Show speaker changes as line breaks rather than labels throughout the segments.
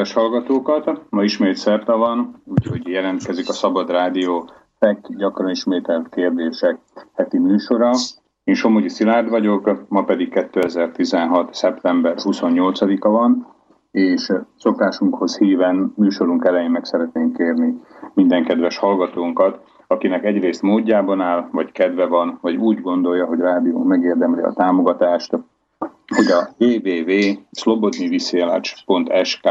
Kedves hallgatókat! Ma ismét szerta van, úgyhogy jelentkezik a Szabad Rádió FEK gyakran ismételt kérdések heti műsora. Én Somogyi Szilárd vagyok, ma pedig 2016. szeptember 28-a van, és szokásunkhoz híven műsorunk elején meg szeretnénk kérni minden kedves hallgatónkat, akinek egyrészt módjában áll, vagy kedve van, vagy úgy gondolja, hogy rádió megérdemli a támogatást, hogy a www.slobodniviszélacs.sk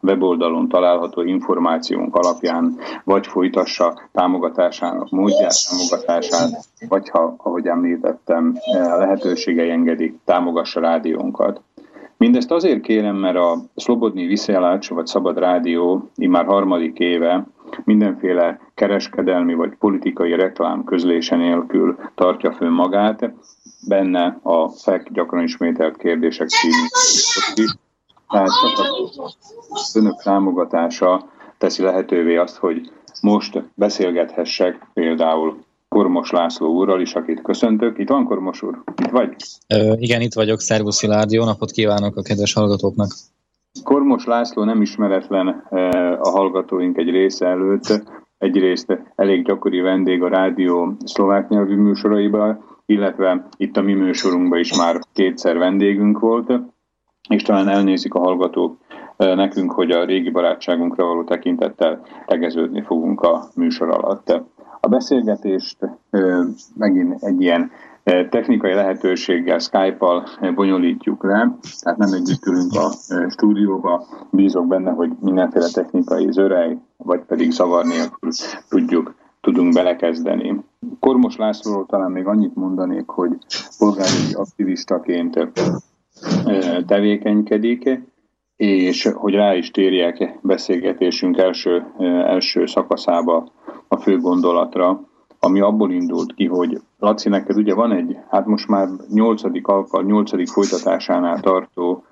weboldalon található információnk alapján vagy folytassa támogatásának módját, támogatását, vagy ha, ahogy említettem, lehetőségei engedik, támogassa rádiónkat. Mindezt azért kérem, mert a Szlobodni Viszélács vagy Szabad Rádió immár harmadik éve mindenféle kereskedelmi vagy politikai reklám közlése nélkül tartja fönn magát, benne a FEK gyakran ismételt kérdések című. Tehát az önök támogatása teszi lehetővé azt, hogy most beszélgethessek például Kormos László úrral is, akit köszöntök. Itt van Kormos úr? Itt vagy?
Ö, igen, itt vagyok. Szervusz Szilárd, jó napot kívánok a kedves hallgatóknak.
Kormos László nem ismeretlen a hallgatóink egy része előtt. Egyrészt elég gyakori vendég a rádió szlovák nyelvű műsoraiban, illetve itt a mi műsorunkban is már kétszer vendégünk volt, és talán elnézik a hallgatók nekünk, hogy a régi barátságunkra való tekintettel tegeződni fogunk a műsor alatt. A beszélgetést megint egy ilyen technikai lehetőséggel, Skype-al bonyolítjuk le, tehát nem együtt ülünk a stúdióba, bízok benne, hogy mindenféle technikai zörej, vagy pedig zavar nélkül tudjuk, tudunk belekezdeni. Kormos Lászlóról talán még annyit mondanék, hogy polgári aktivistaként tevékenykedik, és hogy rá is térjek beszélgetésünk első, első szakaszába a fő gondolatra, ami abból indult ki, hogy Laci, neked ugye van egy, hát most már nyolcadik alkal, nyolcadik folytatásánál tartó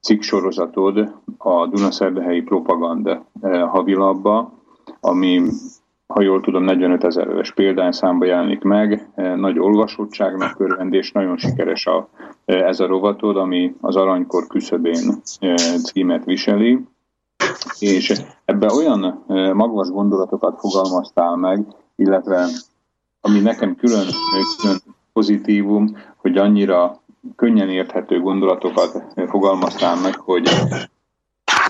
cikksorozatod a Dunaszerdehelyi Propaganda havilabba, ami ha jól tudom, 45 ezeres példányszámba jelenik meg, e, nagy olvasottságnak örvend, nagyon sikeres a, e, ez a rovatod, ami az aranykor küszöbén e, címet viseli, és ebben olyan magvas gondolatokat fogalmaztál meg, illetve ami nekem külön, külön pozitívum, hogy annyira könnyen érthető gondolatokat fogalmaztál meg, hogy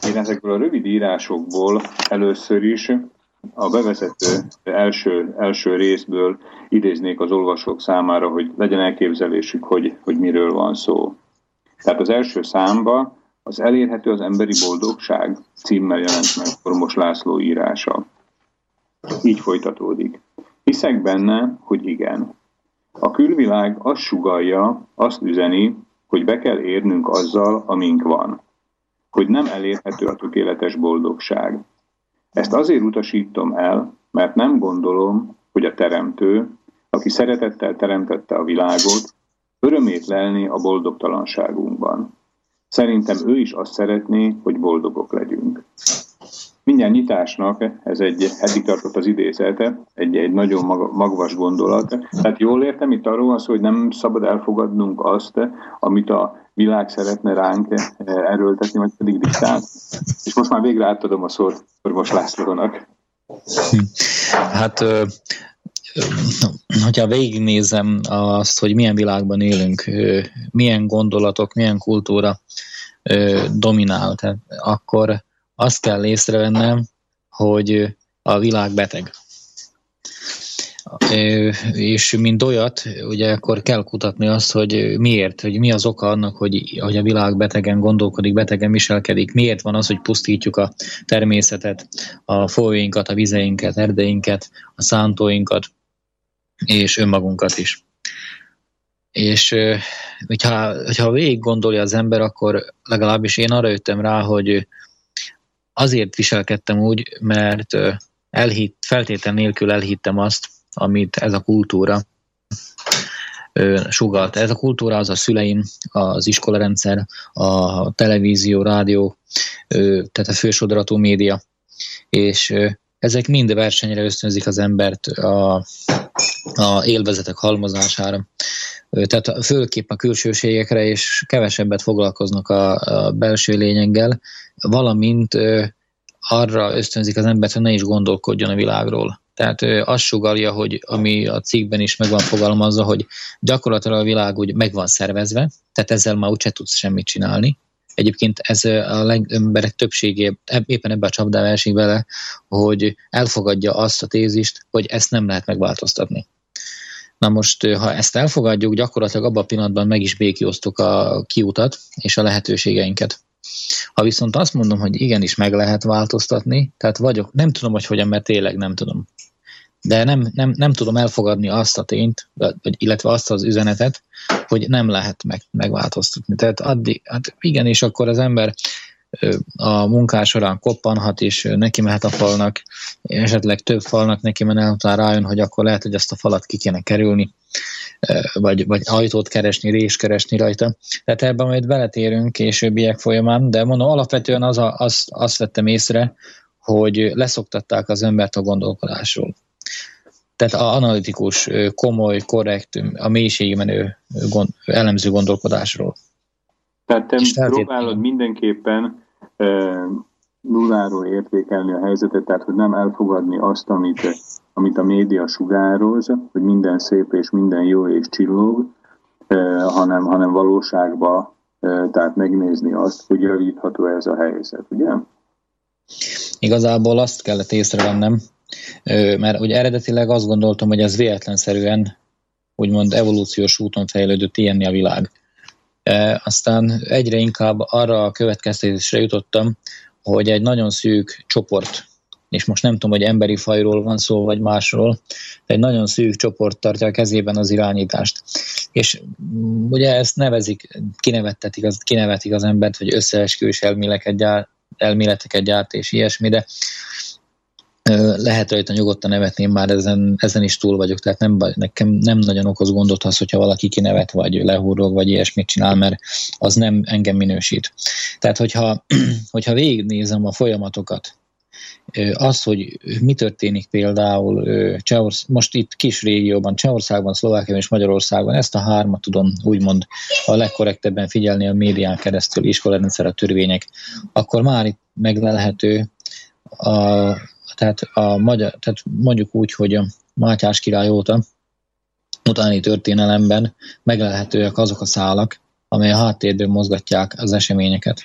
én ezekből a rövid írásokból először is a bevezető első, első részből idéznék az olvasók számára, hogy legyen elképzelésük, hogy, hogy miről van szó. Tehát az első számba az elérhető az emberi boldogság címmel jelent meg Kormos László írása. Így folytatódik. Hiszek benne, hogy igen. A külvilág azt sugalja, azt üzeni, hogy be kell érnünk azzal, amink van. Hogy nem elérhető a tökéletes boldogság. Ezt azért utasítom el, mert nem gondolom, hogy a teremtő, aki szeretettel teremtette a világot, örömét lelni a boldogtalanságunkban. Szerintem ő is azt szeretné, hogy boldogok legyünk. Mindjárt nyitásnak, ez egy, eddig tartott az idézete, egy, egy nagyon mag, magvas gondolat. Tehát jól értem, itt arról van szó, hogy nem szabad elfogadnunk azt, amit a világ szeretne ránk erőltetni, vagy pedig diktál. És most már végre átadom a szót Orvos Lászlónak.
Hát hogyha végignézem azt, hogy milyen világban élünk, milyen gondolatok, milyen kultúra dominál, tehát akkor azt kell észrevennem, hogy a világ beteg. És mint olyat, ugye akkor kell kutatni azt, hogy miért, hogy mi az oka annak, hogy, hogy a világ betegen gondolkodik, betegen viselkedik, miért van az, hogy pusztítjuk a természetet, a folyóinkat, a vizeinket, erdeinket, a szántóinkat, és önmagunkat is. És hogyha, hogyha végig gondolja az ember, akkor legalábbis én arra jöttem rá, hogy azért viselkedtem úgy, mert elhitt, feltétel nélkül elhittem azt, amit ez a kultúra sugalt. Ez a kultúra az a szüleim, az iskolarendszer, a televízió, rádió, tehát a fősodratú média, és ezek mind versenyre ösztönzik az embert a, a élvezetek halmozására, tehát főképp a külsőségekre, és kevesebbet foglalkoznak a, a belső lényeggel, valamint arra ösztönzik az embert, hogy ne is gondolkodjon a világról. Tehát azt sugalja, hogy ami a cikkben is meg van fogalmazva, hogy gyakorlatilag a világ úgy meg van szervezve, tehát ezzel már úgyse tudsz semmit csinálni. Egyébként ez a emberek többségé éppen ebbe a csapdába esik bele, hogy elfogadja azt a tézist, hogy ezt nem lehet megváltoztatni. Na most, ha ezt elfogadjuk, gyakorlatilag abban a pillanatban meg is békiosztuk a kiutat és a lehetőségeinket. Ha viszont azt mondom, hogy igenis meg lehet változtatni, tehát vagyok, nem tudom, hogy hogyan, mert tényleg nem tudom. De nem, nem, nem tudom elfogadni azt a tényt, vagy, illetve azt az üzenetet, hogy nem lehet meg, megváltoztatni. Tehát addig, hát igen, és akkor az ember a munkás során koppanhat, és neki mehet a falnak, esetleg több falnak neki menel, utána rájön, hogy akkor lehet, hogy ezt a falat ki kéne kerülni, vagy, vagy ajtót keresni, rés keresni rajta. Tehát ebben majd beletérünk későbbiek folyamán, de mondom, alapvetően az a, azt, azt vettem észre, hogy leszoktatták az embert a gondolkodásról. Tehát a analitikus, komoly, korrekt, a mélységi menő gond, elemző gondolkodásról.
Tehát te próbálod mindenképpen e, nulláról értékelni a helyzetet, tehát hogy nem elfogadni azt, amit, amit a média sugároz, hogy minden szép és minden jó és csillog, hanem, hanem valóságba, tehát megnézni azt, hogy javítható ez a helyzet, ugye?
Igazából azt kellett észrevennem, mert ugye eredetileg azt gondoltam, hogy ez véletlenszerűen úgymond evolúciós úton fejlődött ilyenni a világ. Aztán egyre inkább arra a következtetésre jutottam, hogy egy nagyon szűk csoport, és most nem tudom, hogy emberi fajról van szó, vagy másról, de egy nagyon szűk csoport tartja a kezében az irányítást. És mm, ugye ezt nevezik, kinevettetik az, kinevetik az embert, hogy összeesküvés elméleteket gyárt, elméleteket gyárt és ilyesmi, de lehet rajta nyugodtan nevetni, én már ezen, ezen is túl vagyok, tehát nem, nekem nem nagyon okoz gondot az, hogyha valaki kinevet, vagy lehúrog, vagy ilyesmit csinál, mert az nem engem minősít. Tehát, hogyha, hogyha végignézem a folyamatokat, az, hogy mi történik például Csehorsz, most itt kis régióban, Csehországban, Szlovákiában és Magyarországon, ezt a hármat tudom úgymond a legkorrektebben figyelni a médián keresztül, iskolarendszer, a törvények, akkor már itt meglelhető a, tehát, a magyar, tehát mondjuk úgy, hogy a Mátyás király óta utáni történelemben meglelhetőek azok a szálak, amely a háttérből mozgatják az eseményeket.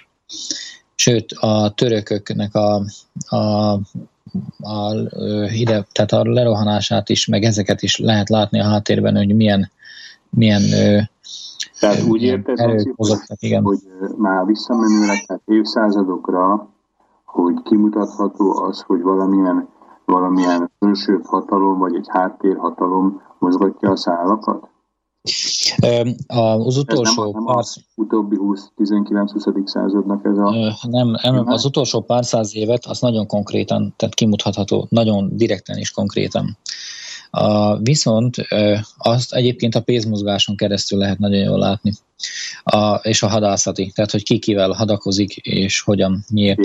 Sőt, a törököknek a, a, a, ide, tehát a lerohanását is, meg ezeket is lehet látni a háttérben, hogy milyen, milyen
tehát úgy érted, erők mozogtak, igen. hogy már visszamenőleg, tehát évszázadokra hogy kimutatható az, hogy valamilyen, valamilyen felsőbb hatalom, vagy egy háttérhatalom mozgatja a szálakat?
Az utolsó
nem, pár... Az utóbbi 20-19-20. századnak ez a...
Nem, nem, az utolsó pár száz évet az nagyon konkrétan, tehát kimutatható, nagyon direkten is konkrétan. A, viszont azt egyébként a pénzmozgáson keresztül lehet nagyon jól látni. A, és a hadászati, tehát hogy ki kivel hadakozik, és hogyan, miért.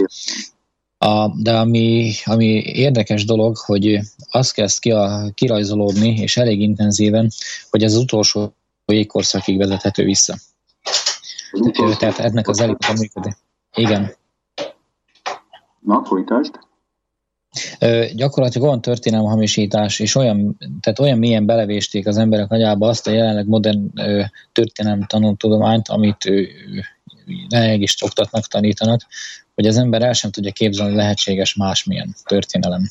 A, de ami, ami érdekes dolog, hogy az kezd ki a, kirajzolódni, és elég intenzíven, hogy ez az utolsó jégkorszakig vezethető vissza. Tehát ennek az elég a működik. Igen.
Na, folytasd.
gyakorlatilag olyan történelmi hamisítás, és olyan, tehát olyan mélyen belevésték az emberek agyába azt a jelenleg modern történelmi tanultudományt, amit jelenleg is oktatnak, tanítanak, hogy az ember el sem tudja képzelni, hogy lehetséges másmilyen történelem.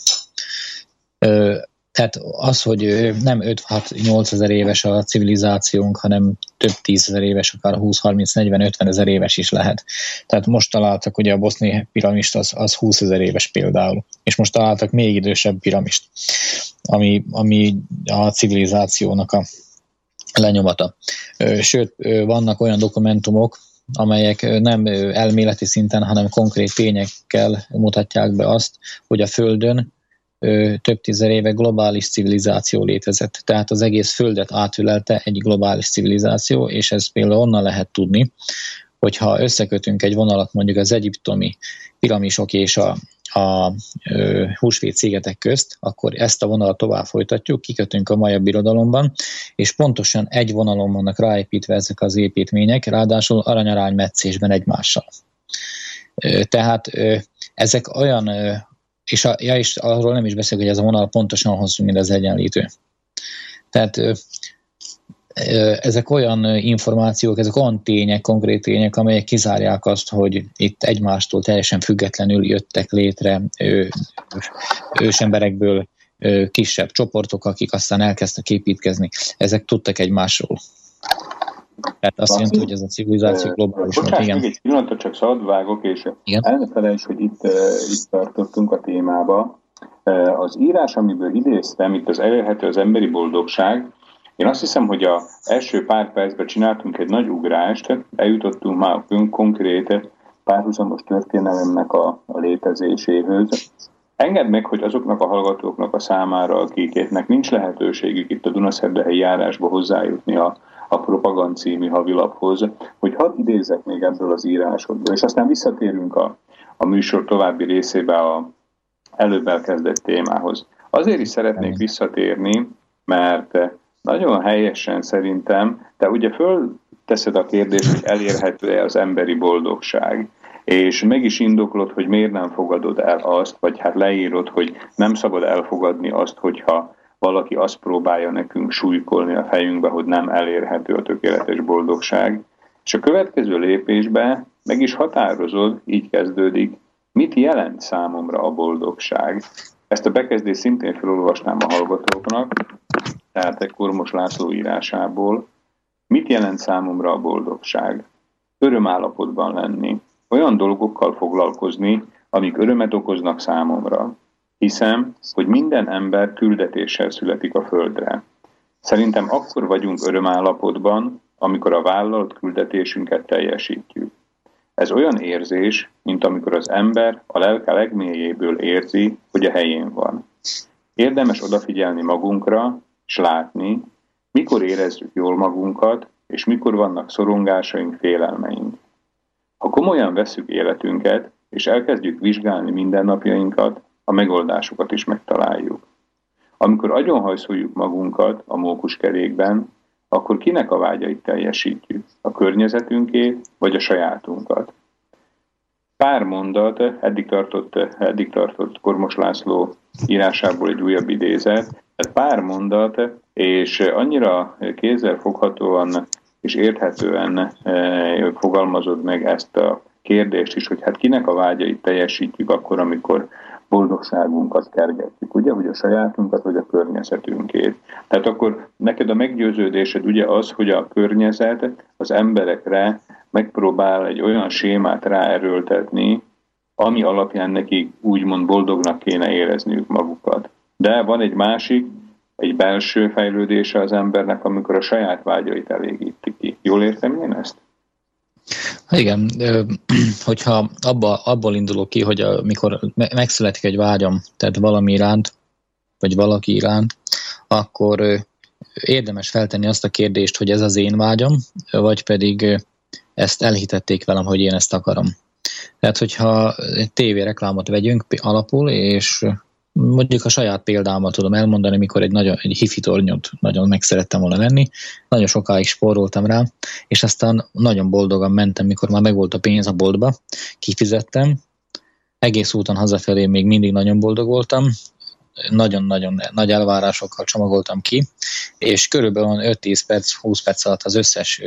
Ö, tehát az, hogy nem 5-6-8 ezer éves a civilizációnk, hanem több tízezer éves, akár 20-30-40-50 ezer éves is lehet. Tehát most találtak, ugye a boszni piramist az, az 20 ezer éves például, és most találtak még idősebb piramist, ami, ami a civilizációnak a lenyomata. Sőt, vannak olyan dokumentumok, amelyek nem elméleti szinten, hanem konkrét tényekkel mutatják be azt, hogy a Földön több tízer éve globális civilizáció létezett. Tehát az egész Földet átülelte egy globális civilizáció, és ez például onnan lehet tudni, hogyha összekötünk egy vonalat mondjuk az egyiptomi piramisok és a, a húsvét szigetek közt, akkor ezt a vonalat tovább folytatjuk, kikötünk a Maja birodalomban, és pontosan egy vonalon vannak ráépítve ezek az építmények, ráadásul aranyarány meccésben egymással. Tehát ezek olyan, és, a, ja, és arról nem is beszélek, hogy ez a vonal pontosan hosszú, mint az egyenlítő. Tehát ezek olyan információk, ezek olyan tények, konkrét tények, amelyek kizárják azt, hogy itt egymástól teljesen függetlenül jöttek létre ősemberekből kisebb csoportok, akik aztán elkezdtek építkezni. Ezek tudtak egymásról. Tehát azt jelenti, hogy ez a civilizáció globális
volt. Igen. egy pillanatot csak szabad vágok, és elnefelejts, hogy itt, itt tartottunk a témába. Az írás, amiből idéztem, itt az elérhető az emberi boldogság, én azt hiszem, hogy a első pár percben csináltunk egy nagy ugrást, eljutottunk már konkrét párhuzamos történelemnek a, a létezéséhez. Engedd meg, hogy azoknak a hallgatóknak a számára, akiknek nincs lehetőségük itt a Dunaszerdehelyi járásba hozzájutni a, a Propagand című havilaphoz, hogy hadd idézek még ebből az írásodból, és aztán visszatérünk a, a műsor további részébe a előbb elkezdett témához. Azért is szeretnék visszatérni, mert nagyon helyesen szerintem, de ugye fölteszed a kérdést, hogy elérhető-e az emberi boldogság, és meg is indoklod, hogy miért nem fogadod el azt, vagy hát leírod, hogy nem szabad elfogadni azt, hogyha valaki azt próbálja nekünk súlykolni a fejünkbe, hogy nem elérhető a tökéletes boldogság. És a következő lépésbe meg is határozod, így kezdődik, mit jelent számomra a boldogság. Ezt a bekezdést szintén felolvasnám a hallgatóknak tehát Kormos László írásából. Mit jelent számomra a boldogság? Örömállapotban lenni. Olyan dolgokkal foglalkozni, amik örömet okoznak számomra. Hiszem, hogy minden ember küldetéssel születik a földre. Szerintem akkor vagyunk örömállapotban, amikor a vállalt küldetésünket teljesítjük. Ez olyan érzés, mint amikor az ember a lelke legmélyéből érzi, hogy a helyén van. Érdemes odafigyelni magunkra, és látni, mikor érezzük jól magunkat, és mikor vannak szorongásaink, félelmeink. Ha komolyan veszük életünket, és elkezdjük vizsgálni mindennapjainkat, a megoldásokat is megtaláljuk. Amikor agyonhajszoljuk magunkat a mókuskerékben, akkor kinek a vágyait teljesítjük? A környezetünké, vagy a sajátunkat? Pár mondat, eddig tartott, eddig tartott Kormos László írásából egy újabb idézet, pár mondat, és annyira kézzelfoghatóan és érthetően eh, fogalmazod meg ezt a kérdést is, hogy hát kinek a vágyait teljesítjük akkor, amikor boldogságunkat kergetjük, ugye, hogy a sajátunkat, vagy a környezetünkét. Tehát akkor neked a meggyőződésed ugye az, hogy a környezet az emberekre megpróbál egy olyan sémát ráerőltetni, ami alapján nekik úgymond boldognak kéne érezniük magukat. De van egy másik, egy belső fejlődése az embernek, amikor a saját vágyait elégíti ki. Jól értem én ezt?
Igen, hogyha abba, abból indulok ki, hogy amikor megszületik egy vágyam, tehát valami iránt, vagy valaki iránt, akkor érdemes feltenni azt a kérdést, hogy ez az én vágyam, vagy pedig ezt elhitették velem, hogy én ezt akarom. Tehát, hogyha tévéreklámot vegyünk alapul, és mondjuk a saját példámat tudom elmondani, mikor egy, nagyon, egy hifi tornyot nagyon meg szerettem volna venni, nagyon sokáig spóroltam rá, és aztán nagyon boldogan mentem, mikor már megvolt a pénz a boltba, kifizettem, egész úton hazafelé még mindig nagyon boldog voltam, nagyon-nagyon nagy elvárásokkal csomagoltam ki, és körülbelül 5-10 perc, 20 perc alatt az összes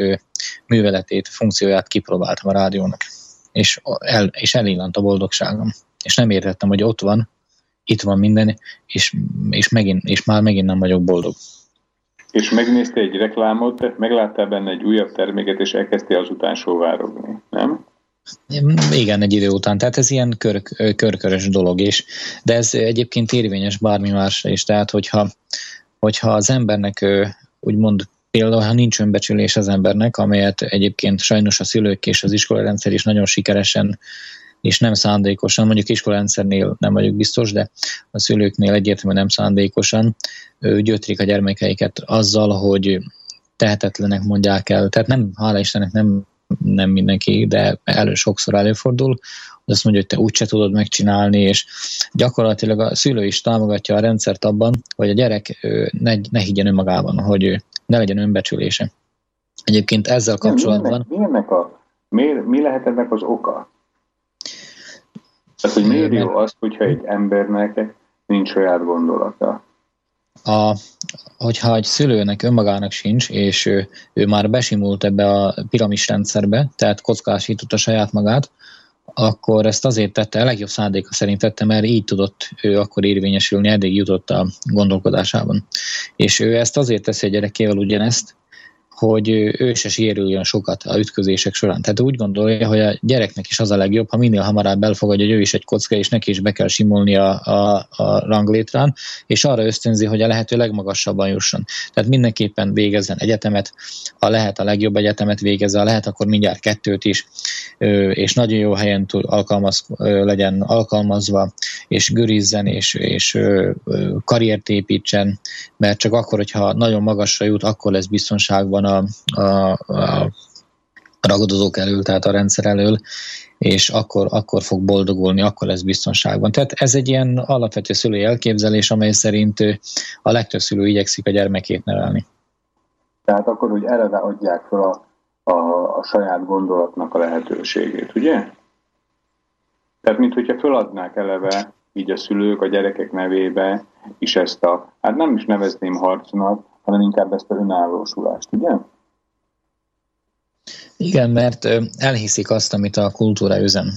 műveletét, funkcióját kipróbáltam a rádiónak, és, el, és elillant a boldogságom. És nem értettem, hogy ott van, itt van minden, és, és, megint, és már megint nem vagyok boldog.
És megnézte egy reklámot, megláttál benne egy újabb terméket, és elkezdtél azután sóvárogni, nem?
Igen, egy idő után. Tehát ez ilyen kör, körkörös dolog is. De ez egyébként érvényes bármi másra is. Tehát, hogyha, hogyha az embernek úgymond például, ha nincs önbecsülés az embernek, amelyet egyébként sajnos a szülők és az iskolarendszer is nagyon sikeresen és nem szándékosan, mondjuk iskolarendszernél nem vagyok biztos, de a szülőknél egyértelműen nem szándékosan gyötrik a gyermekeiket azzal, hogy tehetetlenek mondják el. Tehát nem, hála Istennek nem, nem mindenki, de elő sokszor előfordul, azt mondja, hogy te úgyse tudod megcsinálni, és gyakorlatilag a szülő is támogatja a rendszert abban, hogy a gyerek ne, ne higgyen önmagában, hogy ne legyen önbecsülése. Egyébként ezzel kapcsolatban...
Mi, ennek a, mi, mi lehet ennek az oka? Tehát, hogy miért jó az, hogyha egy embernek nincs saját gondolata?
A, hogyha egy szülőnek önmagának sincs, és ő, ő már besimult ebbe a piramis rendszerbe, tehát kockásította saját magát, akkor ezt azért tette, a legjobb szándéka szerint tette, mert így tudott ő akkor érvényesülni, eddig jutott a gondolkodásában. És ő ezt azért teszi a gyerekével ugyanezt, hogy ő se sérüljön sokat a ütközések során. Tehát úgy gondolja, hogy a gyereknek is az a legjobb, ha minél hamarabb elfogadja, hogy ő is egy kocka, és neki is be kell simulni a, a, a ranglétrán, és arra ösztönzi, hogy a lehető legmagasabban jusson. Tehát mindenképpen végezzen egyetemet, ha lehet a legjobb egyetemet végezze, ha lehet, akkor mindjárt kettőt is, és nagyon jó helyen tud alkalmaz, legyen alkalmazva, és görizzen, és, és karriert építsen, mert csak akkor, hogyha nagyon magasra jut, akkor lesz biztonságban a, a, a ragadozók elől, tehát a rendszer elől, és akkor, akkor fog boldogulni, akkor lesz biztonságban. Tehát ez egy ilyen alapvető szülői elképzelés, amely szerint a legtöbb szülő igyekszik a gyermekét nevelni.
Tehát akkor úgy eleve adják fel a, a, a saját gondolatnak a lehetőségét, ugye? Tehát, mint hogyha föladnák eleve így a szülők a gyerekek nevébe is ezt a, hát nem is nevezném harcnak, hanem inkább ezt a önállósulást, ugye?
Igen, mert elhiszik azt, amit a kultúra üzen.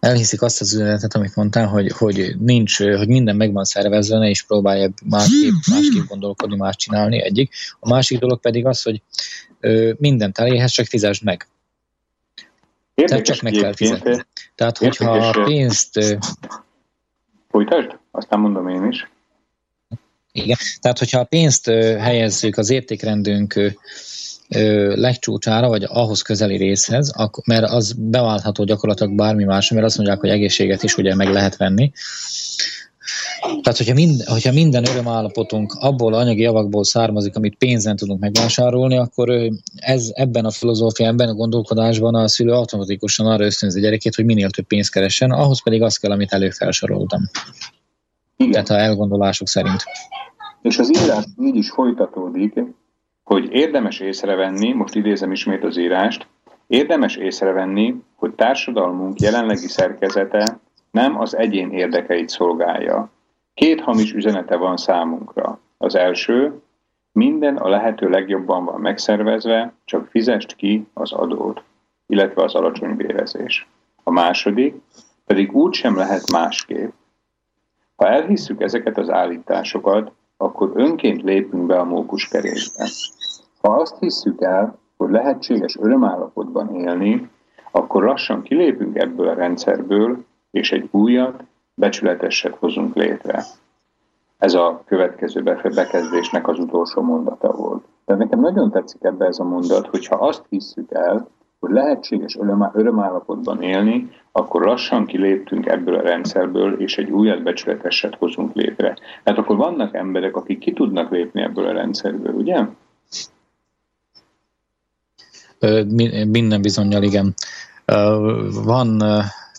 Elhiszik azt az üzenetet, amit mondtál, hogy, hogy nincs, hogy minden meg van szervezve, ne is próbálja másképp, másképp gondolkodni, más csinálni egyik. A másik dolog pedig az, hogy mindent elérhez, csak fizesd meg. Érdekes Tehát csak meg kell fizetni. Tehát, hogyha a pénzt...
Folytasd, aztán mondom én is.
Igen. Tehát, hogyha a pénzt helyezzük az értékrendünk legcsúcsára, vagy ahhoz közeli részhez, mert az beváltható gyakorlatilag bármi más, mert azt mondják, hogy egészséget is ugye meg lehet venni. Tehát, hogyha, mind, hogyha minden örömállapotunk abból anyagi javakból származik, amit pénzen tudunk megvásárolni, akkor ez ebben a filozófiában, ebben a gondolkodásban a szülő automatikusan arra ösztönzi a gyerekét, hogy minél több pénzt keressen, ahhoz pedig az kell, amit előfelsoroltam. Tehát a elgondolásuk szerint.
És az írás így is folytatódik, hogy érdemes észrevenni, most idézem ismét az írást, érdemes észrevenni, hogy társadalmunk jelenlegi szerkezete nem az egyén érdekeit szolgálja. Két hamis üzenete van számunkra. Az első, minden a lehető legjobban van megszervezve, csak fizest ki az adót, illetve az alacsony bérezés. A második, pedig úgy sem lehet másképp. Ha elhisszük ezeket az állításokat, akkor önként lépünk be a mókuskerésbe. Ha azt hisszük el, hogy lehetséges örömállapotban élni, akkor lassan kilépünk ebből a rendszerből, és egy újat, becsületeset hozunk létre. Ez a következő bekezdésnek az utolsó mondata volt. De nekem nagyon tetszik ebbe ez a mondat, hogy ha azt hisszük el, hogy lehetséges örömállapotban élni, akkor lassan kiléptünk ebből a rendszerből, és egy újat becsületeset hozunk létre. Hát akkor vannak emberek, akik ki tudnak lépni ebből a rendszerből, ugye?
Minden bizonyal, igen. Van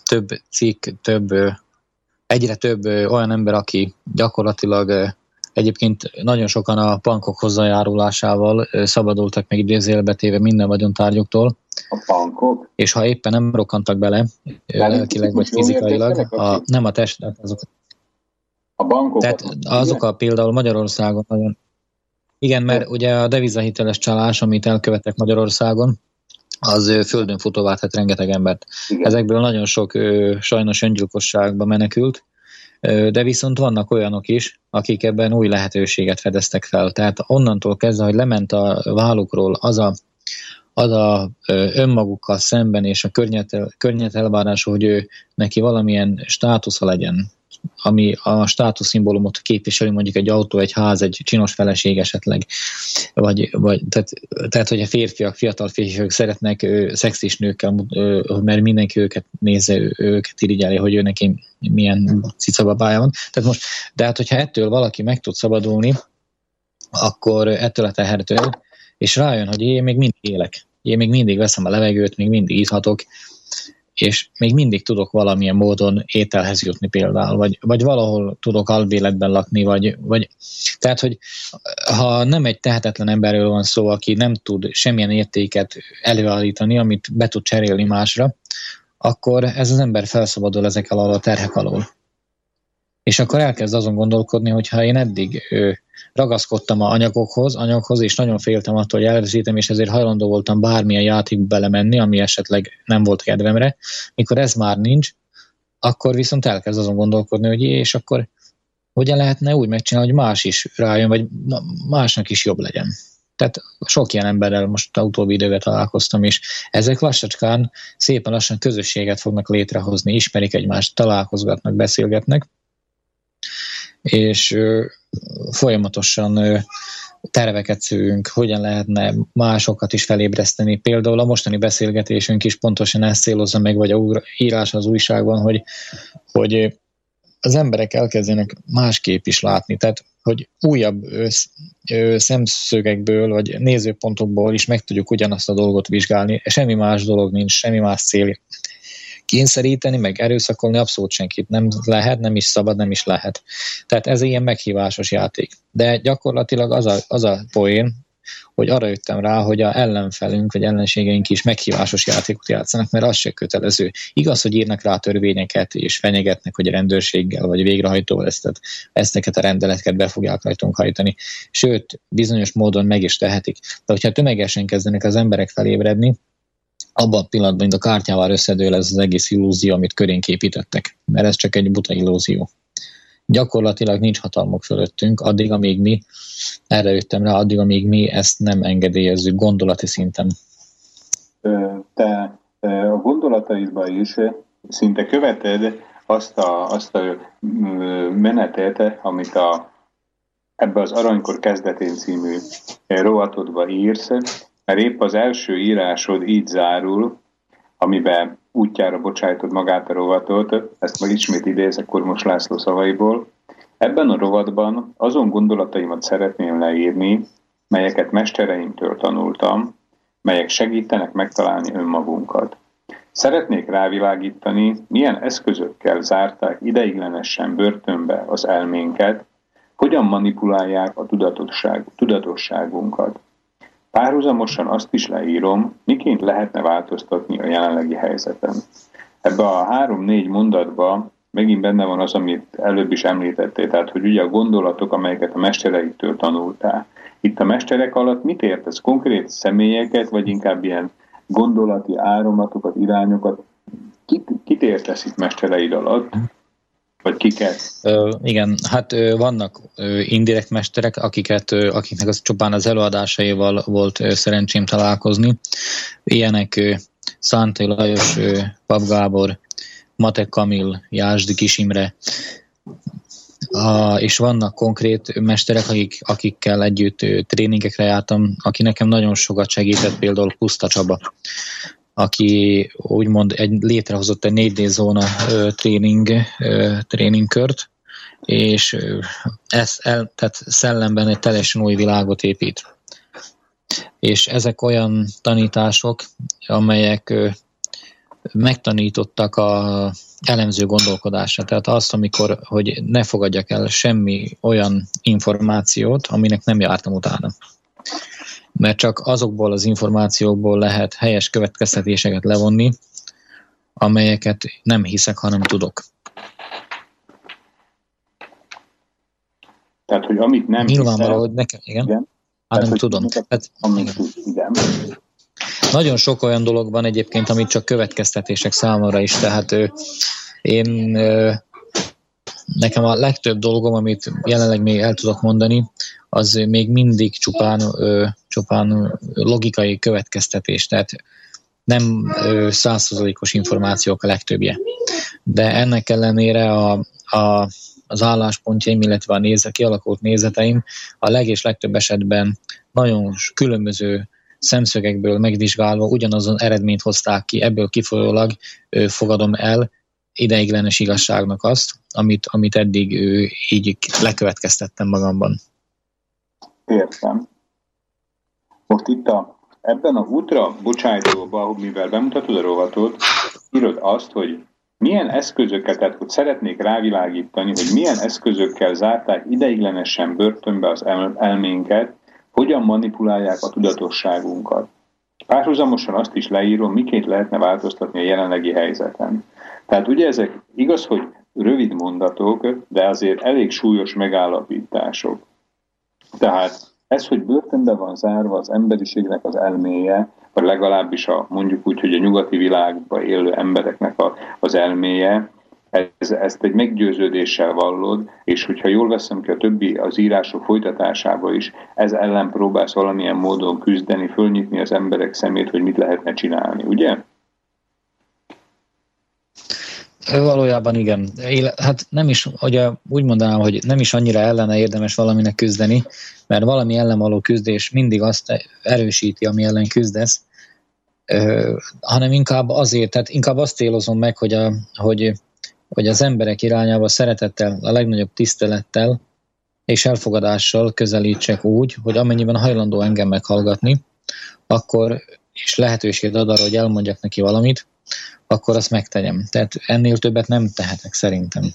több cikk, több, egyre több olyan ember, aki gyakorlatilag Egyébként nagyon sokan a bankok hozzájárulásával szabadultak meg idézélbe téve minden vagyontárgyoktól.
A bankok?
És ha éppen nem rokantak bele, lelkileg vagy fizikailag, a, nem a test, azok.
A bankok?
Tehát azok a például Magyarországon nagyon. Igen, mert ugye a devizahiteles csalás, amit elkövettek Magyarországon, az földön futóvá tett rengeteg embert. Igen. Ezekből nagyon sok sajnos öngyilkosságba menekült, de viszont vannak olyanok is, akik ebben új lehetőséget fedeztek fel. Tehát onnantól kezdve, hogy lement a vállukról az a, az a önmagukkal szemben és a környezet elvárása, hogy ő neki valamilyen státusza legyen, ami a státuszszimbólumot képviseli, mondjuk egy autó, egy ház, egy csinos feleség esetleg, vagy, vagy tehát, tehát, hogy a férfiak, fiatal férfiak szeretnek ő, szexis nőkkel, mert mindenki őket nézze, őket irigyeli, hogy ő neki milyen cicababája van. Tehát most, de hát, hogyha ettől valaki meg tud szabadulni, akkor ettől a tehertől, és rájön, hogy én még mindig élek, én még mindig veszem a levegőt, még mindig íthatok, és még mindig tudok valamilyen módon ételhez jutni például, vagy, vagy valahol tudok alvéletben lakni, vagy, vagy tehát, hogy ha nem egy tehetetlen emberről van szó, aki nem tud semmilyen értéket előállítani, amit be tud cserélni másra, akkor ez az ember felszabadul ezek alól a terhek alól. És akkor elkezd azon gondolkodni, hogy ha én eddig ragaszkodtam a anyagokhoz, anyaghoz, és nagyon féltem attól, hogy elveszítem, és ezért hajlandó voltam bármilyen játékba belemenni, ami esetleg nem volt kedvemre, mikor ez már nincs, akkor viszont elkezd azon gondolkodni, hogy és akkor hogyan lehetne úgy megcsinálni, hogy más is rájön, vagy másnak is jobb legyen. Tehát sok ilyen emberrel most a utóbbi időben találkoztam, és ezek lassacskán szépen lassan közösséget fognak létrehozni, ismerik egymást, találkozgatnak, beszélgetnek, és folyamatosan terveket szőünk, hogyan lehetne másokat is felébreszteni. Például a mostani beszélgetésünk is pontosan ezt célozza meg, vagy a írás az újságban, hogy, hogy az emberek elkezdenek másképp is látni. Tehát hogy újabb szemszögekből, vagy nézőpontokból is meg tudjuk ugyanazt a dolgot vizsgálni. Semmi más dolog nincs, semmi más cél. Kényszeríteni, meg erőszakolni abszolút senkit nem lehet, nem is szabad, nem is lehet. Tehát ez ilyen meghívásos játék. De gyakorlatilag az a, az a poén, hogy arra jöttem rá, hogy a ellenfelünk vagy ellenségeink is meghívásos játékot játszanak, mert az se kötelező. Igaz, hogy írnak rá törvényeket, és fenyegetnek, hogy a rendőrséggel vagy végrehajtóval ezt, ezteket a rendeleteket be fogják rajtunk hajtani. Sőt, bizonyos módon meg is tehetik. De hogyha tömegesen kezdenek az emberek felébredni, abban a pillanatban, mint a kártyával összedől ez az egész illúzió, amit körénk építettek. Mert ez csak egy buta illúzió gyakorlatilag nincs hatalmuk fölöttünk, addig, amíg mi, erre jöttem rá, addig, amíg mi ezt nem engedélyezzük gondolati szinten.
Te a gondolataidban is szinte követed azt a, azt a menetet, amit a, ebbe az Aranykor kezdetén című rovatodba írsz, mert épp az első írásod így zárul, amiben útjára bocsájtod magát a rovatot, ezt meg ismét idézek Kormos László szavaiból. Ebben a rovatban azon gondolataimat szeretném leírni, melyeket mestereimtől tanultam, melyek segítenek megtalálni önmagunkat. Szeretnék rávilágítani, milyen eszközökkel zárták ideiglenesen börtönbe az elménket, hogyan manipulálják a tudatosság, tudatosságunkat. Párhuzamosan azt is leírom, miként lehetne változtatni a jelenlegi helyzeten. Ebbe a három-négy mondatba megint benne van az, amit előbb is említettél, tehát hogy ugye a gondolatok, amelyeket a mestereiktől tanultál. Itt a mesterek alatt mit értesz? Konkrét személyeket, vagy inkább ilyen gondolati áramlatokat, irányokat? Kit, kit értesz itt mestereid alatt? Vagy kiket?
Igen, hát vannak indirekt mesterek, akiket, akiknek az csupán az előadásaival volt szerencsém találkozni. Ilyenek ö, Lajos, ö, Pap Gábor, Matek Kamil, Jásdi Kisimre, a, és vannak konkrét mesterek, akik, akikkel együtt tréningekre jártam, aki nekem nagyon sokat segített, például Puszta Csaba, aki úgymond egy, létrehozott egy 4D zóna ö, tréning, ö, tréningkört, és ez el, tehát szellemben egy teljesen új világot épít. És ezek olyan tanítások, amelyek ö, megtanítottak a elemző gondolkodásra. Tehát azt, amikor, hogy ne fogadjak el semmi olyan információt, aminek nem jártam utána mert csak azokból az információkból lehet helyes következtetéseket levonni, amelyeket nem hiszek, hanem tudok.
Tehát, hogy amit nem
Nyilvánvaló, hogy nekem, igen, igen. Hát nem tudom. Hát,
amit igen.
Nagyon sok olyan dolog van egyébként, amit csak következtetések számomra is, tehát ő, én nekem a legtöbb dolgom, amit jelenleg még el tudok mondani, az még mindig csupán, csupán logikai következtetés, tehát nem százszerzalékos információk a legtöbbje. De ennek ellenére a, a, az álláspontjaim, illetve a nézet, kialakult nézeteim a leg és legtöbb esetben nagyon különböző szemszögekből megvizsgálva ugyanazon eredményt hozták ki, ebből kifolyólag fogadom el ideiglenes igazságnak azt, amit, amit eddig így lekövetkeztettem magamban.
Értem. Most itt a, ebben a útra bocsájtóban, mivel bemutatod a rovatot, írod azt, hogy milyen eszközöket, tehát hogy szeretnék rávilágítani, hogy milyen eszközökkel zárták ideiglenesen börtönbe az elménket, hogyan manipulálják a tudatosságunkat. Párhuzamosan azt is leírom, miként lehetne változtatni a jelenlegi helyzeten. Tehát ugye ezek igaz, hogy rövid mondatok, de azért elég súlyos megállapítások. Tehát ez, hogy börtönbe van zárva az emberiségnek az elméje, vagy legalábbis a, mondjuk úgy, hogy a nyugati világban élő embereknek a, az elméje, ez, ezt egy meggyőződéssel vallod, és hogyha jól veszem ki a többi az írások folytatásába is, ez ellen próbálsz valamilyen módon küzdeni, fölnyitni az emberek szemét, hogy mit lehetne csinálni, ugye?
Valójában igen. Hát nem is, ugye úgy mondanám, hogy nem is annyira ellene érdemes valaminek küzdeni, mert valami ellen való küzdés mindig azt erősíti, ami ellen küzdesz, hanem inkább azért, tehát inkább azt célozom meg, hogy, a, hogy, hogy az emberek irányába szeretettel, a legnagyobb tisztelettel és elfogadással közelítsek úgy, hogy amennyiben hajlandó engem meghallgatni, akkor és lehetőség ad arra, hogy elmondjak neki valamit, akkor azt megtegyem. Tehát ennél többet nem tehetek szerintem.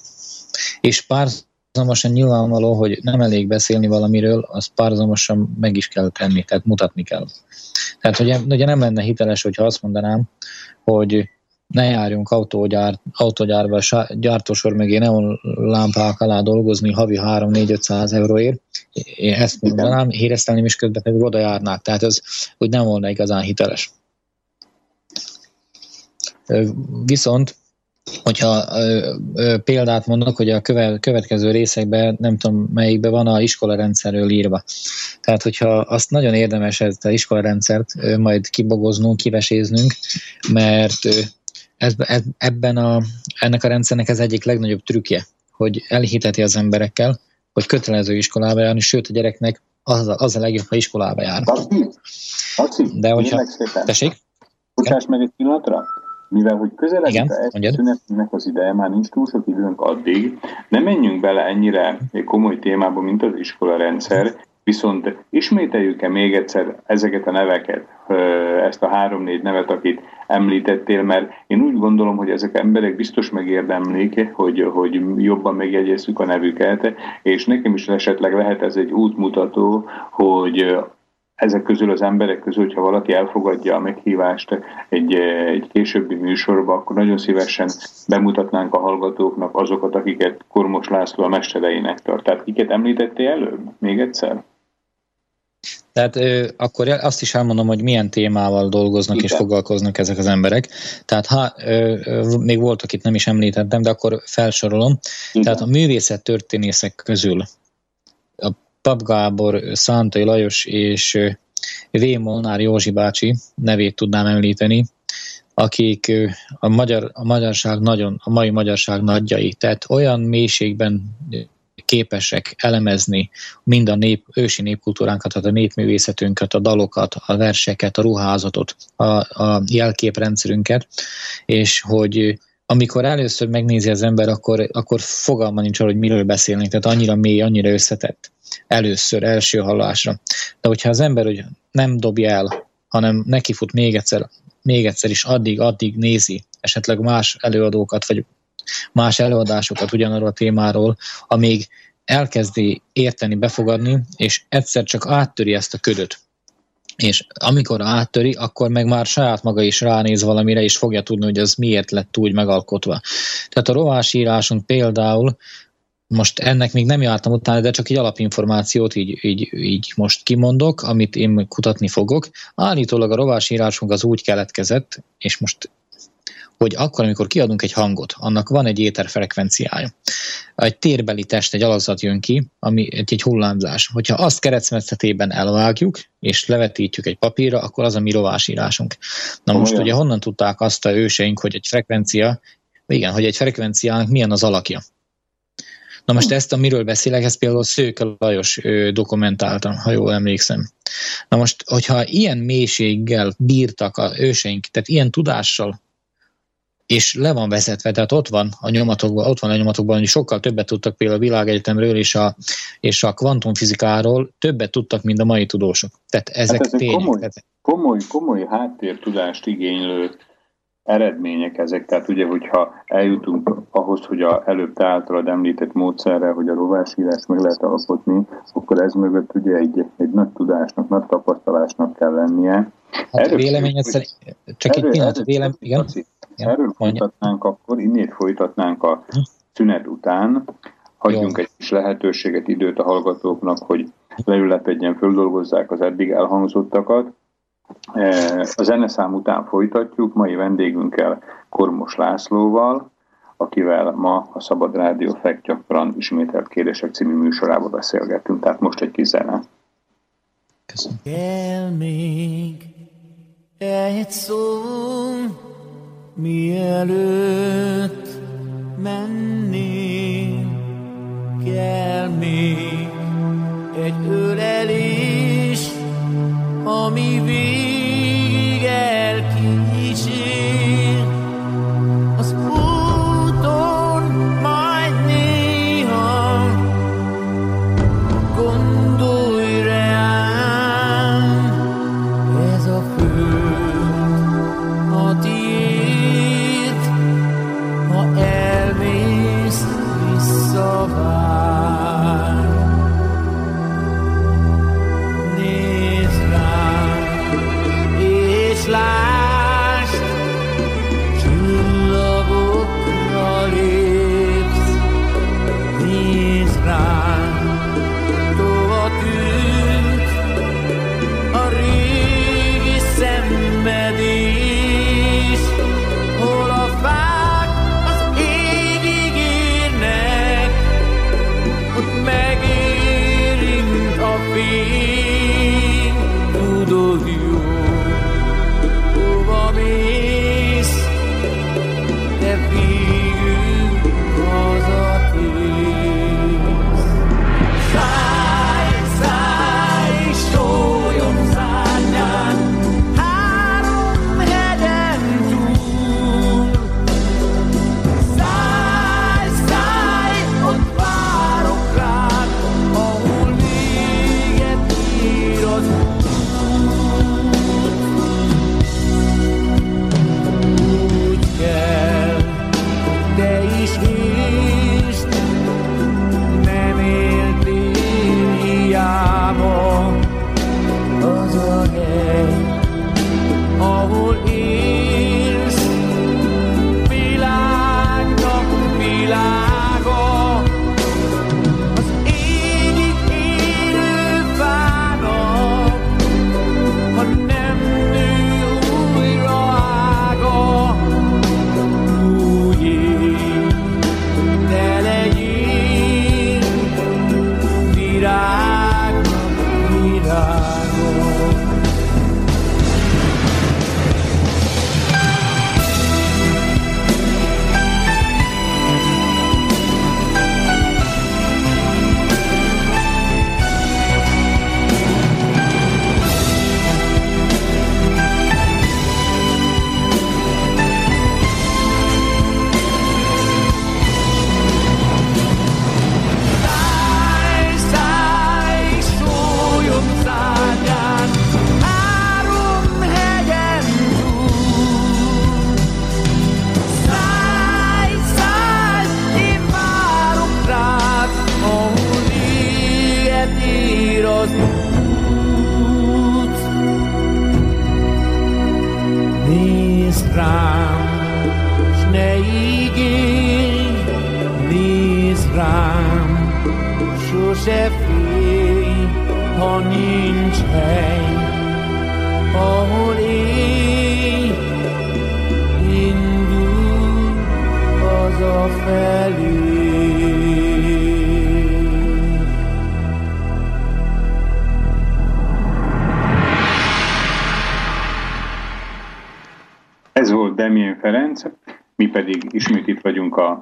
És párzamosan nyilvánvaló, hogy nem elég beszélni valamiről, az párzamosan meg is kell tenni, tehát mutatni kell. Tehát ugye, ugye nem lenne hiteles, hogyha azt mondanám, hogy ne járjunk autógyár, autógyárba, gyártósor mögé neon lámpák alá dolgozni havi 3-4-500 euróért. Én ezt mondanám, híresztelni is közben pedig oda járnák. Tehát ez úgy nem volna igazán hiteles. Viszont, hogyha ö, ö, példát mondok, hogy a köve, következő részekben, nem tudom melyikben van a iskolarendszerről írva. Tehát, hogyha azt nagyon érdemes ezt az iskolarendszert ö, majd kibogoznunk, kiveséznünk, mert ö, ez, ez, ebben a, ennek a rendszernek ez egyik legnagyobb trükkje, hogy elhiteti az emberekkel, hogy kötelező iskolába járni, sőt a gyereknek az a, az a legjobb, ha iskolába jár. De hogyha... Tessék?
Bocsáss meg egy pillanatra mivel hogy közeledik a szünetnek az ideje, már nincs túl sok időnk addig, nem menjünk bele ennyire komoly témába, mint az iskola rendszer, viszont ismételjük-e még egyszer ezeket a neveket, ezt a három-négy nevet, akit említettél, mert én úgy gondolom, hogy ezek emberek biztos megérdemlik, hogy, hogy jobban megjegyezzük a nevüket, és nekem is esetleg lehet ez egy útmutató, hogy ezek közül az emberek közül, hogyha valaki elfogadja a meghívást egy, egy későbbi műsorba, akkor nagyon szívesen bemutatnánk a hallgatóknak azokat, akiket Kormos László a mestereinek tart. Tehát kiket említettél előbb? Még egyszer?
Tehát ö, akkor azt is elmondom, hogy milyen témával dolgoznak Igen. és foglalkoznak ezek az emberek. Tehát ha ö, ö, még voltak itt nem is említettem, de akkor felsorolom. Igen. Tehát a művészet történészek közül Pap Gábor, Szántai Lajos és V. Molnár Józsi bácsi nevét tudnám említeni, akik a, magyar, a magyarság nagyon, a mai magyarság nagyjai, tehát olyan mélységben képesek elemezni mind a nép, ősi népkultúránkat, tehát a népművészetünket, a dalokat, a verseket, a ruházatot, a, a jelképrendszerünket, és hogy amikor először megnézi az ember, akkor, akkor fogalma nincs arra, hogy miről beszélnek, tehát annyira mély, annyira összetett először, első hallásra. De hogyha az ember hogy nem dobja el, hanem nekifut még egyszer, még egyszer is addig, addig nézi esetleg más előadókat, vagy más előadásokat ugyanarról a témáról, amíg elkezdi érteni, befogadni, és egyszer csak áttöri ezt a ködöt. És amikor áttöri, akkor meg már saját maga is ránéz valamire, és fogja tudni, hogy az miért lett úgy megalkotva. Tehát a rovásírásunk például most ennek még nem jártam utána, de csak egy alapinformációt így, így, így most kimondok, amit én kutatni fogok. Állítólag a rovásírásunk az úgy keletkezett, és most hogy akkor, amikor kiadunk egy hangot, annak van egy éterfrekvenciája. Egy térbeli test, egy alakzat jön ki, ami egy, egy hullámzás. Hogyha azt keretszmetszetében elvágjuk, és levetítjük egy papírra, akkor az a mi rovásírásunk. Na most Olyan. ugye honnan tudták azt a őseink, hogy egy frekvencia, igen, hogy egy frekvenciának milyen az alakja. Na most ezt, amiről beszélek, ezt például Szőke Lajos dokumentáltam, ha jól emlékszem. Na most, hogyha ilyen mélységgel bírtak a őseink, tehát ilyen tudással, és le van vezetve, tehát ott van a nyomatokban, ott van a nyomatokban, hogy sokkal többet tudtak például a világegyetemről és a, és a kvantumfizikáról, többet tudtak, mint a mai tudósok. Tehát ezek hát ez
tények. Komoly, komoly, komoly háttértudást igénylő eredmények ezek, tehát ugye, hogyha eljutunk ahhoz, hogy a előbb te általad említett módszerre, hogy a rovásírás meg lehet alkotni, akkor ez mögött ugye egy, egy nagy tudásnak, nagy tapasztalásnak kell lennie.
Hát erről, véleményed szerint, csak erről, egy pillanat, erről, vélem, igen?
Erről folytatnánk akkor, innét folytatnánk a hm. szünet után, hagyjunk Jó. egy kis lehetőséget, időt a hallgatóknak, hogy leülepedjen, földolgozzák az eddig elhangzottakat, E, a zeneszám után folytatjuk, mai vendégünkkel Kormos Lászlóval, akivel ma a Szabad Rádió Fekt gyakran ismételt kérdések című műsorába beszélgetünk. Tehát most egy kis zene.
Köszönöm. Kell még egy szó, mielőtt menni, kell még egy ölelés, ami végig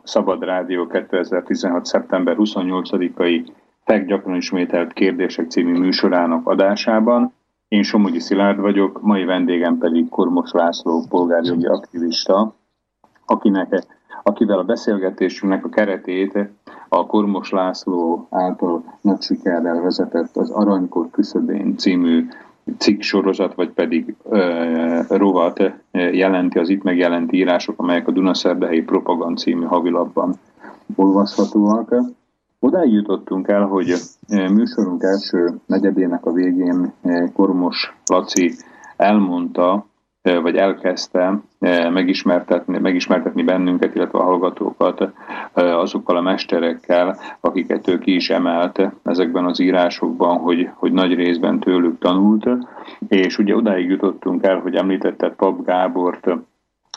Szabad Rádió 2016. szeptember 28-ai Tech gyakran ismételt kérdések című műsorának adásában. Én Somogyi Szilárd vagyok, mai vendégem pedig Kormos László polgárjogi aktivista, akinek, akivel a beszélgetésünknek a keretét a Kormos László által nagy sikerrel vezetett az Aranykor küszöbén című cikk sorozat, vagy pedig ö, rovat jelenti az itt megjelent írások, amelyek a Dunaszerdehelyi Propagand című havilapban olvashatóak. Odáig jutottunk el, hogy műsorunk első negyedének a végén Kormos Laci elmondta, vagy elkezdte megismertetni, megismertetni bennünket, illetve a hallgatókat azokkal a mesterekkel, akiket ő ki is emelt ezekben az írásokban, hogy, hogy nagy részben tőlük tanult, és ugye odáig jutottunk el, hogy említetted Pap Gábort,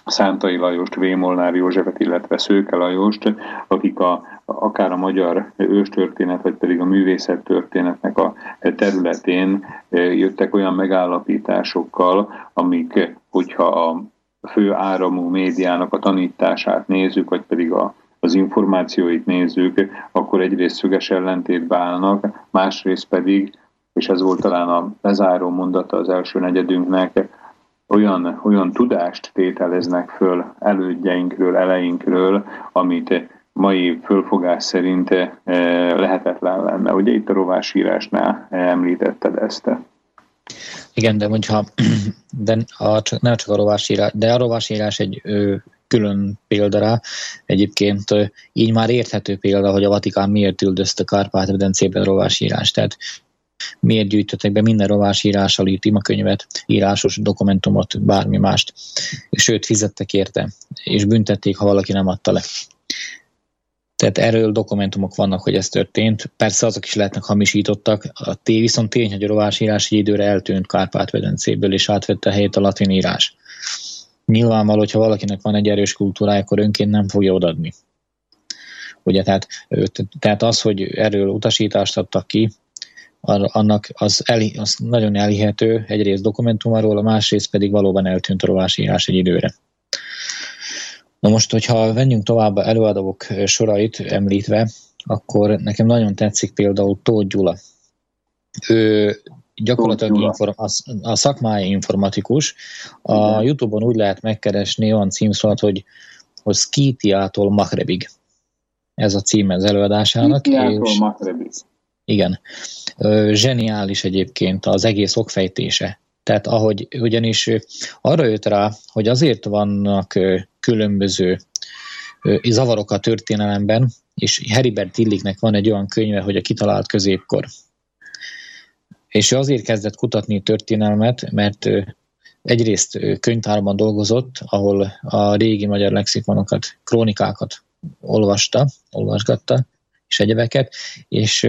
Szántai Lajost, Vémolnár Józsefet, illetve Szőke Lajost, akik a, akár a magyar őstörténet, vagy pedig a művészettörténetnek a területén jöttek olyan megállapításokkal, amik, hogyha a fő áramú médiának a tanítását nézzük, vagy pedig a, az információit nézzük, akkor egyrészt szöges ellentétbe állnak, másrészt pedig, és ez volt talán a lezáró mondata az első negyedünknek, olyan, olyan tudást tételeznek föl elődjeinkről, eleinkről, amit mai fölfogás szerint eh, lehetetlen lenne. Ugye itt a rovásírásnál említetted ezt.
Igen, de mondja, de a, nem csak a rovásírás, de a rovásírás egy ö, külön példa rá. Egyébként ö, így már érthető példa, hogy a Vatikán miért üldözte Kárpát-medencében rovásírás. Tehát miért gyűjtöttek be minden rovásírással írt imakönyvet, írásos dokumentumot, bármi mást. Sőt, fizettek érte, és büntették, ha valaki nem adta le. Tehát erről dokumentumok vannak, hogy ez történt. Persze azok is lehetnek hamisítottak. A té viszont tény, hogy a rovásírás egy időre eltűnt Kárpát-medencéből, és átvette helyét a latin írás. Nyilvánvaló, hogyha valakinek van egy erős kultúrája, akkor önként nem fogja odadni. Ugye, tehát, tehát az, hogy erről utasítást adtak ki, annak az, eli, az nagyon elhihető, egyrészt dokumentumáról, a másrészt pedig valóban eltűnt a rovásírás egy időre. Na most, hogyha venjünk tovább előadók sorait említve, akkor nekem nagyon tetszik például Tóth Gyula. Ő gyakorlatilag inform, a, a szakmája informatikus. A Igen. Youtube-on úgy lehet megkeresni olyan címszolat, hogy, hogy Skitiától Makrebig. Ez a cím az előadásának.
Skitiától Makrebig.
Igen. Zseniális egyébként az egész okfejtése. Tehát ahogy ugyanis arra jött rá, hogy azért vannak különböző zavarok a történelemben, és Heribert Tilliknek van egy olyan könyve, hogy a kitalált középkor. És ő azért kezdett kutatni történelmet, mert egyrészt könyvtárban dolgozott, ahol a régi magyar lexikonokat, krónikákat olvasta, olvasgatta, és egyebeket, és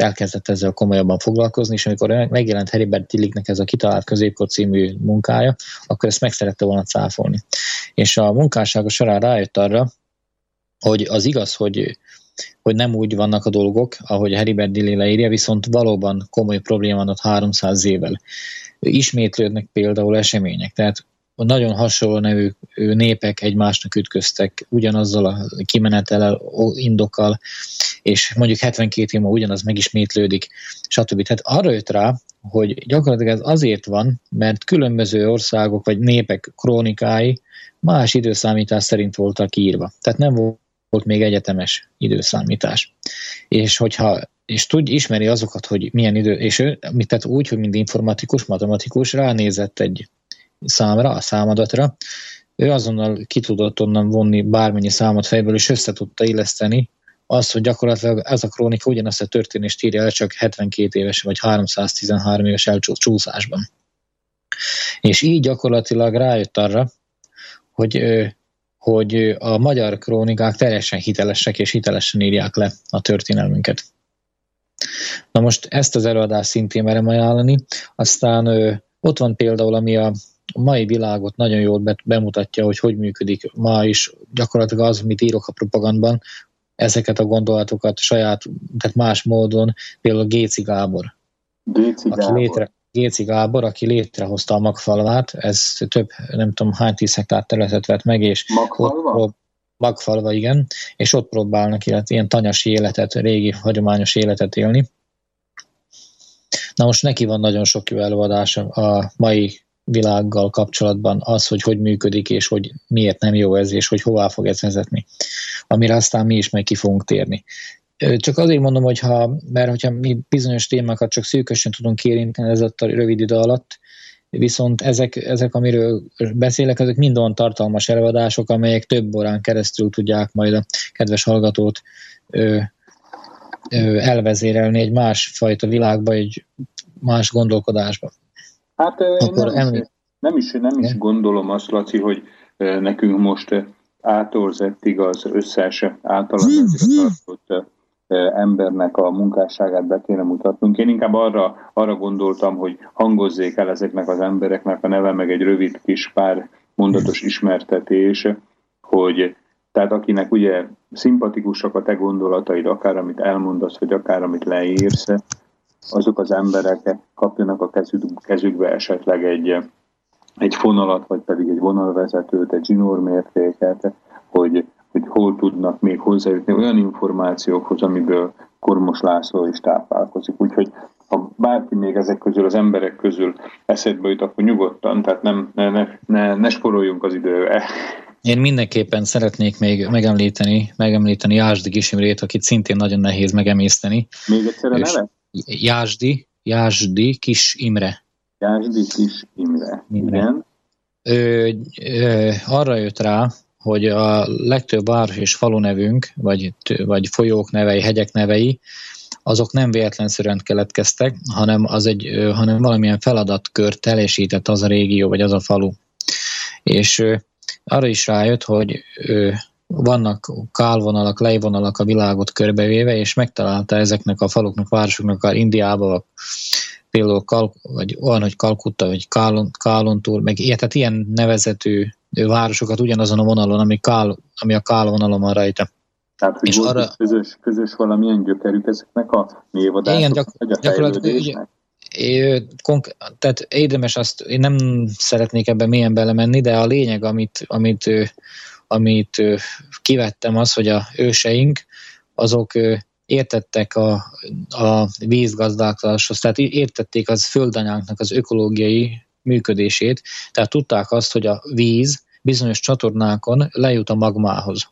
elkezdett ezzel komolyabban foglalkozni, és amikor megjelent Heribert Tilliknek ez a kitalált középkor című munkája, akkor ezt meg szerette volna cáfolni. És a munkássága során rájött arra, hogy az igaz, hogy hogy nem úgy vannak a dolgok, ahogy Heribert Dilly leírja, viszont valóban komoly probléma van ott 300 évvel. Ismétlődnek például események, tehát nagyon hasonló nevű népek egymásnak ütköztek ugyanazzal a kimenetel indokkal, és mondjuk 72 év ugyanaz megismétlődik, stb. Tehát arra jött rá, hogy gyakorlatilag ez azért van, mert különböző országok vagy népek krónikái más időszámítás szerint voltak írva. Tehát nem volt még egyetemes időszámítás. És hogyha és tud, ismeri azokat, hogy milyen idő, és ő, tehát úgy, hogy mind informatikus, matematikus, ránézett egy számra, a számadatra, ő azonnal ki tudott onnan vonni bármennyi számot fejből, és össze tudta illeszteni az, hogy gyakorlatilag ez a krónika ugyanazt a történést írja el, csak 72 éves vagy 313 éves elcsúszásban. És így gyakorlatilag rájött arra, hogy, hogy a magyar krónikák teljesen hitelesek és hitelesen írják le a történelmünket. Na most ezt az előadást szintén merem ajánlani, aztán ott van például, ami a mai világot nagyon jól bemutatja, hogy hogy működik ma is gyakorlatilag az, amit írok a propagandban, ezeket a gondolatokat saját, tehát más módon, például Géci Gábor.
Géci
Gábor. Aki létre, Géci Gábor, aki létrehozta a magfalvát, ez több, nem tudom hány tíz hektár területet vett meg, és
Magfalva? Ott
magfalva, igen, és ott próbálnak illetve ilyen tanyasi életet, régi, hagyományos életet élni. Na most neki van nagyon sok jó előadása a mai világgal kapcsolatban az, hogy hogy működik, és hogy miért nem jó ez, és hogy hová fog ez vezetni. Amire aztán mi is meg ki fogunk térni. Csak azért mondom, hogy ha, mert hogyha mi bizonyos témákat csak szűkösen tudunk érinteni ez a rövid idő alatt, viszont ezek, ezek, amiről beszélek, ezek mind olyan tartalmas előadások, amelyek több órán keresztül tudják majd a kedves hallgatót ö, ö, elvezérelni egy másfajta világba, egy más gondolkodásba.
Hát Akkor nem, is, nem, is, nem is gondolom azt, Laci, hogy nekünk most ától az összes általán tartott embernek a munkásságát be kéne mutatnunk. Én inkább arra, arra gondoltam, hogy hangozzék el ezeknek az embereknek a neve, meg egy rövid kis pár mondatos ismertetés, hogy tehát akinek ugye szimpatikusak a te gondolataid, akár amit elmondasz, vagy akár amit leírsz, azok az emberek kapjanak a kezükbe esetleg egy, egy fonalat, vagy pedig egy vonalvezetőt, egy zsinórmértéket, hogy hogy hol tudnak még hozzájutni olyan információkhoz, amiből Kormos László is táplálkozik. Úgyhogy ha bárki még ezek közül, az emberek közül eszedbe jut, akkor nyugodtan, tehát nem, ne, ne, ne, ne sporoljunk az időre.
Én mindenképpen szeretnék még megemlíteni, megemlíteni Jásdi Kisimrét, akit szintén nagyon nehéz megemészteni.
Még egyszer a neve?
Jásdi, Jásdi Kis Imre.
Jásdi Kis Imre. Imre. Igen.
Ő, ő, arra jött rá, hogy a legtöbb város és falu nevünk, vagy, vagy folyók nevei, hegyek nevei, azok nem véletlenszerűen keletkeztek, hanem, az egy, hanem valamilyen feladatkör teljesített az a régió, vagy az a falu. És arra is rájött, hogy vannak kálvonalak, lejvonalak a világot körbevéve, és megtalálta ezeknek a faluknak, városoknak, a Indiába, például Kal, vagy olyan, hogy Kalkutta, vagy Kálon, Kálontúr, meg ilyen, tehát ilyen nevezetű városokat ugyanazon a vonalon, ami, Kál, ami a Kál vonalon van rajta.
Tehát, hogy és volt arra... közös, közös valamilyen gyökerük ezeknek a névadások, Igen, gyak, vagy a gyakorlatilag
tehát érdemes azt, én nem szeretnék ebben mélyen belemenni, de a lényeg, amit, amit, amit kivettem az, hogy a őseink, azok értettek a, a vízgazdálkodáshoz, tehát értették az földanyánknak az ökológiai működését, tehát tudták azt, hogy a víz bizonyos csatornákon lejut a magmához.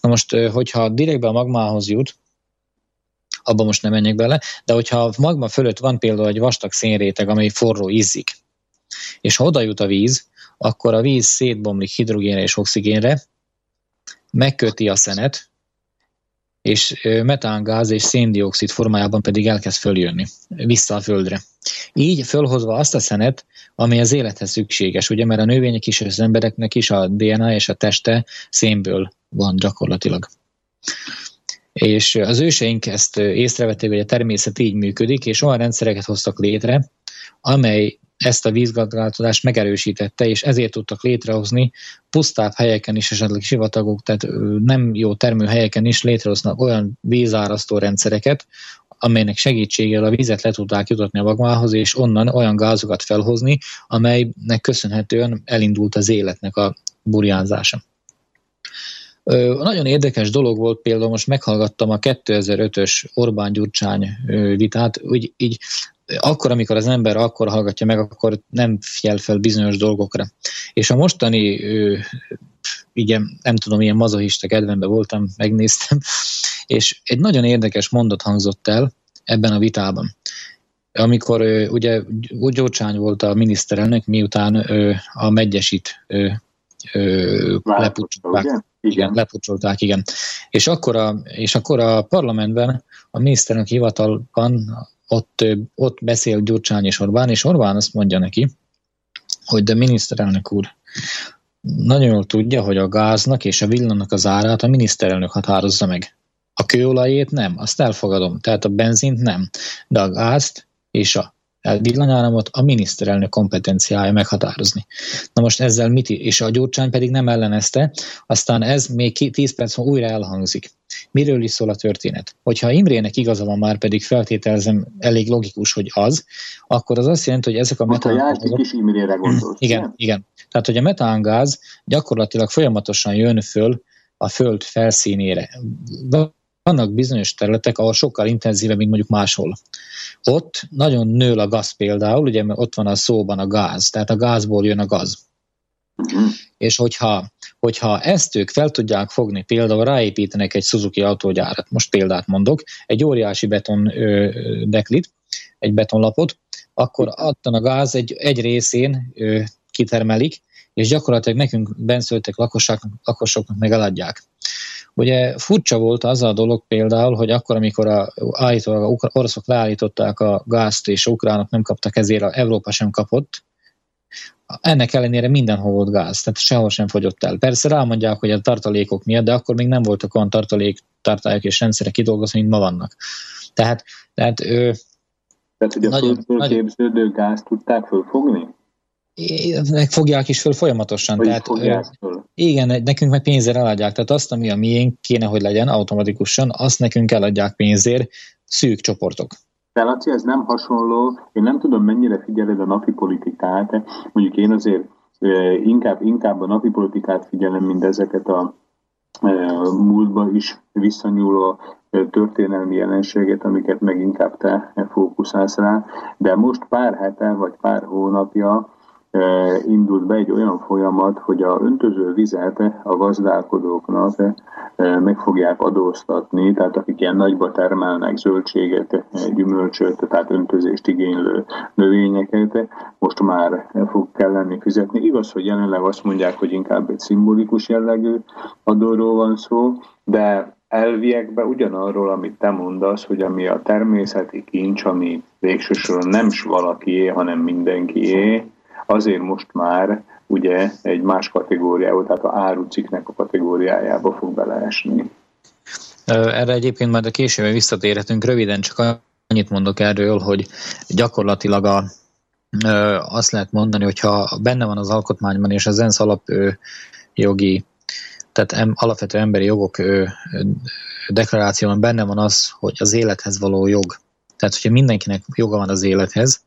Na most, hogyha direktbe a magmához jut, abban most nem menjek bele, de hogyha a magma fölött van például egy vastag szénréteg, amely forró izzik, és ha oda jut a víz, akkor a víz szétbomlik hidrogénre és oxigénre, megköti a szenet, és metángáz és széndiokszid formájában pedig elkezd följönni vissza a földre. Így fölhozva azt a szenet, ami az élethez szükséges, ugye, mert a növények is, az embereknek is a DNA és a teste szénből van gyakorlatilag. És az őseink ezt észrevették, hogy a természet így működik, és olyan rendszereket hoztak létre, amely ezt a vízgazdálkodást megerősítette, és ezért tudtak létrehozni pusztább helyeken is, esetleg sivatagok, tehát nem jó termőhelyeken is létrehoznak olyan vízárasztó rendszereket, amelynek segítségével a vizet le tudták jutatni a magmához, és onnan olyan gázokat felhozni, amelynek köszönhetően elindult az életnek a burjánzása. Nagyon érdekes dolog volt például, most meghallgattam a 2005-ös Orbán-Gyurcsány vitát, úgy így akkor, amikor az ember akkor hallgatja meg, akkor nem fiel fel bizonyos dolgokra. És a mostani, igen, nem tudom, ilyen mazohista kedvemben voltam, megnéztem, és egy nagyon érdekes mondat hangzott el ebben a vitában. Amikor ugye Gyurcsány volt a miniszterelnök, miután a megyesit lepucsolták. Igen, lepucsolták, igen. És akkor, a, és akkor a parlamentben, a miniszterelnök hivatalban ott, ott beszél Gyurcsány és Orbán, és Orbán azt mondja neki, hogy de miniszterelnök úr, nagyon jól tudja, hogy a gáznak és a villannak az árát a miniszterelnök határozza meg. A kőolajét nem, azt elfogadom, tehát a benzint nem, de a gázt és a villanyáramot a miniszterelnök kompetenciája meghatározni. Na most ezzel mit, és a Gyurcsány pedig nem ellenezte, aztán ez még 10 perc múlva újra elhangzik. Miről is szól a történet? Hogyha Imrének igaza van már, pedig feltételezem elég logikus, hogy az, akkor az azt jelenti, hogy ezek a
metángázok... is Imrére gondolsz.
Igen, igen. Tehát, hogy a metángáz gyakorlatilag folyamatosan jön föl a föld felszínére vannak bizonyos területek, ahol sokkal intenzívebb, mint mondjuk máshol. Ott nagyon nő a gáz például, ugye mert ott van a szóban a gáz, tehát a gázból jön a gáz. És hogyha, hogyha ezt ők fel tudják fogni, például ráépítenek egy Suzuki autógyárat, most példát mondok, egy óriási beton ö, deklit, egy betonlapot, akkor adtan a gáz egy, egy részén ö, kitermelik, és gyakorlatilag nekünk benszültek lakosoknak meg eladják. Ugye furcsa volt az a dolog például, hogy akkor, amikor a, állítólag a oroszok leállították a gázt, és a ukránok nem kaptak ezért, a Európa sem kapott, ennek ellenére mindenhol volt gáz, tehát sehol sem fogyott el. Persze rámondják, hogy a tartalékok miatt, de akkor még nem voltak olyan tartalék, tartályok és rendszerek kidolgozva, mint ma vannak. Tehát, tehát ő,
tehát, hogy a nagyon, nagyon, gázt tudták fölfogni?
Meg fogják is föl folyamatosan.
Hogy tehát,
föl. Igen, nekünk meg pénzért eladják. Tehát azt, ami a miénk kéne, hogy legyen automatikusan, azt nekünk eladják pénzért szűk csoportok.
De Laci, ez nem hasonló, én nem tudom mennyire figyeled a napi politikát, mondjuk én azért inkább, inkább a napi politikát figyelem, mint ezeket a múltba is visszanyúló történelmi jelenséget, amiket meg inkább te fókuszálsz rá, de most pár hete vagy pár hónapja indult be egy olyan folyamat, hogy a öntöző vizet a gazdálkodóknak meg fogják adóztatni, tehát akik ilyen nagyba termelnek zöldséget, gyümölcsöt, tehát öntözést igénylő növényeket, most már fog kelleni fizetni. Igaz, hogy jelenleg azt mondják, hogy inkább egy szimbolikus jellegű adóról van szó, de elviekben ugyanarról, amit te mondasz, hogy ami a természeti kincs, ami végsősoron nem s valakié, hanem mindenkié, azért most már ugye egy más kategóriába, tehát a áruciknek a kategóriájába fog beleesni.
Erre egyébként majd a később visszatérhetünk, röviden csak annyit mondok erről, hogy gyakorlatilag a, azt lehet mondani, hogyha benne van az alkotmányban és az ENSZ alapjogi, tehát em, alapvető emberi jogok deklarációban benne van az, hogy az élethez való jog. Tehát, hogyha mindenkinek joga van az élethez,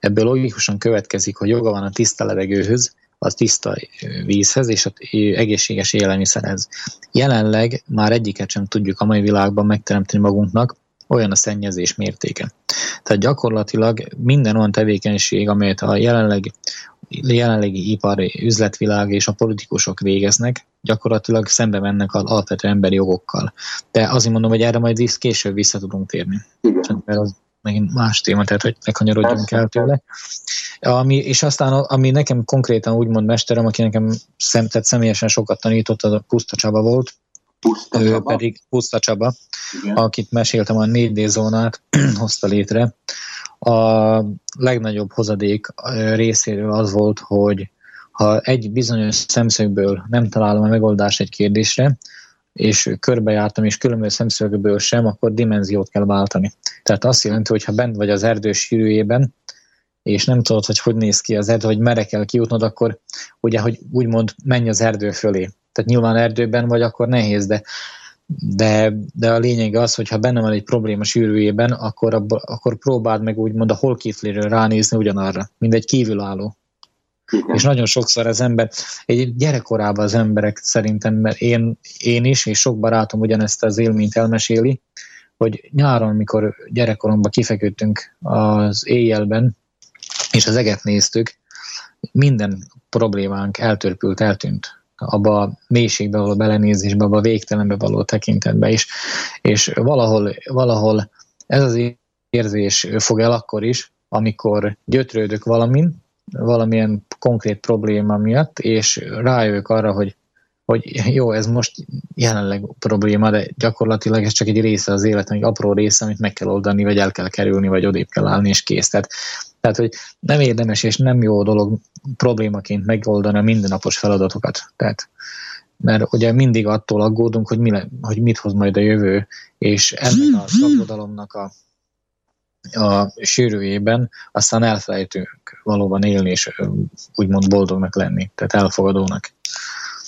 Ebből logikusan következik, hogy joga van a tiszta levegőhöz, a tiszta vízhez és az egészséges élelmiszerhez. Jelenleg már egyiket sem tudjuk a mai világban megteremteni magunknak, olyan a szennyezés mértéke. Tehát gyakorlatilag minden olyan tevékenység, amelyet a jelenleg, jelenlegi ipari üzletvilág és a politikusok végeznek, gyakorlatilag szembe mennek az alapvető emberi jogokkal. De azért mondom, hogy erre majd később vissza tudunk térni. Igen. Mert az megint más téma, tehát hogy ne kanyarodjunk el tőle. Ami, és aztán, ami nekem konkrétan úgymond mesterem, aki nekem szem, tehát személyesen sokat tanított, az a Puszta Csaba volt,
Puszta ő
Csaba. pedig Puszta Csaba, Igen. akit meséltem, a 4D zónát hozta létre. A legnagyobb hozadék részéről az volt, hogy ha egy bizonyos szemszögből nem találom a megoldást egy kérdésre, és körbejártam, és különböző szemszögből sem, akkor dimenziót kell váltani. Tehát azt jelenti, hogy ha bent vagy az erdő sűrűjében, és nem tudod, hogy hogy néz ki az erdő, hogy merre kell kijutnod, akkor ugye, hogy úgymond menj az erdő fölé. Tehát nyilván erdőben vagy, akkor nehéz, de, de, de a lényeg az, hogy ha benne van egy probléma sűrűjében, akkor, abba, akkor próbáld meg úgymond a holkifléről ránézni ugyanarra, mint egy kívülálló. Igen. És nagyon sokszor az ember, egy gyerekkorában az emberek szerintem, mert én, én is, és sok barátom ugyanezt az élményt elmeséli, hogy nyáron, mikor gyerekkoromban kifeküdtünk az éjjelben, és az eget néztük, minden problémánk eltörpült, eltűnt abba a mélységbe való belenézésbe, abba a végtelenbe való tekintetbe is. És valahol, valahol ez az érzés fog el akkor is, amikor gyötrődök valamin, valamilyen konkrét probléma miatt, és rájövök arra, hogy, hogy jó, ez most jelenleg probléma, de gyakorlatilag ez csak egy része az életnek, egy apró része, amit meg kell oldani, vagy el kell kerülni, vagy odébb kell állni, és kész. Tehát, tehát, hogy nem érdemes és nem jó dolog problémaként megoldani a mindennapos feladatokat. Tehát, mert ugye mindig attól aggódunk, hogy, mi le, hogy mit hoz majd a jövő, és ennek a szabadalomnak a a sűrűjében, aztán elfelejtünk valóban élni, és úgymond boldognak lenni, tehát elfogadónak.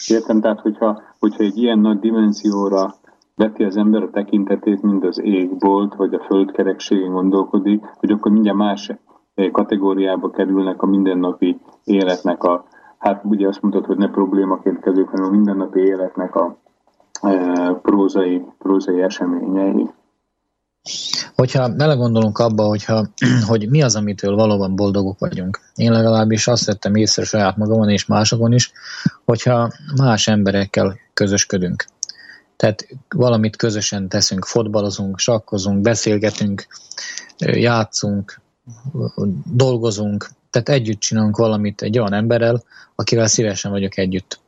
Értem, tehát hogyha, hogyha egy ilyen nagy dimenzióra veti az ember a tekintetét, mind az égbolt, vagy a földkerekségén gondolkodik, hogy akkor mindjárt más kategóriába kerülnek a mindennapi életnek a, hát ugye azt mondtad, hogy ne problémaként kezdők, hanem a mindennapi életnek a e, prózai, prózai eseményei.
Hogyha belegondolunk abba, hogyha, hogy mi az, amitől valóban boldogok vagyunk. Én legalábbis azt vettem észre saját magamon és másokon is, hogyha más emberekkel közösködünk. Tehát valamit közösen teszünk, fotbalozunk, sakkozunk, beszélgetünk, játszunk, dolgozunk, tehát együtt csinálunk valamit egy olyan emberrel, akivel szívesen vagyok együtt.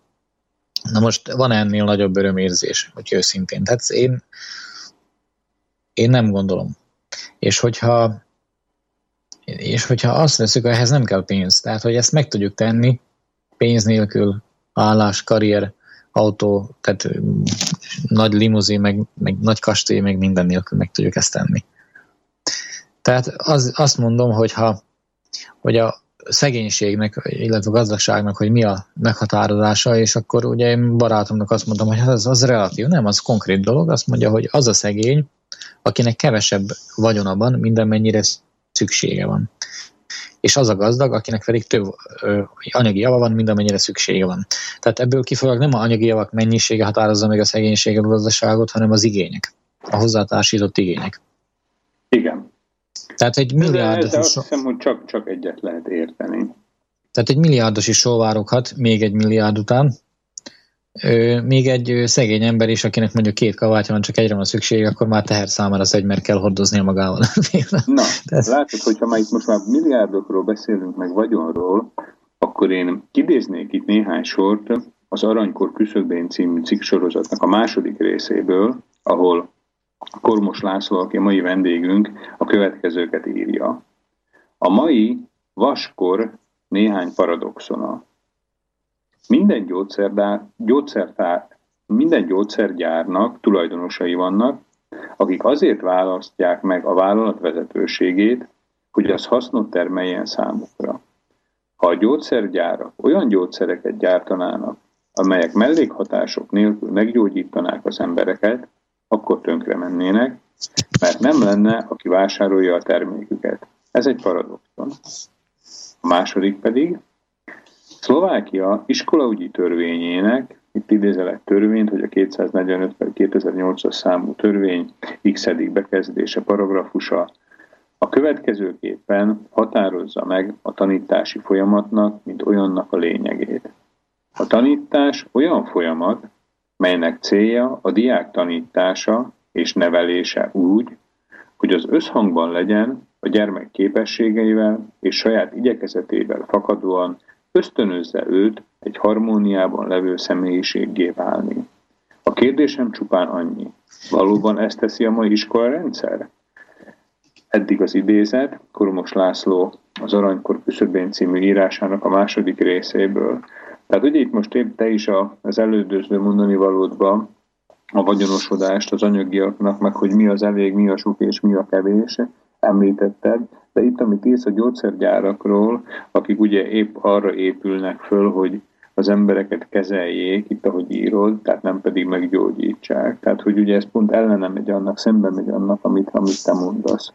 Na most van ennél nagyobb örömérzés, hogy őszintén. Tehát én, én nem gondolom. És hogyha, és hogyha azt veszük, ehhez nem kell pénz. Tehát, hogy ezt meg tudjuk tenni pénz nélkül, állás, karrier, autó, tehát nagy limuzin, meg, meg nagy kastély, meg minden nélkül meg tudjuk ezt tenni. Tehát az, azt mondom, hogy ha hogy a szegénységnek, illetve a gazdagságnak, hogy mi a meghatározása, és akkor ugye én barátomnak azt mondtam, hogy az, az relatív, nem, az konkrét dolog, azt mondja, hogy az a szegény, akinek kevesebb vagyonban minden mennyire szüksége van. És az a gazdag, akinek pedig több ö, anyagi java van, mint amennyire szüksége van. Tehát ebből kifolyólag nem a anyagi javak mennyisége határozza meg a szegénységet, a gazdaságot, hanem az igények, a hozzátársított igények.
Igen.
Tehát egy milliárdos...
De azt hiszem, hogy csak, csak egyet lehet érteni.
Tehát egy milliárdos is sóvároghat még egy milliárd után, még egy szegény ember is, akinek mondjuk két kabátja van, csak egyre van szükség, akkor már teher számára az egy, mert kell hordoznia magával.
Na, ez... látod, hogyha már itt most már milliárdokról beszélünk, meg vagyonról, akkor én kidéznék itt néhány sort az Aranykor Küszöbén című cikksorozatnak a második részéből, ahol Kormos László, aki a mai vendégünk, a következőket írja. A mai vaskor néhány paradoxona. Minden, gyógyszertár, minden gyógyszergyárnak tulajdonosai vannak, akik azért választják meg a vállalat vezetőségét, hogy az hasznot termeljen számukra. Ha a gyógyszergyárak olyan gyógyszereket gyártanának, amelyek mellékhatások nélkül meggyógyítanák az embereket, akkor tönkre mennének, mert nem lenne, aki vásárolja a terméküket. Ez egy paradoxon. A második pedig, Szlovákia iskolaügyi törvényének, itt idézelek törvényt, hogy a 245 2008-as számú törvény x bekezdése, paragrafusa a következőképpen határozza meg a tanítási folyamatnak, mint olyannak a lényegét. A tanítás olyan folyamat, melynek célja a diák tanítása és nevelése úgy, hogy az összhangban legyen a gyermek képességeivel és saját igyekezetével fakadóan ösztönözze őt egy harmóniában levő személyiséggé válni. A kérdésem csupán annyi. Valóban ezt teszi a mai iskola rendszer? Eddig az idézet, Koromos László az Aranykor Küszöbén című írásának a második részéből. Tehát ugye itt most épp te is az elődöző mondani valódban a vagyonosodást az anyagiaknak, meg hogy mi az elég, mi a sok és mi a kevés, említetted, de itt, amit írsz a gyógyszergyárakról, akik ugye épp arra épülnek föl, hogy az embereket kezeljék, itt ahogy írod, tehát nem pedig meggyógyítsák. Tehát, hogy ugye ez pont ellene megy annak, szembe megy annak, amit, amit te mondasz.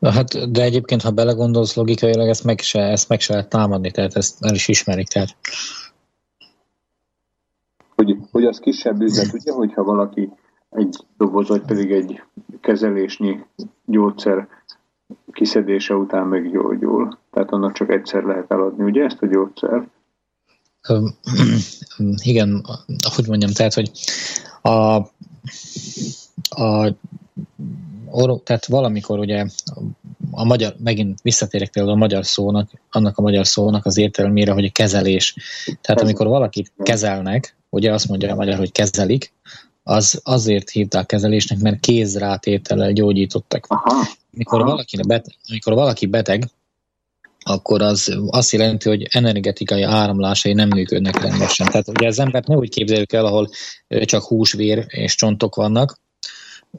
Hát, de egyébként, ha belegondolsz logikailag, ezt meg se, ezt meg se lehet támadni, tehát ezt el is ismerik. Tehát.
Hogy, hogy az kisebb üzlet, ugye, hogyha valaki egy doboz, vagy pedig egy kezelésnyi gyógyszer kiszedése után meggyógyul. Tehát annak csak egyszer lehet eladni, ugye ezt a gyógyszer?
Igen, ahogy mondjam, tehát, hogy a, a or, tehát valamikor ugye a magyar, megint visszatérek például a magyar szónak, annak a magyar szónak az értelmére, hogy a kezelés. Tehát amikor valakit kezelnek, ugye azt mondja a magyar, hogy kezelik, az azért hívták kezelésnek, mert kézrátétellel gyógyítottak. Aha. Mikor, valaki beteg, amikor valaki beteg, akkor az azt jelenti, hogy energetikai áramlásai nem működnek rendesen. Tehát ugye az embert ne úgy képzeljük el, ahol csak húsvér és csontok vannak,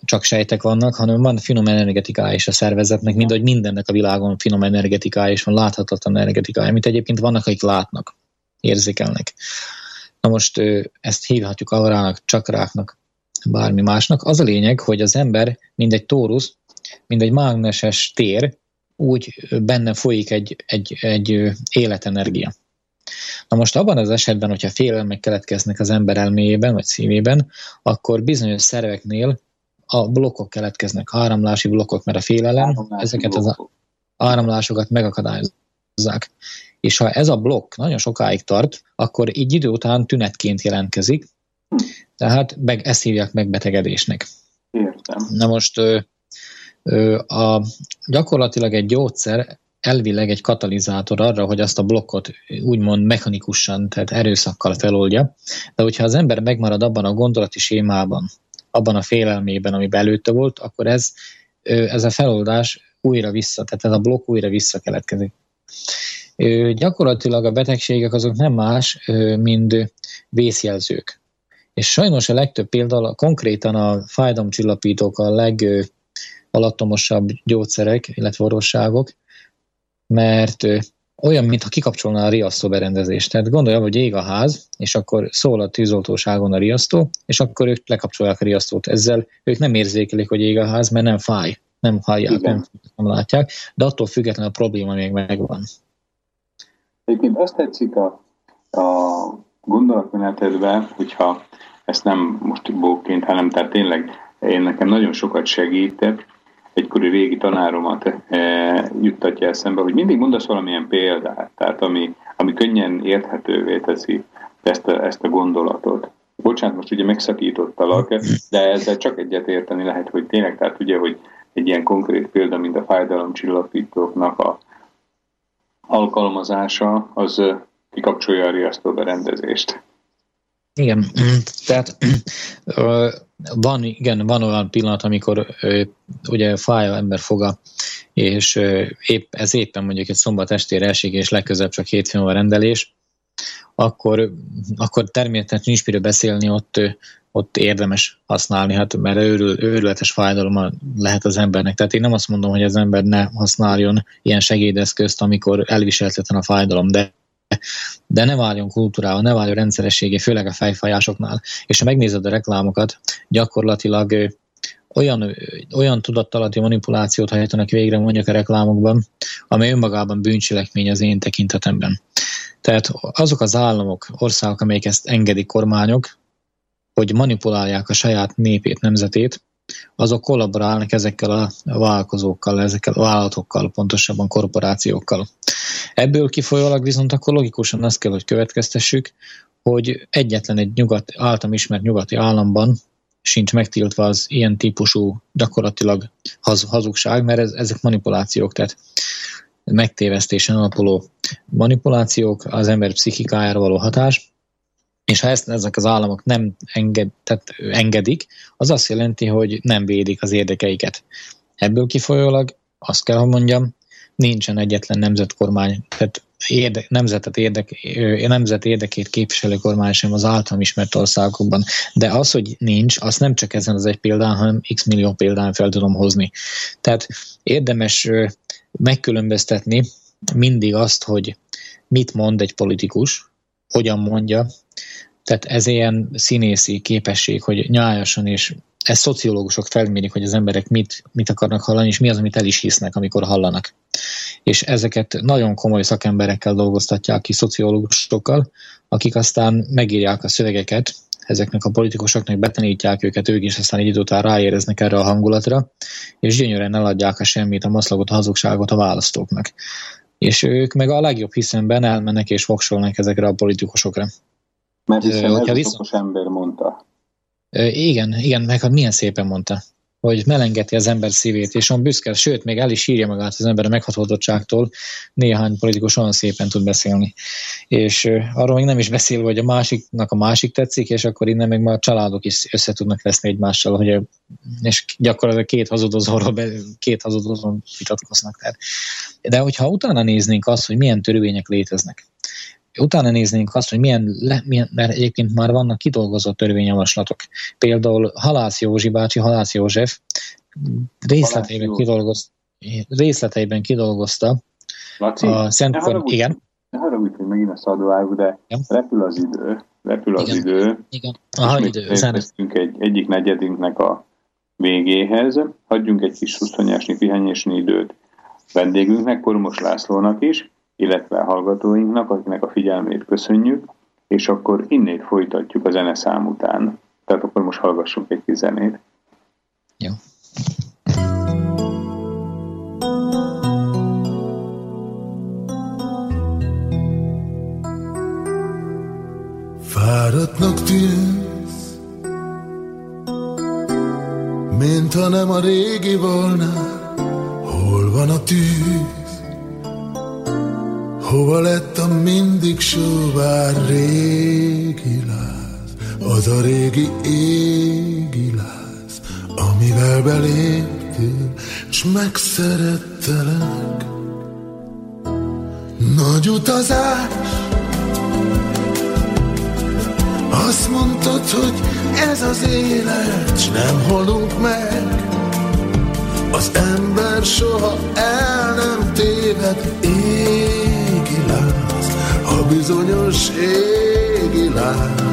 csak sejtek vannak, hanem van finom energetikája is a szervezetnek, mind hogy mindennek a világon finom energetikája és van láthatatlan energetikája, amit egyébként vannak, akik látnak, érzékelnek. Na most ezt hívhatjuk aurának, csakráknak, bármi másnak. Az a lényeg, hogy az ember, mint egy tórusz, mint egy mágneses tér, úgy benne folyik egy, egy, egy életenergia. Na most abban az esetben, hogyha félelmek keletkeznek az ember elméjében vagy szívében, akkor bizonyos szerveknél a blokkok keletkeznek, áramlási blokkok, mert a félelem áramlási ezeket blokkok. az áramlásokat megakadályozzák. És ha ez a blokk nagyon sokáig tart, akkor így idő után tünetként jelentkezik, tehát meg, ezt hívják megbetegedésnek.
Értem.
Na most ö, ö, a, gyakorlatilag egy gyógyszer elvileg egy katalizátor arra, hogy azt a blokkot úgymond mechanikusan, tehát erőszakkal feloldja, de hogyha az ember megmarad abban a gondolati sémában, abban a félelmében, ami belőtte volt, akkor ez, ez a feloldás újra vissza, tehát ez a blokk újra visszakeletkezik. Gyakorlatilag a betegségek azok nem más, mint vészjelzők. És sajnos a legtöbb példa, konkrétan a fájdalomcsillapítók a legalattomosabb gyógyszerek, illetve orvosságok, mert olyan, mintha kikapcsolná a riasztó berendezést. Tehát gondolja, hogy ég a ház, és akkor szól a tűzoltóságon a riasztó, és akkor ők lekapcsolják a riasztót. Ezzel ők nem érzékelik, hogy ég a ház, mert nem fáj, nem hallják, nem, nem látják, de attól függetlenül a probléma még megvan.
Egyébként azt tetszik a, a gondolatmenetedben, hogyha ezt nem most bóként, hanem tehát tényleg én nekem nagyon sokat segített, egykori régi tanáromat e, juttatja eszembe, hogy mindig mondasz valamilyen példát, tehát ami, ami könnyen érthetővé teszi ezt a, ezt a gondolatot. Bocsánat, most ugye megszakítottalak, de ezzel csak egyet érteni lehet, hogy tényleg, tehát ugye, hogy egy ilyen konkrét példa, mint a fájdalomcsillapítóknak a alkalmazása, az kikapcsolja a riasztó berendezést.
Igen, tehát van, igen, van olyan pillanat, amikor ugye fáj a ember foga, és épp, ez éppen mondjuk egy szombat estére esik, és legközebb csak hétfőn a rendelés, akkor, akkor természetesen nincs miről beszélni, ott, ott érdemes használni, hát mert őrül, őrületes fájdalom lehet az embernek. Tehát én nem azt mondom, hogy az ember ne használjon ilyen segédeszközt, amikor elviselhetetlen a fájdalom, de de ne váljon kultúrával, ne váljon rendszerességé, főleg a fejfajásoknál. És ha megnézed a reklámokat, gyakorlatilag olyan, olyan tudattalati manipulációt hajtanak végre mondjuk a reklámokban, amely önmagában bűncselekmény az én tekintetemben. Tehát azok az államok, országok, amelyek ezt engedik kormányok, hogy manipulálják a saját népét, nemzetét, azok kollaborálnak ezekkel a vállalkozókkal, ezekkel a vállalatokkal, pontosabban korporációkkal. Ebből kifolyólag viszont akkor logikusan azt kell, hogy következtessük, hogy egyetlen egy nyugat, általam ismert nyugati államban sincs megtiltva az ilyen típusú gyakorlatilag haz, hazugság, mert ez, ezek manipulációk, tehát megtévesztésen alapuló manipulációk, az ember pszichikájára való hatás, és ha ezt ezek az államok nem enged, tehát engedik, az azt jelenti, hogy nem védik az érdekeiket. Ebből kifolyólag azt kell, hogy mondjam, nincsen egyetlen nemzetkormány, tehát érde, nemzetet érdek, nemzet érdekét képviselő kormány sem az általam ismert országokban. De az, hogy nincs, azt nem csak ezen az egy példán, hanem x millió példán fel tudom hozni. Tehát érdemes megkülönböztetni mindig azt, hogy mit mond egy politikus, hogyan mondja, tehát ez ilyen színészi képesség, hogy nyájasan és ezt szociológusok felmérik, hogy az emberek mit, mit akarnak hallani, és mi az, amit el is hisznek, amikor hallanak. És ezeket nagyon komoly szakemberekkel dolgoztatják ki, szociológusokkal, akik aztán megírják a szövegeket, ezeknek a politikusoknak betanítják őket, ők is aztán egy idő után ráéreznek erre a hangulatra, és gyönyörűen eladják a semmit, a maszlagot, a hazugságot a választóknak. És ők meg a legjobb hiszemben elmennek és voksolnak ezekre a politikusokra.
Mert hiszen ez viszont... okos ember mondta.
Igen, igen, meg hát milyen szépen mondta, hogy melengeti az ember szívét, és on büszke, sőt, még el is sírja magát az ember a meghatottságtól, néhány politikus olyan szépen tud beszélni. És arról még nem is beszél, hogy a másiknak a másik tetszik, és akkor innen még már a családok is össze tudnak veszni egymással, hogy és gyakorlatilag két hazudozóról, két hazudozón vitatkoznak. Tehát. De hogyha utána néznénk azt, hogy milyen törvények léteznek, utána néznénk azt, hogy milyen, le, milyen, mert egyébként már vannak kidolgozott törvényjavaslatok. Például Halász Józsi bácsi, Halász József részleteiben, kidolgoz, részleteiben kidolgozta
Laci, a Szent Kor... Igen. Ne haragudj, hogy megint a szadvágok, de Igen. repül az idő. Repül az
Igen.
idő.
Igen. Aha, idő.
egy, egyik negyedünknek a végéhez. Hagyjunk egy kis szuszonyásni, pihenyésni időt vendégünknek, Kormos Lászlónak is illetve a hallgatóinknak, akiknek a figyelmét köszönjük, és akkor innét folytatjuk a zeneszám után. Tehát akkor most hallgassunk egy kis zenét.
Jó.
Fáradtnak tűnsz, mint ha nem a régi volna, hol van a tűz? Hova lett a mindig sóvár régi láz, az a régi égi láz, amivel beléptél, s megszerettelek. Nagy utazás, azt mondtad, hogy ez az élet, s nem halunk meg. Az ember soha el nem téved, égi láz, a bizonyos égi láz.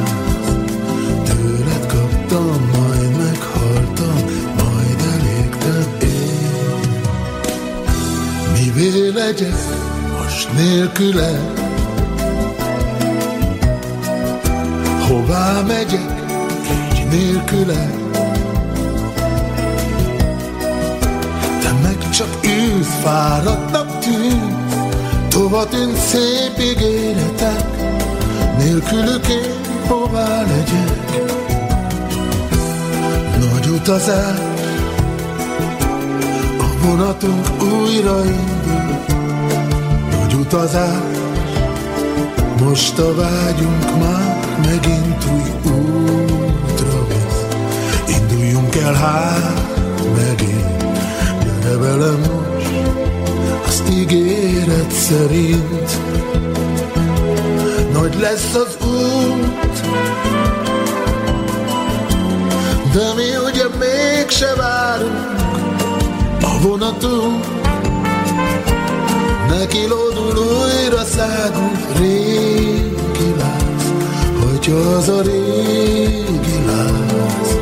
Tőled kaptam, majd meghaltam, majd elégtem én. Mivé legyek most nélküled, Hová megyek, így nélküle? Te meg csak ülsz, fáradtnak tűnsz, Tova tűnt szép ígéretek, Nélkülük én hová legyek? Nagy utazás, a vonatunk újra indul, Nagy utazás, most a vágyunk már megint új útra visz. Induljunk el hát megint, gyere velem ígéret szerint. Nagy lesz az út, de mi ugye mégse várunk a vonatunk. Neki lódul újra szágunk régi láz, hogyha az a régi láz.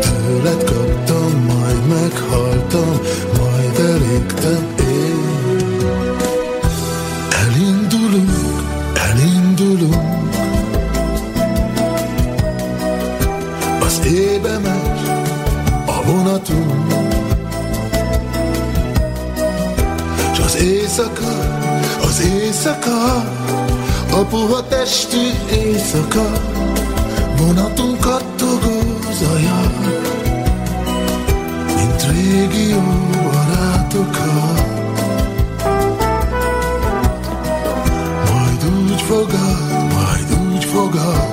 Tőled kaptam, majd meghaltam, a puha testű éjszaka, vonatunkat togózaja, mint régi jó barátokat. Majd úgy fogad, majd úgy fogad,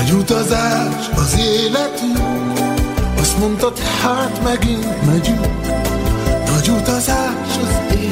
egy utazás az életünk, azt mondtad, hát megint megyünk,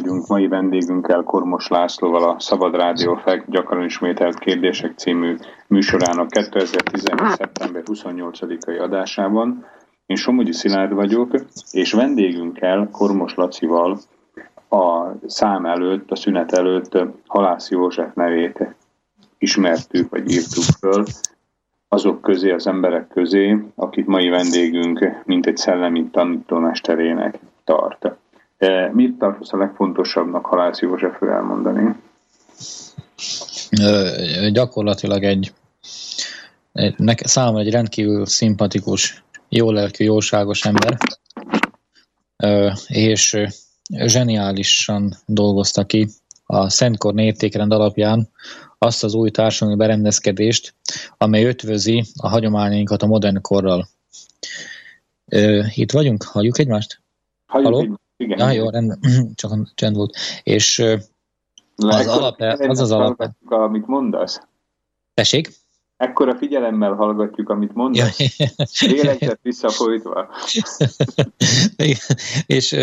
vagyunk mai vendégünkkel, Kormos Lászlóval a Szabad Rádió FEK gyakran ismételt kérdések című műsorának 2017. szeptember 28-ai adásában. Én Somogyi Szilárd vagyok, és vendégünkkel, Kormos Lacival a szám előtt, a szünet előtt Halász József nevét ismertük, vagy írtuk föl, azok közé, az emberek közé, akit mai vendégünk mint egy szellemi tanítómesterének tart. E, Mit tartasz a legfontosabbnak, Halász Józsefről elmondani?
Ö, gyakorlatilag egy, egy nek, számomra egy rendkívül szimpatikus, jó lelkű, jóságos ember, Ö, és zseniálisan dolgozta ki a Szentkorn értékrend alapján azt az új társadalmi berendezkedést, amely ötvözi a hagyományainkat a modern korral. Ö, Itt vagyunk? Halljuk egymást?
Halljuk,
Halló?
Igen.
Ah, jó, rendben. Csak csend volt. És Az, alap, az az alap.
Amit mondasz.
Tessék?
Ekkora figyelemmel hallgatjuk, amit mondasz. Lélegzett visszafolytva.
és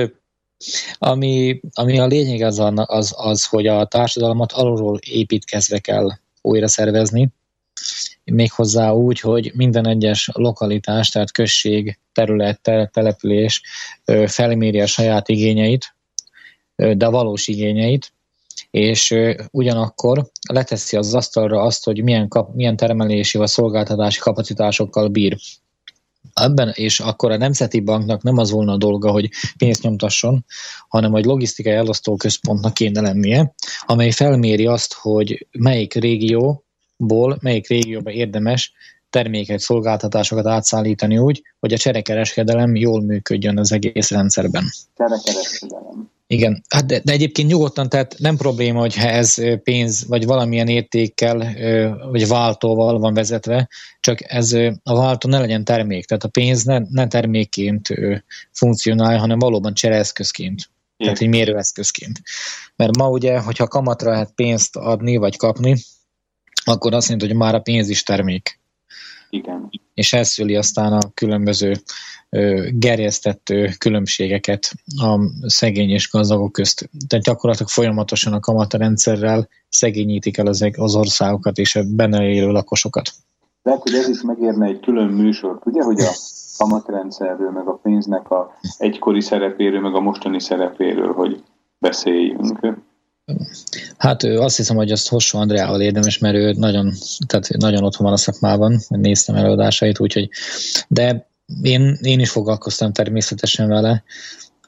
ami, ami a lényeg az, az, az, hogy a társadalmat alulról építkezve kell újra szervezni, méghozzá úgy, hogy minden egyes lokalitás, tehát község, terület, település felméri a saját igényeit, de a valós igényeit, és ugyanakkor leteszi az asztalra azt, hogy milyen, kap, milyen termelési vagy szolgáltatási kapacitásokkal bír. Ebben, és akkor a Nemzeti Banknak nem az volna a dolga, hogy pénzt nyomtasson, hanem hogy logisztikai elosztó központnak kéne lennie, amely felméri azt, hogy melyik régióból, melyik régióba érdemes terméket, szolgáltatásokat átszállítani úgy, hogy a cserekereskedelem jól működjön az egész rendszerben.
Cserekereskedelem.
Igen, hát de, de egyébként nyugodtan, tehát nem probléma, hogyha ez pénz vagy valamilyen értékkel vagy váltóval van vezetve, csak ez a váltó ne legyen termék, tehát a pénz ne, ne termékként funkcionálja, hanem valóban csereeszközként. Tehát egy mérőeszközként. Mert ma ugye, hogyha kamatra lehet pénzt adni vagy kapni, akkor azt mondja, hogy már a pénz is termék.
Igen.
És ez szüli aztán a különböző gerjesztett különbségeket a szegény és gazdagok közt. Tehát gyakorlatilag folyamatosan a kamatrendszerrel szegényítik el az, az országokat és a benne élő lakosokat.
Lehet, hogy ez is megérne egy külön műsort, ugye, hogy a kamatrendszerről, meg a pénznek a egykori szerepéről, meg a mostani szerepéről, hogy beszéljünk.
Hát ő azt hiszem, hogy azt Hossó Andreával érdemes, mert ő nagyon, tehát nagyon otthon van a szakmában, néztem előadásait, úgyhogy, de én, én is foglalkoztam természetesen vele.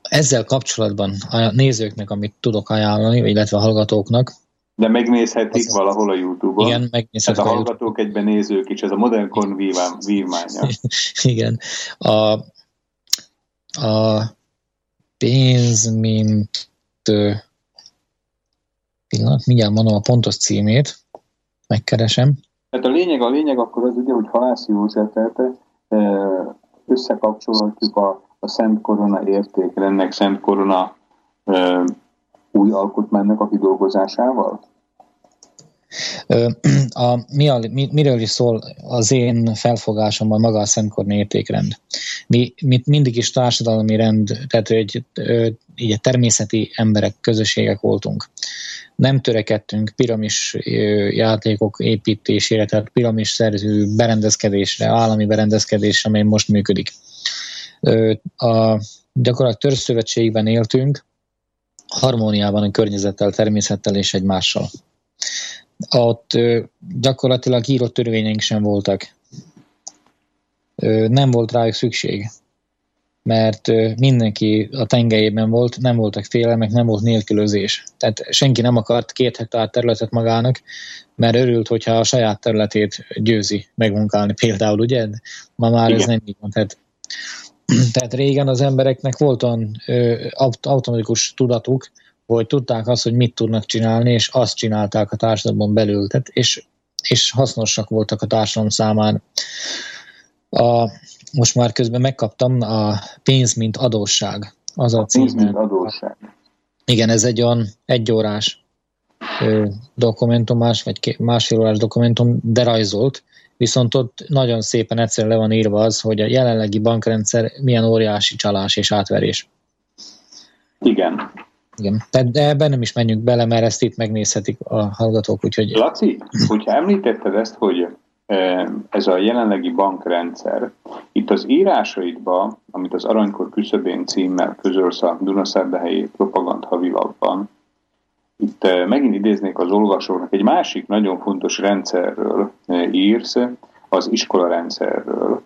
Ezzel kapcsolatban a nézőknek, amit tudok ajánlani, illetve a hallgatóknak,
de megnézhetik az valahol a Youtube-on.
Igen, megnézhetik
a, a hallgatók egyben nézők is, ez a modernkon vívmánya.
Igen. A, a pénz, mint pillanat, mindjárt mondom a pontos címét, megkeresem.
Tehát a lényeg, a lényeg akkor az ugye, hogy Halász Józsefet összekapcsolhatjuk a, a Szent Korona értékrendnek, Szent Korona ö, új alkotmánynak a kidolgozásával?
A, mi a, mi, miről is szól az én felfogásomban maga a Szent értékrend? Mi, mi mindig is társadalmi rend, tehát egy, így a természeti emberek, közösségek voltunk. Nem törekedtünk piramis játékok építésére, tehát piramis szerző berendezkedésre, állami berendezkedésre, amely most működik. A gyakorlatilag törzszövetségben éltünk, harmóniában a környezettel, természettel és egymással. Ott gyakorlatilag írott törvényeink sem voltak. Nem volt rájuk szükség, mert mindenki a tengelyében volt, nem voltak félelmek, nem volt nélkülözés. Tehát senki nem akart két hektár területet magának, mert örült, hogyha a saját területét győzi megmunkálni például, ugye? Ma már Igen. ez nem így van. Tehát, tehát régen az embereknek volt olyan automatikus tudatuk, hogy tudták azt, hogy mit tudnak csinálni, és azt csinálták a társadalomban belül, tehát, és, és hasznosak voltak a társadalom számára. A, most már közben megkaptam a pénz, mint adósság. Az a, a
pénz, mint adósság.
Igen, ez egy olyan egyórás dokumentumás, vagy másfél órás dokumentum, de rajzolt, viszont ott nagyon szépen egyszerűen le van írva az, hogy a jelenlegi bankrendszer milyen óriási csalás és átverés.
Igen.
Igen, tehát de ebben nem is menjünk bele, mert ezt itt megnézhetik a hallgatók, úgyhogy...
Laci, hogyha említetted ezt, hogy ez a jelenlegi bankrendszer, itt az írásaidban, amit az Aranykor küszöbén címmel közölsz a Dunaszerdehelyi Propagand havilapban, itt megint idéznék az olvasóknak, egy másik nagyon fontos rendszerről írsz, az iskolarendszerről,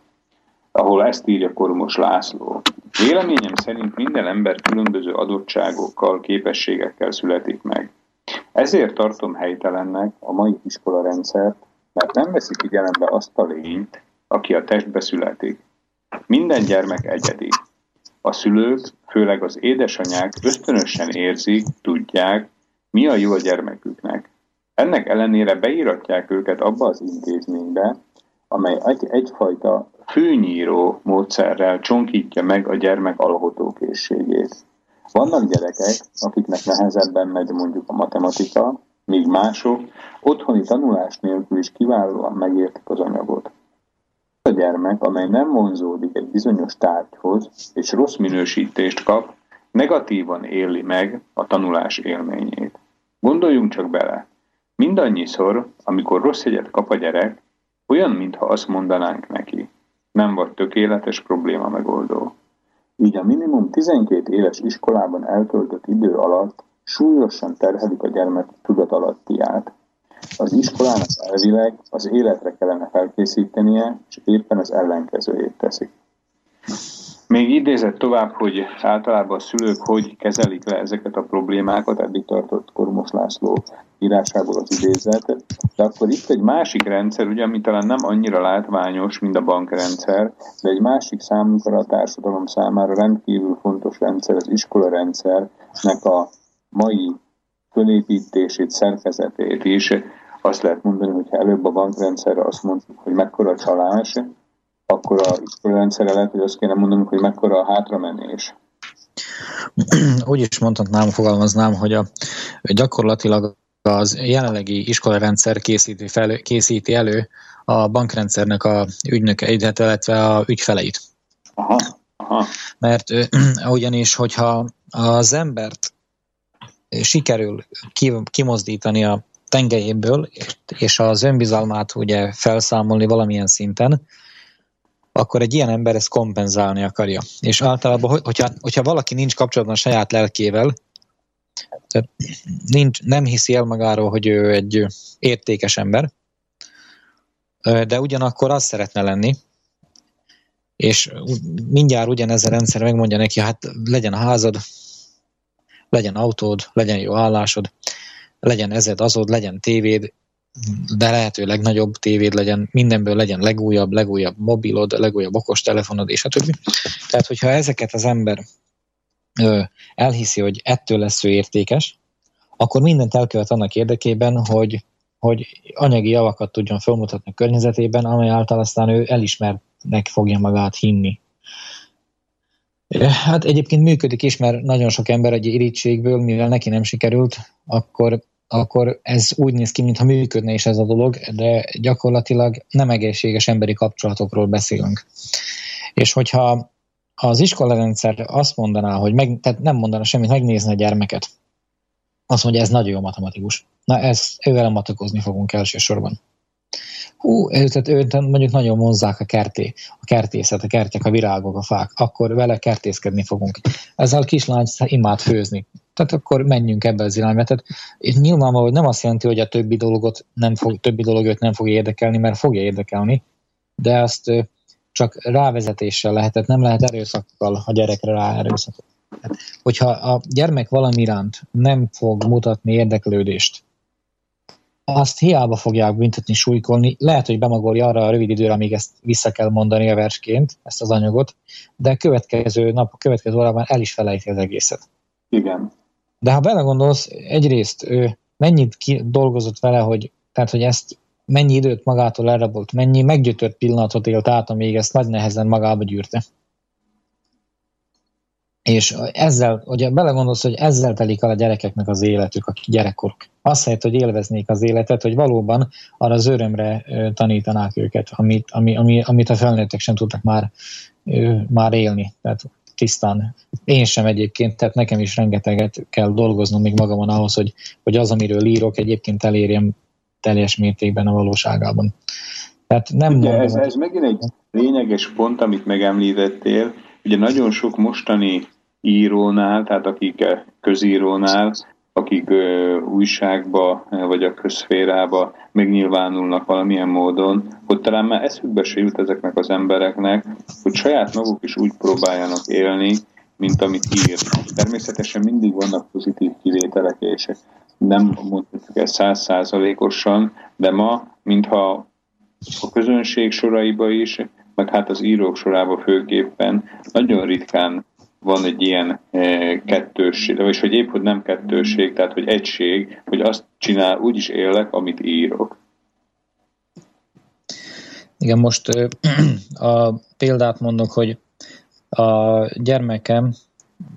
ahol ezt írja Kormos László. Véleményem szerint minden ember különböző adottságokkal, képességekkel születik meg. Ezért tartom helytelennek a mai iskola rendszert, mert nem veszi figyelembe azt a lényt, aki a testbe születik. Minden gyermek egyedi. A szülők, főleg az édesanyák ösztönösen érzik, tudják, mi a jó a gyermeküknek. Ennek ellenére beíratják őket abba az intézménybe, amely egy, egyfajta főnyíró módszerrel csonkítja meg a gyermek alkotókészségét. Vannak gyerekek, akiknek nehezebben megy mondjuk a matematika, míg mások otthoni tanulás nélkül is kiválóan megértik az anyagot. A gyermek, amely nem vonzódik egy bizonyos tárgyhoz, és rossz minősítést kap, negatívan éli meg a tanulás élményét. Gondoljunk csak bele, mindannyiszor, amikor rossz jegyet kap a gyerek, olyan, mintha azt mondanánk neki, nem vagy tökéletes probléma megoldó. Így a minimum 12 éves iskolában eltöltött idő alatt súlyosan terhelik a gyermek tudatalattiát. Az iskolának elvileg az életre kellene felkészítenie, és éppen az ellenkezőjét teszik. Még idézett tovább, hogy általában a szülők hogy kezelik le ezeket a problémákat, eddig tartott Kormos László írásából az idézet, de akkor itt egy másik rendszer, ugye, ami talán nem annyira látványos, mint a bankrendszer, de egy másik számunkra a társadalom számára rendkívül fontos rendszer, az iskola rendszernek a mai fölépítését, szerkezetét is. Azt lehet mondani, hogy előbb a bankrendszerre azt mondjuk, hogy mekkora csalás, akkor a iskolarendszerre lehet, hogy azt kéne mondanunk, hogy mekkora a hátramenés.
Úgy is mondhatnám, fogalmaznám, hogy a, gyakorlatilag az jelenlegi iskolarendszer készíti, fel, készíti elő a bankrendszernek a ügynökeit, illetve a ügyfeleit.
Aha, aha.
Mert ugyanis, hogyha az embert sikerül kimozdítani a tengelyéből, és az önbizalmát ugye felszámolni valamilyen szinten, akkor egy ilyen ember ezt kompenzálni akarja. És általában, hogyha, hogyha valaki nincs kapcsolatban a saját lelkével, nincs, nem hiszi el magáról, hogy ő egy értékes ember, de ugyanakkor az szeretne lenni, és mindjárt ugyanez a rendszer megmondja neki, hát legyen a házad, legyen autód, legyen jó állásod, legyen ezed, azod, legyen tévéd, de lehető legnagyobb tévéd legyen, mindenből legyen legújabb, legújabb mobilod, legújabb okostelefonod, és a többi. Tehát, hogyha ezeket az ember elhiszi, hogy ettől lesz ő értékes, akkor mindent elkövet annak érdekében, hogy, hogy anyagi javakat tudjon felmutatni a környezetében, amely által aztán ő elismernek fogja magát hinni. Hát egyébként működik is, mert nagyon sok ember egy irítségből, mivel neki nem sikerült, akkor, akkor ez úgy néz ki, mintha működne is ez a dolog, de gyakorlatilag nem egészséges emberi kapcsolatokról beszélünk. És hogyha az iskolarendszer azt mondaná, hogy meg, tehát nem mondaná semmit, megnézni a gyermeket, azt mondja, ez nagyon jó matematikus. Na, ez, ővel matakozni fogunk elsősorban. Hú, tehát őt mondjuk nagyon vonzák a kerté, a kertészet, a kertek, a virágok, a fák, akkor vele kertészkedni fogunk. Ezzel a kislány imád főzni. Tehát akkor menjünk ebbe az irányba. Tehát nyilvánvaló, hogy nem azt jelenti, hogy a többi dologot nem fog, többi dolog őt nem fogja érdekelni, mert fogja érdekelni, de azt csak rávezetéssel lehet, tehát nem lehet erőszakkal a gyerekre rá erőszakot. Hogyha a gyermek valami iránt nem fog mutatni érdeklődést, azt hiába fogják büntetni, súlykolni. Lehet, hogy bemagolja arra a rövid időre, amíg ezt vissza kell mondani a versként, ezt az anyagot, de a következő nap, a következő órában el is felejti az egészet.
Igen.
De ha belegondolsz, egyrészt ő mennyit ki, dolgozott vele, hogy, tehát, hogy ezt mennyi időt magától elrabolt, mennyi meggyötört pillanatot élt át, amíg ezt nagy nehezen magába gyűrte. És ezzel, hogyha belegondolsz, hogy ezzel telik el a gyerekeknek az életük, a gyerekkoruk. Azt helyett, hogy élveznék az életet, hogy valóban arra az örömre tanítanák őket, amit, ami, ami, amit a felnőttek sem tudtak már, már élni. Tehát tisztán. Én sem egyébként, tehát nekem is rengeteget kell dolgoznom még magamon ahhoz, hogy, hogy az, amiről írok, egyébként elérjem teljes mértékben a valóságában.
Tehát nem Ugye ez, ez megint egy lényeges pont, amit megemlítettél. Ugye nagyon sok mostani írónál, tehát akik közírónál, akik újságba vagy a közférába megnyilvánulnak valamilyen módon, hogy talán már eszükbe se jut ezeknek az embereknek, hogy saját maguk is úgy próbáljanak élni, mint amit ír. Természetesen mindig vannak pozitív kivételek, és nem mondhatjuk ezt százszázalékosan, de ma, mintha a közönség soraiba is, meg hát az írók sorába főképpen nagyon ritkán van egy ilyen e, kettősség, vagy hogy épp, hogy nem kettősség, tehát hogy egység, hogy azt csinál, úgy is élek, amit írok.
Igen, most a példát mondok, hogy a gyermekem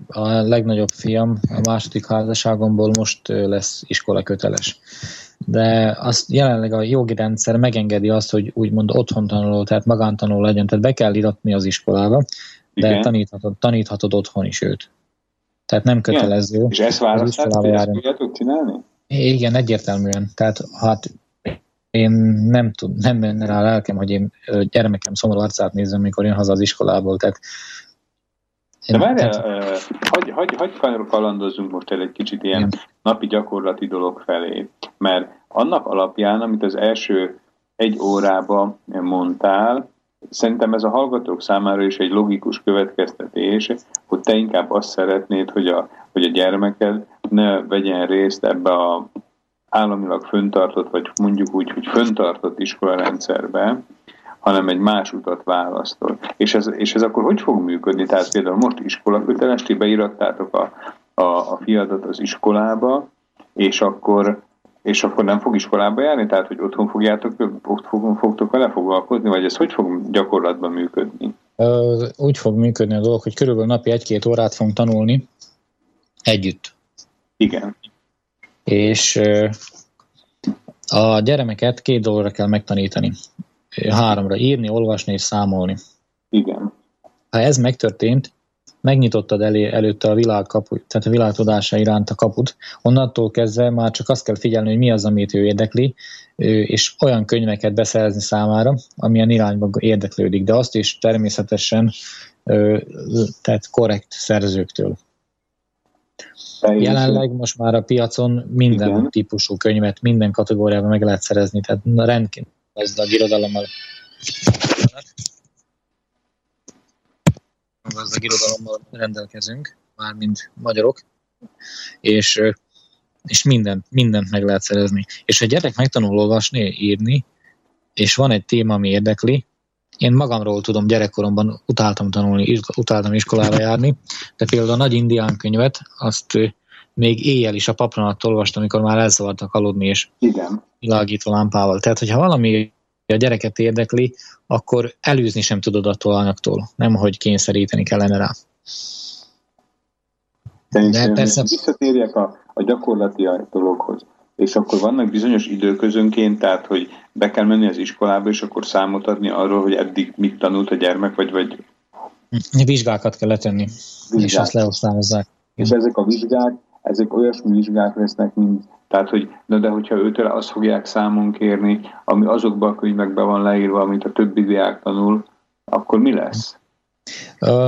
a legnagyobb fiam a második házasságomból most lesz iskola köteles. De azt jelenleg a jogi rendszer megengedi azt, hogy úgymond otthon tanuló, tehát magántanuló legyen, tehát be kell iratni az iskolába, de
Igen.
taníthatod, taníthatod otthon is őt. Tehát nem kötelező.
Igen. És ezt választjátok, hogy ezt tudjátok csinálni?
Igen, egyértelműen. Tehát hát én nem tud, nem menne rá a lelkem, hogy én gyermekem szomorú arcát nézem, mikor jön haza az iskolából. Tehát,
De várjál, uh, hagyj hagy, hagy kalandozzunk most el egy kicsit ilyen Igen. napi gyakorlati dolog felé, mert annak alapján, amit az első egy órába mondtál, szerintem ez a hallgatók számára is egy logikus következtetés, hogy te inkább azt szeretnéd, hogy a, hogy a gyermeked ne vegyen részt ebbe a államilag föntartott, vagy mondjuk úgy, hogy föntartott iskolarendszerbe, hanem egy más utat választol. És ez, és ez akkor hogy fog működni? Tehát például most iskolaköteles, ti beirattátok a, a, a fiadat az iskolába, és akkor, és akkor nem fog iskolába járni? Tehát, hogy otthon fogjátok, ott fog, fogtok vele foglalkozni, vagy ez hogy fog gyakorlatban működni?
Úgy fog működni a dolog, hogy körülbelül napi egy-két órát fogunk tanulni együtt.
Igen
és a gyermeket két dologra kell megtanítani. Háromra írni, olvasni és számolni.
Igen.
Ha ez megtörtént, megnyitottad elé, előtte a világ kaput, tehát a világ tudása iránt a kaput, onnantól kezdve már csak azt kell figyelni, hogy mi az, amit ő érdekli, és olyan könyveket beszerezni számára, amilyen irányba érdeklődik, de azt is természetesen tehát korrekt szerzőktől. Jelenleg most már a piacon minden Igen. típusú könyvet, minden kategóriában meg lehet szerezni, tehát rendkívül gazdag irodalommal gazdag irodalommal rendelkezünk, már mint magyarok, és, és mindent, mindent meg lehet szerezni. És ha a gyerek megtanul olvasni, írni, és van egy téma, ami érdekli, én magamról tudom, gyerekkoromban utáltam tanulni, utáltam iskolára járni, de például a nagy indián könyvet, azt még éjjel is a papronattól olvastam, amikor már elszavartak aludni, és
Igen.
világítva lámpával. Tehát, hogyha valami a gyereket érdekli, akkor előzni sem tudod attól anyaktól, nem hogy kényszeríteni kellene rá.
De persze... Visszatérjek a, a gyakorlati dologhoz és akkor vannak bizonyos időközönként, tehát hogy be kell menni az iskolába, és akkor számot adni arról, hogy eddig mit tanult a gyermek, vagy... vagy...
Vizsgákat kell letenni, Vizsgák. és azt leosztározzák.
És ezek a vizsgák, ezek olyasmi vizsgák lesznek, mint tehát, hogy na de hogyha őtől azt fogják számon kérni, ami azokban a könyvekben van leírva, amit a többi diák tanul, akkor mi lesz?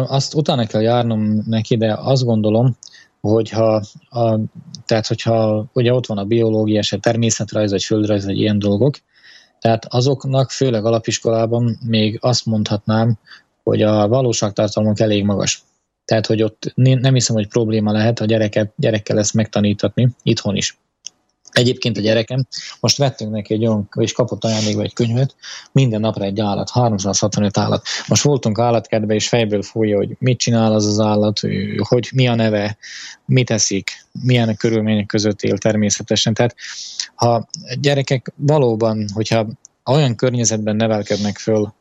Azt utána kell járnom neki, de azt gondolom, hogyha, a, tehát hogyha ugye ott van a biológia, se természetrajz, vagy földrajz, vagy ilyen dolgok, tehát azoknak főleg alapiskolában még azt mondhatnám, hogy a valóságtartalmunk elég magas. Tehát, hogy ott nem hiszem, hogy probléma lehet a gyereket, gyerekkel ezt megtanítatni, itthon is. Egyébként a gyerekem, most vettünk neki egy olyan, és kapott ajándékba egy könyvet, minden napra egy állat, 365 állat. Most voltunk állatkertbe, és fejből fújja, hogy mit csinál az az állat, hogy mi a neve, mit eszik, milyen körülmények között él természetesen. Tehát ha gyerekek valóban, hogyha olyan környezetben nevelkednek föl,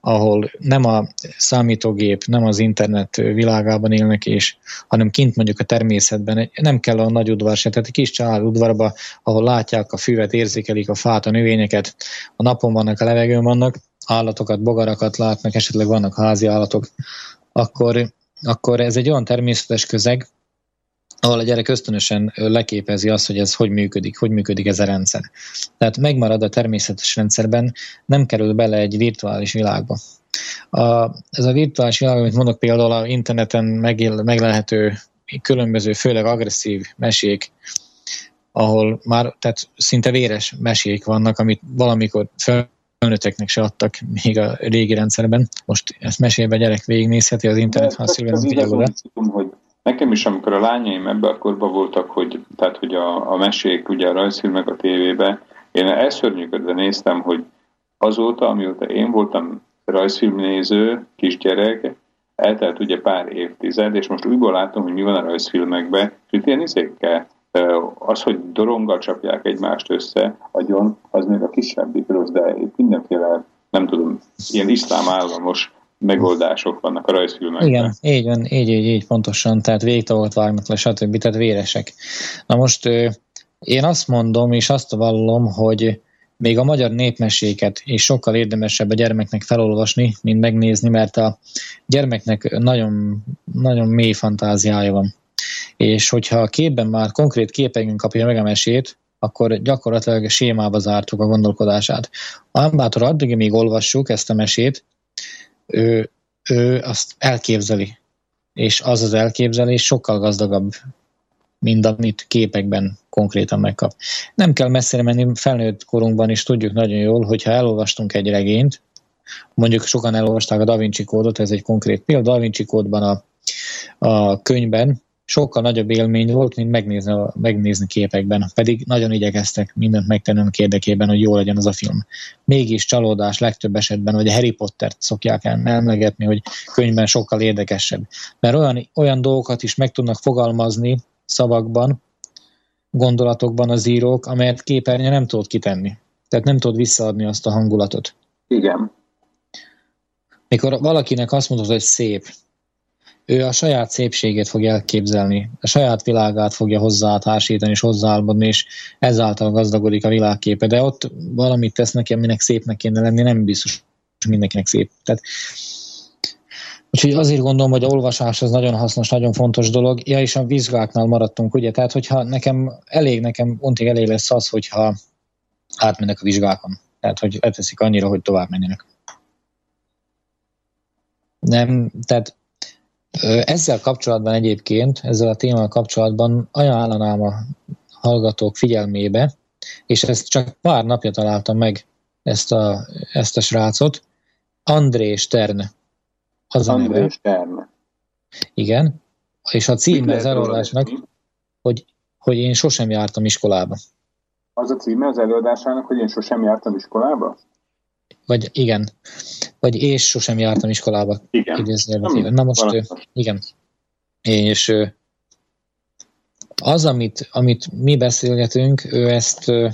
ahol nem a számítógép, nem az internet világában élnek, és, hanem kint mondjuk a természetben. Nem kell a nagy udvar se, tehát egy kis család udvarba, ahol látják a füvet, érzékelik a fát, a növényeket, a napon vannak, a levegőn vannak, állatokat, bogarakat látnak, esetleg vannak házi állatok, akkor, akkor ez egy olyan természetes közeg, ahol a gyerek ösztönösen leképezi azt, hogy ez hogy működik, hogy működik ez a rendszer. Tehát megmarad a természetes rendszerben, nem kerül bele egy virtuális világba. A, ez a virtuális világ, amit mondok például a interneten megél, meglehető különböző, főleg agresszív mesék, ahol már tehát szinte véres mesék vannak, amit valamikor felnőtteknek se adtak még a régi rendszerben. Most ezt mesébe gyerek végignézheti az internet, ha szívesen figyel oda.
Hogy Nekem is, amikor a lányaim ebbe a korban voltak, hogy, tehát, hogy a, a mesék, ugye a rajzfilmek a tévébe, én elszörnyűködve néztem, hogy azóta, amióta én voltam rajzfilmnéző, kisgyerek, eltelt ugye pár évtized, és most újból látom, hogy mi van a rajzfilmekben, és itt ilyen izékkel, az, hogy doronggal csapják egymást össze agyon, az még a kisebbik rossz, de itt mindenféle, nem tudom, ilyen iszlám államos megoldások vannak a rajzfilmekben.
Igen, így van, így, így, így, pontosan, tehát végtagot vágnak le, stb. Tehát véresek. Na most én azt mondom, és azt vallom, hogy még a magyar népmeséket is sokkal érdemesebb a gyermeknek felolvasni, mint megnézni, mert a gyermeknek nagyon, nagyon mély fantáziája van. És hogyha a képben már konkrét képeken kapja meg a mesét, akkor gyakorlatilag sémába zártuk a gondolkodását. A Ambátor addig, még olvassuk ezt a mesét, ő, ő azt elképzeli. És az az elképzelés sokkal gazdagabb, mint amit képekben konkrétan megkap. Nem kell messzire menni, felnőtt korunkban is tudjuk nagyon jól, hogyha elolvastunk egy regényt, mondjuk sokan elolvasták a Da Vinci kódot, ez egy konkrét példa, Da Vinci kódban a, a könyvben sokkal nagyobb élmény volt, mint megnézni, megnézni képekben, pedig nagyon igyekeztek mindent megtenni a érdekében, hogy jó legyen az a film. Mégis csalódás legtöbb esetben, hogy a Harry Pottert szokják emlegetni, hogy könyvben sokkal érdekesebb. Mert olyan, olyan dolgokat is meg tudnak fogalmazni szavakban, gondolatokban az írók, amelyet képernyő nem tudod kitenni. Tehát nem tudod visszaadni azt a hangulatot.
Igen.
Mikor valakinek azt mondod, hogy szép, ő a saját szépségét fogja elképzelni, a saját világát fogja hozzátársítani és hozzáálmodni, és ezáltal gazdagodik a világképe. De ott valamit tesz neki, aminek szépnek kéne lenni, nem biztos mindenkinek szép. Tehát, úgyhogy azért gondolom, hogy a olvasás az nagyon hasznos, nagyon fontos dolog. Ja, és a vizsgáknál maradtunk, ugye? Tehát, hogyha nekem elég, nekem ontig elég lesz az, hogyha átmennek a vizsgákon. Tehát, hogy leteszik annyira, hogy tovább menjenek. Nem, tehát ezzel kapcsolatban egyébként, ezzel a témával kapcsolatban ajánlanám a hallgatók figyelmébe, és ezt csak pár napja találtam meg, ezt a, ezt a srácot, André Stern.
Az André a neve. Stern.
Igen, és a címe az előadásnak, hogy, hogy én sosem jártam iskolába.
Az a címe az előadásának, hogy én sosem jártam iskolába?
Vagy igen. Vagy és sosem jártam iskolába.
Igen.
Idézőjelben. Na most, ő, igen. És az, amit, amit mi beszélgetünk, ő ezt ő,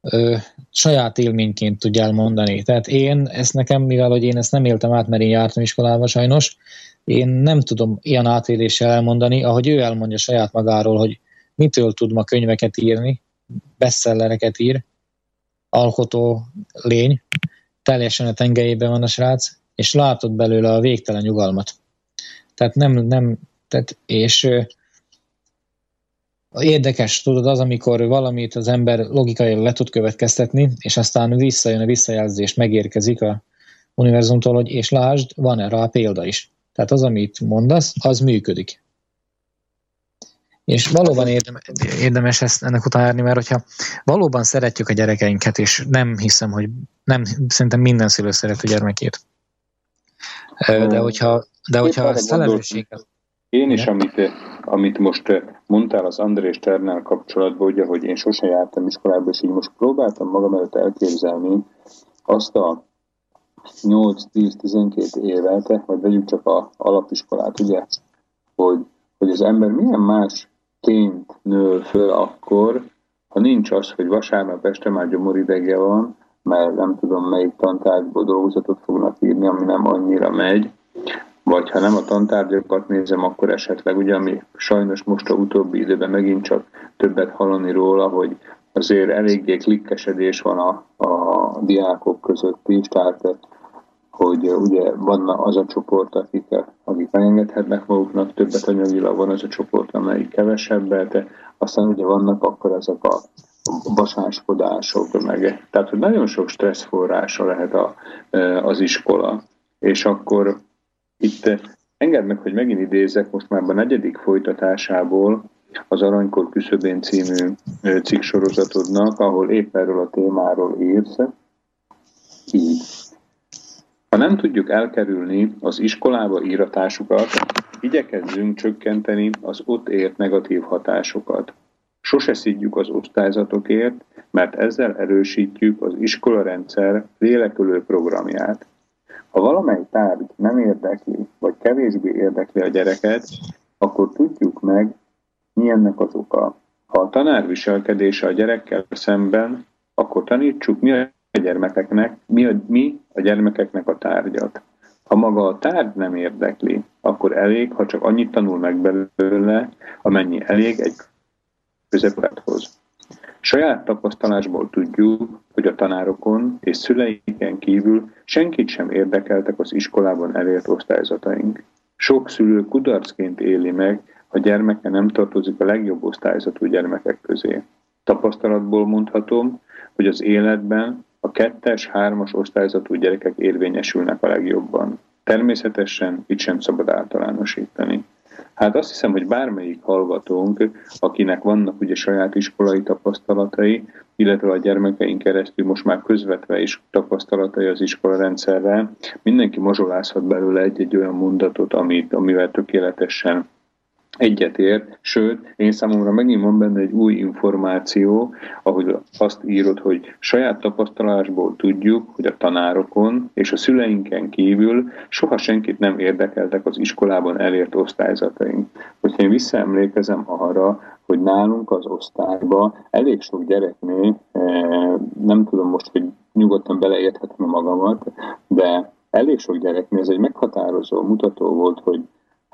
ő, saját élményként tudja elmondani. Tehát én, ezt nekem, mivel hogy én ezt nem éltem át, mert én jártam iskolába sajnos, én nem tudom ilyen átéléssel elmondani, ahogy ő elmondja saját magáról, hogy mitől tud ma könyveket írni, bestsellereket ír, alkotó lény, teljesen a tengelyében van a srác, és látod belőle a végtelen nyugalmat. Tehát nem, nem tehát, és érdekes, tudod, az, amikor valamit az ember logikai le tud következtetni, és aztán visszajön a visszajelzés, megérkezik a univerzumtól, hogy és lásd, van erre a példa is. Tehát az, amit mondasz, az működik. És valóban érdemes, ezt ennek utána járni, mert hogyha valóban szeretjük a gyerekeinket, és nem hiszem, hogy nem, szerintem minden szülő szereti a gyermekét. De hogyha, de hogyha ezt felelősséget...
Én is, amit, amit most mondtál az Andrés Sternel kapcsolatban, ugye, hogy én sose jártam iskolába, és így most próbáltam magam előtt elképzelni azt a 8-10-12 évet, vagy vegyük csak a alapiskolát, ugye, hogy, hogy az ember milyen más tényt nő föl akkor, ha nincs az, hogy vasárnap este már gyomoridegje van, mert nem tudom melyik tantárgyból dolgozatot fognak írni, ami nem annyira megy, vagy ha nem a tantárgyakat nézem, akkor esetleg ugye, ami sajnos most a utóbbi időben megint csak többet hallani róla, hogy azért eléggé klikkesedés van a, a diákok között is, tehát hogy ugye van az a csoport, akik, akik megengedhetnek maguknak többet anyagilag, van az a csoport, amelyik kevesebbet, aztán ugye vannak akkor ezek a basáskodások, meg, tehát hogy nagyon sok stressz forrása lehet a, az iskola. És akkor itt engedd meg, hogy megint idézek most már a negyedik folytatásából az Aranykor küszöbén című cikksorozatodnak, ahol épp erről a témáról írsz, így. Ha nem tudjuk elkerülni az iskolába íratásukat, igyekezzünk csökkenteni az ott ért negatív hatásokat. Sose szidjuk az osztályzatokért, mert ezzel erősítjük az iskolarendszer lélekülő programját. Ha valamely tárgy nem érdekli, vagy kevésbé érdekli a gyereket, akkor tudjuk meg, mi ennek az oka. Ha a tanár viselkedése a gyerekkel szemben, akkor tanítsuk, mi a gyermekeknek, mi a, mi a gyermekeknek a tárgyat. Ha maga a tárgy nem érdekli, akkor elég, ha csak annyit tanul meg belőle, amennyi elég egy közepülethoz. Saját tapasztalásból tudjuk, hogy a tanárokon és szüleiken kívül senkit sem érdekeltek az iskolában elért osztályzataink. Sok szülő kudarcként éli meg, ha gyermeke nem tartozik a legjobb osztályzatú gyermekek közé. Tapasztalatból mondhatom, hogy az életben a kettes, hármas osztályzatú gyerekek érvényesülnek a legjobban. Természetesen itt sem szabad általánosítani. Hát azt hiszem, hogy bármelyik hallgatónk, akinek vannak ugye saját iskolai tapasztalatai, illetve a gyermekeink keresztül most már közvetve is tapasztalatai az iskola rendszerrel, mindenki mazsolázhat belőle egy-egy olyan mondatot, amit, amivel tökéletesen egyetért, sőt, én számomra megint van benne egy új információ, ahogy azt írod, hogy saját tapasztalásból tudjuk, hogy a tanárokon és a szüleinken kívül soha senkit nem érdekeltek az iskolában elért osztályzataink. Hogyha én visszaemlékezem arra, hogy nálunk az osztályban elég sok gyereknél, eh, nem tudom most, hogy nyugodtan beleérthetem magamat, de elég sok gyereknél ez egy meghatározó mutató volt, hogy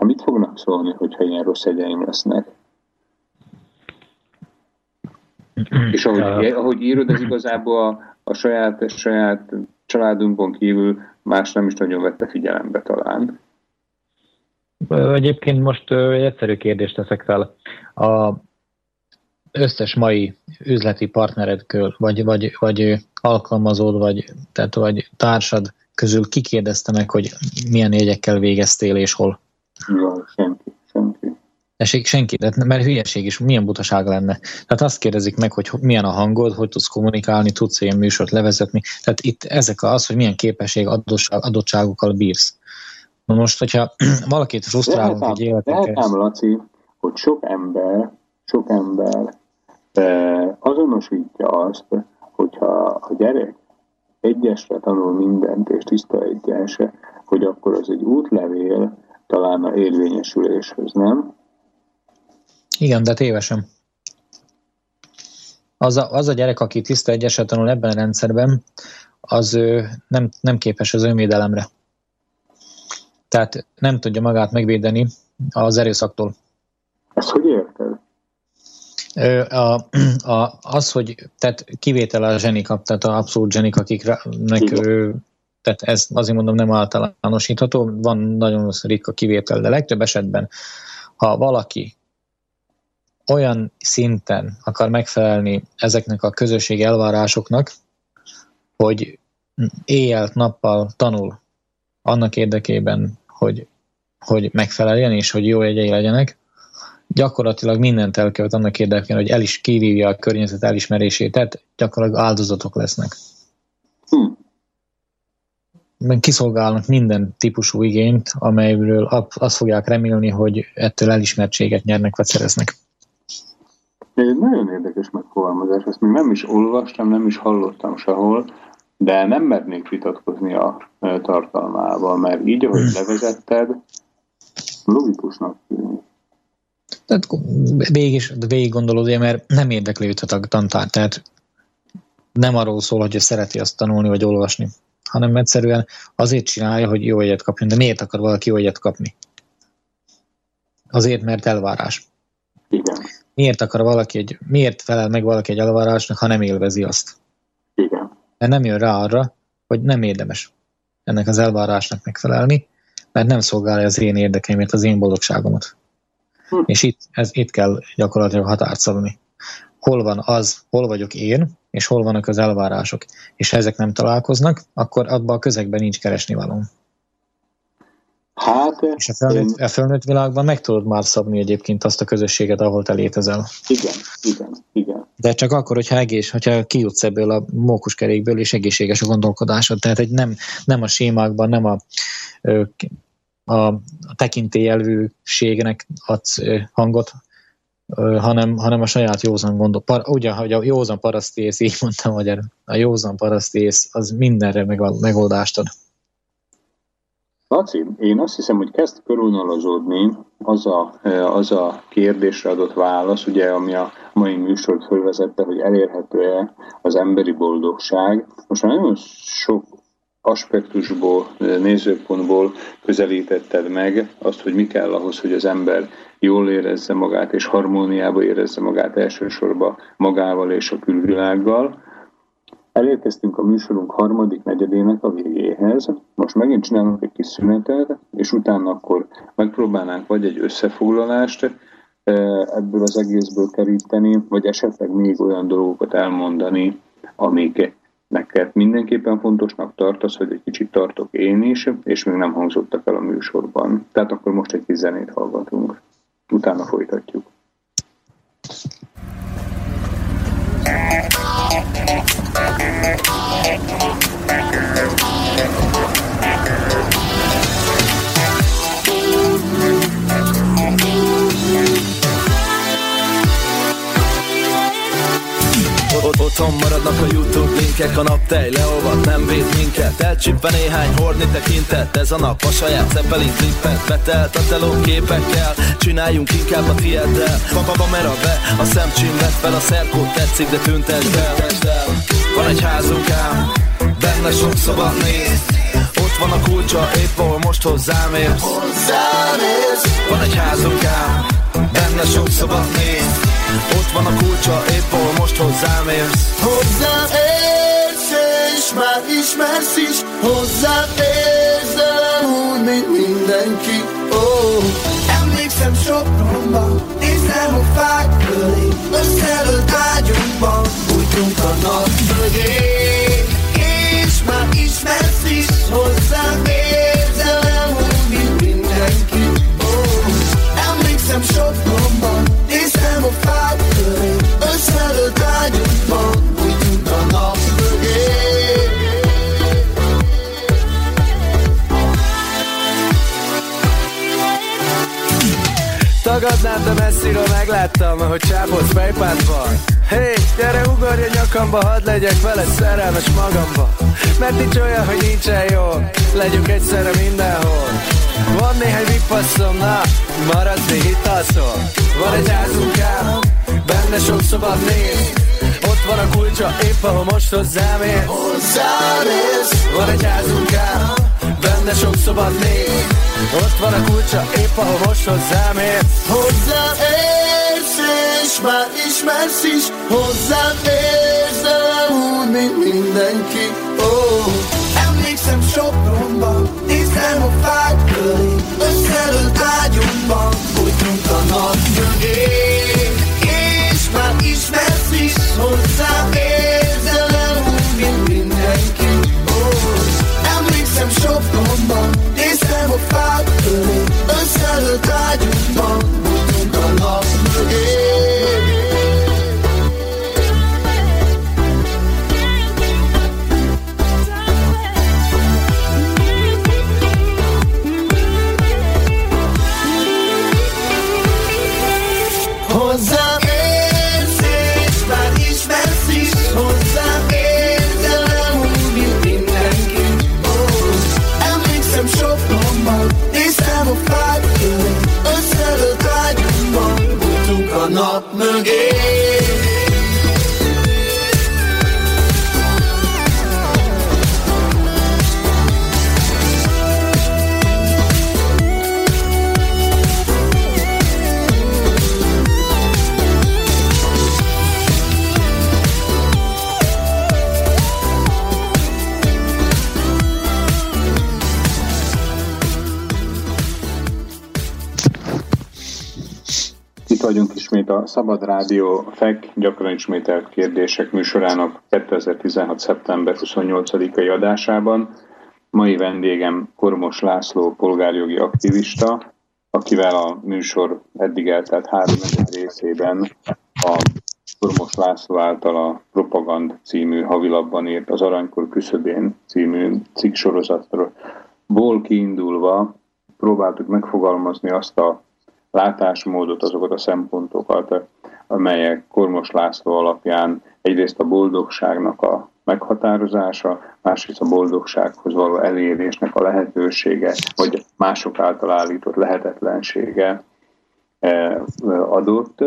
Mit fognak szólni, hogyha ilyen rossz egyeim lesznek? És ahogy, ahogy írod, ez igazából a, a saját, a saját családunkon kívül más nem is nagyon vette figyelembe talán.
Egyébként most egy egyszerű kérdést teszek fel. A összes mai üzleti partneredkől, vagy, vagy, vagy alkalmazód, vagy, tehát, vagy társad közül kikérdezte meg, hogy milyen jegyekkel végeztél és hol?
Ja, senki, senki.
Esik senki, de mert hülyeség is, milyen butaság lenne. Tehát azt kérdezik meg, hogy milyen a hangod, hogy tudsz kommunikálni, tudsz ilyen műsort levezetni. Tehát itt ezek az, hogy milyen képesség adottságokkal bírsz. Na most, hogyha valakit frusztrálunk egy életet.
Lehetám, Laci, hogy sok ember, sok ember eh, azonosítja azt, hogyha a gyerek egyesre tanul mindent, és tiszta egyesre, hogy akkor az egy útlevél, talán a érvényesüléshez, nem?
Igen, de tévesen. Az a, az a gyerek, aki tiszta egyeset tanul ebben a rendszerben, az ő nem, nem képes az önvédelemre. Tehát nem tudja magát megvédeni az erőszaktól.
Ezt hogy érted?
A, a, az, hogy tehát kivétel a zsenik, tehát a abszolút zsenik, akiknek ő, tehát ez azért mondom nem általánosítható, van nagyon ritka kivétel, de legtöbb esetben, ha valaki olyan szinten akar megfelelni ezeknek a közösségi elvárásoknak, hogy éjjel nappal tanul annak érdekében, hogy, hogy megfeleljen és hogy jó jegyei legyenek, gyakorlatilag mindent elkövet annak érdekében, hogy el is kívívja a környezet elismerését, tehát gyakorlatilag áldozatok lesznek. Hm kiszolgálnak minden típusú igényt, amelyről azt fogják remélni, hogy ettől elismertséget nyernek vagy szereznek.
Ez egy nagyon érdekes megfogalmazás, ezt még nem is olvastam, nem is hallottam sehol, de nem mernék vitatkozni a tartalmával, mert így, ahogy hmm. levezetted, logikusnak tűnik.
Tehát végig, végig gondolod, mert nem érdekli őt a tantár, tehát nem arról szól, hogy ő szereti azt tanulni vagy olvasni hanem egyszerűen azért csinálja, hogy jó egyet kapjon. De miért akar valaki jó egyet kapni? Azért, mert elvárás.
Igen.
Miért akar valaki egy, miért felel meg valaki egy elvárásnak, ha nem élvezi azt?
Igen.
Mert nem jön rá arra, hogy nem érdemes ennek az elvárásnak megfelelni, mert nem szolgálja az én érdekeimet, az én boldogságomat. Hm. És itt, ez, itt kell gyakorlatilag határt szabni hol van az, hol vagyok én, és hol vannak az elvárások. És ha ezek nem találkoznak, akkor abban a közegben nincs keresni való.
Hát,
és a felnőtt, én... a felnőtt világban meg tudod már szabni egyébként azt a közösséget, ahol te létezel.
Igen, igen, igen.
De csak akkor, hogyha egész, hogyha kijutsz ebből a mókuskerékből, és egészséges a gondolkodásod. Tehát egy nem, nem a sémákban, nem a, a, a tekintélyelvűségnek adsz hangot, hanem, hanem a saját józan gondol. Par, ugye, hogy a józan parasztész, így mondtam hogy a józan parasztész az mindenre megoldást ad.
Laci, én azt hiszem, hogy kezd körülnalazódni az a, az a kérdésre adott válasz, ugye, ami a mai műsort fölvezette, hogy elérhető-e az emberi boldogság. Most már nagyon sok aspektusból, nézőpontból közelítetted meg azt, hogy mi kell ahhoz, hogy az ember jól érezze magát és harmóniába érezze magát elsősorban magával és a külvilággal. Elérkeztünk a műsorunk harmadik negyedének a végéhez. Most megint csinálunk egy kis szünetet, és utána akkor megpróbálnánk vagy egy összefoglalást ebből az egészből keríteni, vagy esetleg még olyan dolgokat elmondani, amik neked mindenképpen fontosnak tartasz, hogy egy kicsit tartok én is, és még nem hangzottak el a műsorban. Tehát akkor most egy kis zenét hallgatunk. Utána folytatjuk.
Ott, otthon maradnak a Youtube linkek, a naptej leolvad, nem véd minket. Elcsipve néhány hordni tekintet, ez a nap a saját Zeppelin klippet Betelt a teló képekkel, csináljunk inkább a tieddel Papa kamera be, a szemcsim vett fel, a szerkót tetszik, de tüntesd el Van egy házunk ám, benne sok szoba néz. Ott van a kulcsa, épp ahol most hozzám érsz. Van egy házunk ám, benne sok szoba néz ott van a kulcsa, épp ahol most hozzám érsz.
Hozzám érsz, és már ismersz is. Hozzám érzelem úgy, mint mindenki. Oh. Emlékszem Sopronban, nézem a fák köré Összelőtt ágyunkban, bújtunk a nap mögé. És már ismersz is hozzám érzelem úgy, mint mindenki. Oh. Emlékszem Sopronban,
Tagadnám, de messziről megláttam, ahogy csápolsz fejpádban Hé, gyere ugorj a nyakamba, hadd legyek veled szerelmes magamba Mert nincs olyan, hogy nincsen jó, legyünk egyszerre mindenhol Van néhány vipasszom, na, maradsz még itt alszol. Van egy házunk ám, benne sok szabad néz Ott van a kulcsa, épp ahol most hozzám érsz, Van egy házunk ám, benne sok szabad néz Ott van a kulcsa, épp ahol most hozzám érsz.
Hozzám érsz, és már ismersz is. Hozzám érzelem úgy, mint mindenki. Oh. Emlékszem Sopronban, a fák köré Összelőtt ágyunkban, bújtunk a nap És már ismersz is hozzám érzelem úgy, mint mindenki oh. Emlékszem Sopronban, néztem
Szabad Rádió FEK gyakran ismételt kérdések műsorának 2016. szeptember 28-ai adásában. Mai vendégem Kormos László polgárjogi aktivista, akivel a műsor eddig eltelt három részében a Kormos László által a Propagand című havilapban írt az Aranykor küszöbén című cikksorozatról ból kiindulva próbáltuk megfogalmazni azt a látásmódot, azokat a szempontokat, amelyek Kormos László alapján egyrészt a boldogságnak a meghatározása, másrészt a boldogsághoz való elérésnek a lehetősége, vagy mások által állított lehetetlensége eh, adott.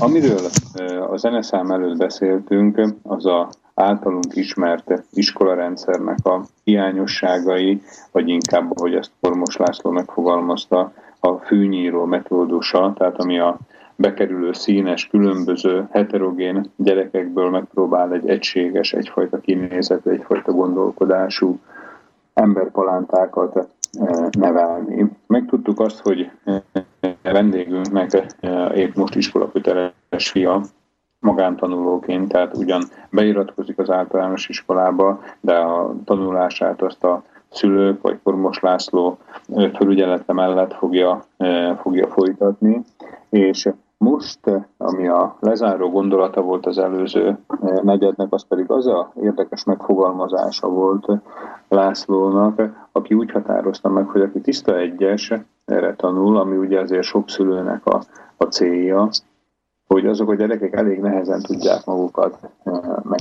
Amiről eh, a zeneszám előtt beszéltünk, az a általunk ismert iskolarendszernek a hiányosságai, vagy inkább, ahogy ezt Kormos László megfogalmazta, a fűnyíró metódusa, tehát ami a bekerülő színes, különböző heterogén gyerekekből megpróbál egy egységes, egyfajta kinézetű, egyfajta gondolkodású emberpalántákat eh, nevelni. Megtudtuk azt, hogy eh, vendégünknek eh, épp most iskolaköteles fia, magántanulóként, tehát ugyan beiratkozik az általános iskolába, de a tanulását azt a szülők, vagy Kormos László felügyelete mellett fogja, fogja folytatni, és most, ami a lezáró gondolata volt az előző negyednek, az pedig az a érdekes megfogalmazása volt Lászlónak, aki úgy határozta meg, hogy aki tiszta egyes, erre tanul, ami ugye azért sok szülőnek a, a célja, hogy azok a gyerekek elég nehezen tudják magukat meg,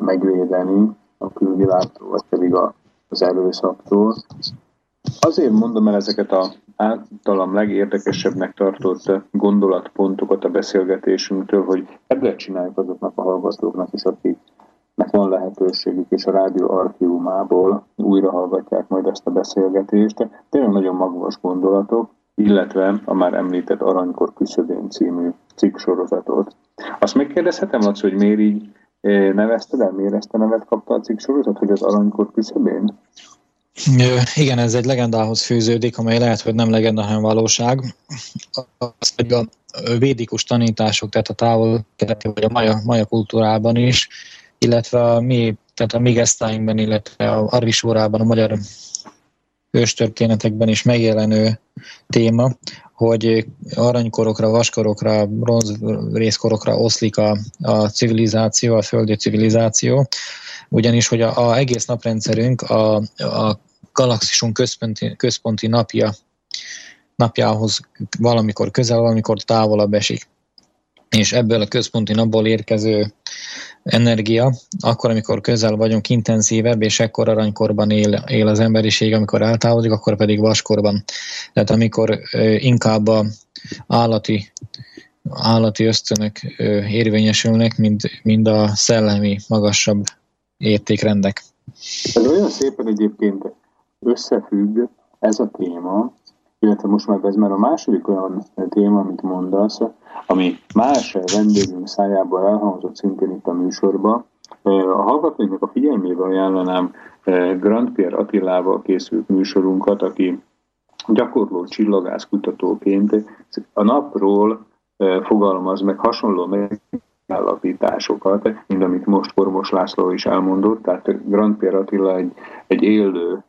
megvédeni a külvilágtól, vagy pedig a, az erőszaktól. Azért mondom el ezeket a általam legérdekesebbnek tartott gondolatpontokat a beszélgetésünktől, hogy ebből csináljuk azoknak a hallgatóknak is, akiknek van lehetőségük, és a rádió archívumából újra hallgatják majd ezt a beszélgetést. Tényleg nagyon magvas gondolatok, illetve a már említett Aranykor küszöbén című cikk sorozatot. Azt megkérdezhetem, Laci, hogy miért így nevezted el, miért ezt a nevet kapta a cikk sorozat, hogy az Aranykor küszöbén?
Igen, ez egy legendához fűződik, amely lehet, hogy nem legenda, hanem valóság. Az, hogy a védikus tanítások, tehát a távol vagy a maja, maja kultúrában is, illetve a mi, tehát a migesztáinkben, illetve a Arvisórában, a magyar őstörténetekben is megjelenő téma, hogy aranykorokra, vaskorokra, bronzrészkorokra oszlik a, a civilizáció, a földi civilizáció, ugyanis, hogy a, a egész naprendszerünk a, a galaxisunk központi, központi napja, napjához valamikor közel, valamikor távolabb esik. És ebből a központi napból érkező energia, akkor, amikor közel vagyunk, intenzívebb, és ekkor aranykorban él, él az emberiség, amikor eltávolodik, akkor pedig vaskorban. Tehát amikor inkább a állati, állati ösztönök érvényesülnek, mint, mint a szellemi, magasabb értékrendek.
Ez olyan szépen egyébként összefügg ez a téma, illetve most már ez már a második olyan téma, amit mondasz, ami más vendégünk szájából elhangzott szintén itt a műsorban. A hallgatóinknak a figyelmébe ajánlanám Grand Pierre Attilával készült műsorunkat, aki gyakorló csillagász kutatóként a napról fogalmaz meg hasonló megállapításokat, mint amit most Kormos László is elmondott, tehát Grand Pierre Attila egy, egy élő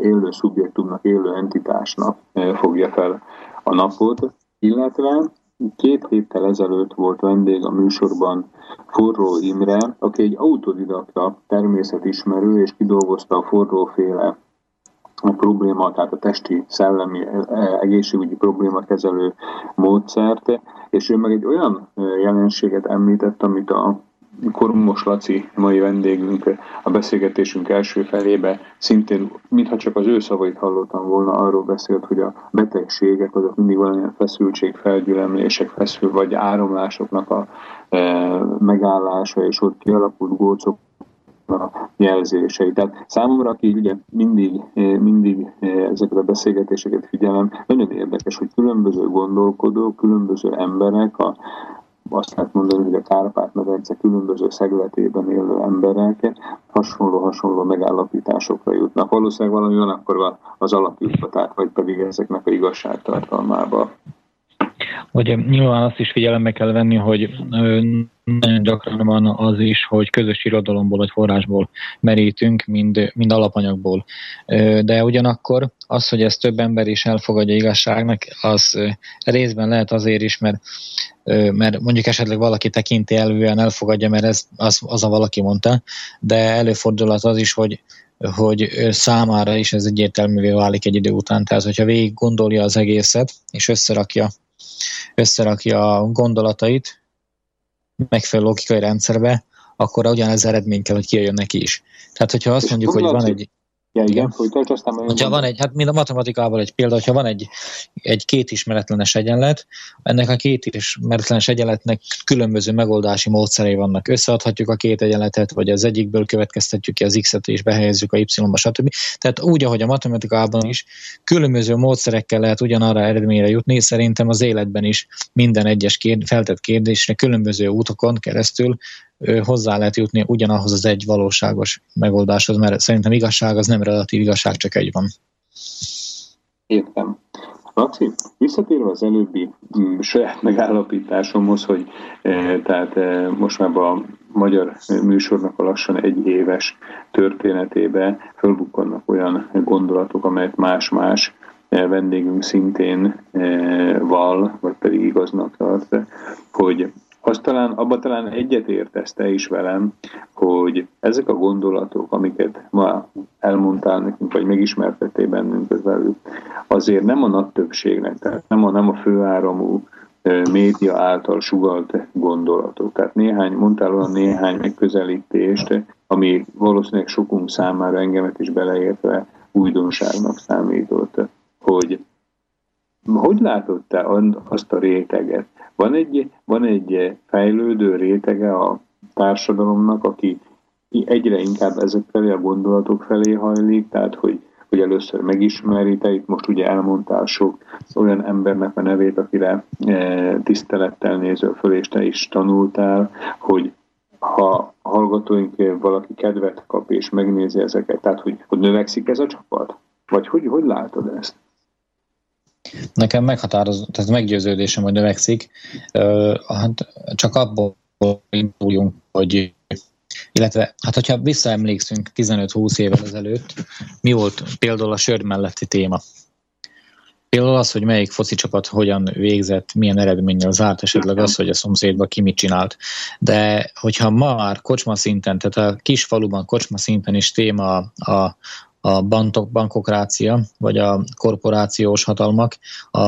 élő szubjektumnak, élő entitásnak fogja fel a napot, illetve két héttel ezelőtt volt vendég a műsorban Forró Imre, aki egy autodidakta természetismerő, és kidolgozta a forróféle a probléma, tehát a testi, szellemi, egészségügyi probléma kezelő módszert, és ő meg egy olyan jelenséget említett, amit a Korumos Laci, mai vendégünk a beszélgetésünk első felébe szintén, mintha csak az ő szavait hallottam volna, arról beszélt, hogy a betegségek azok mindig valamilyen feszültség, felgyülemlések, feszül vagy áramlásoknak a e, megállása, és ott kialakult gócok a jelzései. Tehát számomra, aki ugye mindig, e, mindig e, ezeket a beszélgetéseket figyelem, nagyon érdekes, hogy különböző gondolkodók, különböző emberek a, azt lehet mondani, hogy a Kárpát-medence különböző szegletében élő emberek hasonló-hasonló megállapításokra jutnak. Valószínűleg valami van akkor az alapjutatát, vagy pedig ezeknek a igazságtartalmába.
Hogy nyilván azt is figyelembe kell venni, hogy nagyon gyakran van az is, hogy közös irodalomból vagy forrásból merítünk, mind, mind alapanyagból. De ugyanakkor az, hogy ezt több ember is elfogadja igazságnak, az részben lehet azért is, mert, mert mondjuk esetleg valaki tekinti elően elfogadja, mert ez az, az a valaki mondta, de előfordulhat az is, hogy hogy számára is ez egyértelművé válik egy idő után. Tehát, hogyha végig gondolja az egészet, és összerakja, összerakja a gondolatait, megfelelő logikai rendszerbe, akkor ugyanez eredmény kell, hogy kijöjjön neki is. Tehát, hogyha azt mondjuk, hogy van egy...
Ja, igen, folytasd, aztán
Hogyha van egy, hát mind a matematikával egy példa, hogyha van egy, egy két ismeretlenes egyenlet, ennek a két ismeretlenes egyenletnek különböző megoldási módszerei vannak. Összeadhatjuk a két egyenletet, vagy az egyikből következtetjük ki az x-et és behelyezzük a y-ba, stb. Tehát úgy, ahogy a matematikában is különböző módszerekkel lehet ugyanarra eredményre jutni, szerintem az életben is minden egyes kérd, feltett kérdésre különböző útokon keresztül hozzá lehet jutni ugyanahhoz az egy valóságos megoldáshoz, mert szerintem igazság az nem relatív igazság, csak egy van.
Értem. Laci, visszatérve az előbbi m, mm, saját megállapításomhoz, hogy e, tehát e, most már a magyar műsornak a lassan egy éves történetébe fölbukkannak olyan gondolatok, amelyet más-más e, vendégünk szintén e, val, vagy pedig igaznak tart, hogy azt talán, abban talán egyet értesz is velem, hogy ezek a gondolatok, amiket ma elmondtál nekünk, vagy megismertettél bennünk velük, azért nem a nagy többségnek, tehát nem a, nem a főáramú média által sugalt gondolatok. Tehát néhány, mondtál olyan néhány megközelítést, ami valószínűleg sokunk számára engemet is beleértve újdonságnak számított, hogy hogy látod te azt a réteget, van egy, van egy fejlődő rétege a társadalomnak, aki egyre inkább ezek felé a gondolatok felé hajlik, tehát hogy, hogy először megismeri, te itt most ugye elmondtál sok olyan embernek a nevét, akire e, tisztelettel néző föl, és te is tanultál, hogy ha hallgatóink valaki kedvet kap és megnézi ezeket, tehát hogy, hogy növekszik ez a csapat? Vagy hogy, hogy látod ezt?
Nekem meghatározó, tehát meggyőződésem, hogy növekszik. Hát csak abból induljunk, hogy illetve, hát hogyha visszaemlékszünk 15-20 évvel ezelőtt, mi volt például a sör melletti téma? Például az, hogy melyik foci csapat hogyan végzett, milyen eredménnyel zárt, esetleg az, hogy a szomszédban ki mit csinált. De hogyha ma már kocsma szinten, tehát a kis faluban kocsma szinten is téma a, a bankok, bankokrácia, vagy a korporációs hatalmak, a,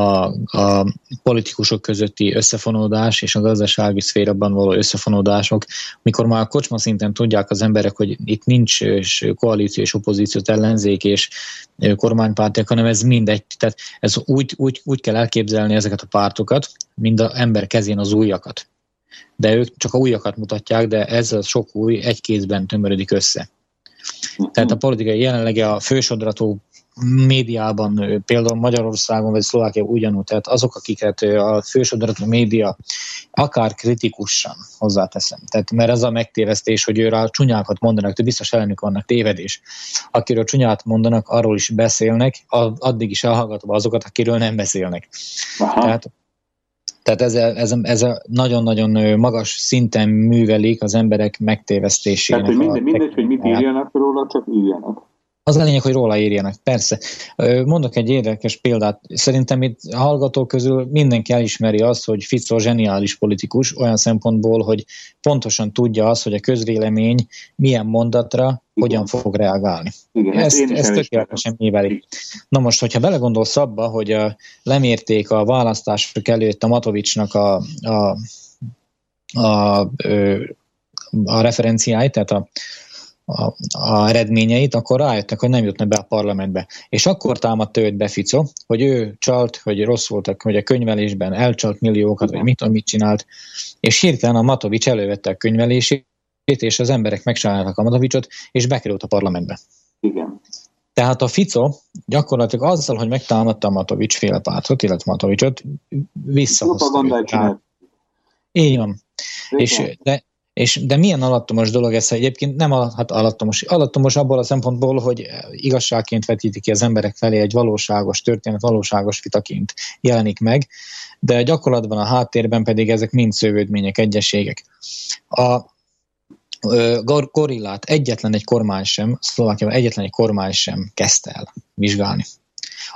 a politikusok közötti összefonódás és a gazdasági szférában való összefonódások, mikor már a kocsma szinten tudják az emberek, hogy itt nincs koalíció és opozíciót ellenzék és kormánypártiak, hanem ez mindegy. Tehát ez úgy, úgy, úgy kell elképzelni ezeket a pártokat, mint az ember kezén az újakat. De ők csak a újakat mutatják, de ez a sok új egy kézben tömörödik össze. Tehát a politikai jelenlegi a fősodratú médiában, például Magyarországon vagy Szlovákiában ugyanúgy, tehát azok, akiket a fősodratú média akár kritikusan hozzáteszem. Tehát, mert ez a megtévesztés, hogy őre csúnyákat mondanak, de biztos ellenük vannak tévedés. Akiről csúnyát mondanak, arról is beszélnek, addig is elhallgatva azokat, akiről nem beszélnek. Aha. Tehát tehát ez, ez, ez a nagyon-nagyon magas szinten művelik az emberek megtévesztésének.
Tehát, hogy mindegy, mindegy hogy mit írjanak róla, csak írjanak.
Az a lényeg, hogy róla írjanak, persze. Mondok egy érdekes példát. Szerintem itt a hallgatók közül mindenki elismeri azt, hogy Fico zseniális politikus, olyan szempontból, hogy pontosan tudja azt, hogy a közvélemény milyen mondatra Igen. hogyan fog reagálni. Igen, ezt ezt tökéletesen műveli. Na most, hogyha belegondolsz abba, hogy a, lemérték a választások előtt a Matovicsnak a, a, a, a, a referenciáit, tehát a, a, a eredményeit, akkor rájöttek, hogy nem jutna be a parlamentbe. És akkor támadta őt be Fico, hogy ő csalt, hogy rossz voltak, hogy a könyvelésben elcsalt milliókat, vagy mit, mit csinált, és hirtelen a Matovics elővette a könyvelését, és az emberek megcsinálták a Matovicsot, és bekerült a parlamentbe.
Igen.
Tehát a Fico gyakorlatilag azzal, hogy megtámadta a Matovics féle pártot, illetve Matovicsot, visszahozta. Így van. És, de, és, de milyen alattomos dolog ez egyébként? Nem hát alattomos. Alattomos abból a szempontból, hogy igazságként vetíti ki az emberek felé egy valóságos történet, valóságos vitaként jelenik meg, de gyakorlatban a háttérben pedig ezek mind szövődmények, egyességek. A gorillát egyetlen egy kormány sem, Szlovákiában egyetlen egy kormány sem kezdte el vizsgálni.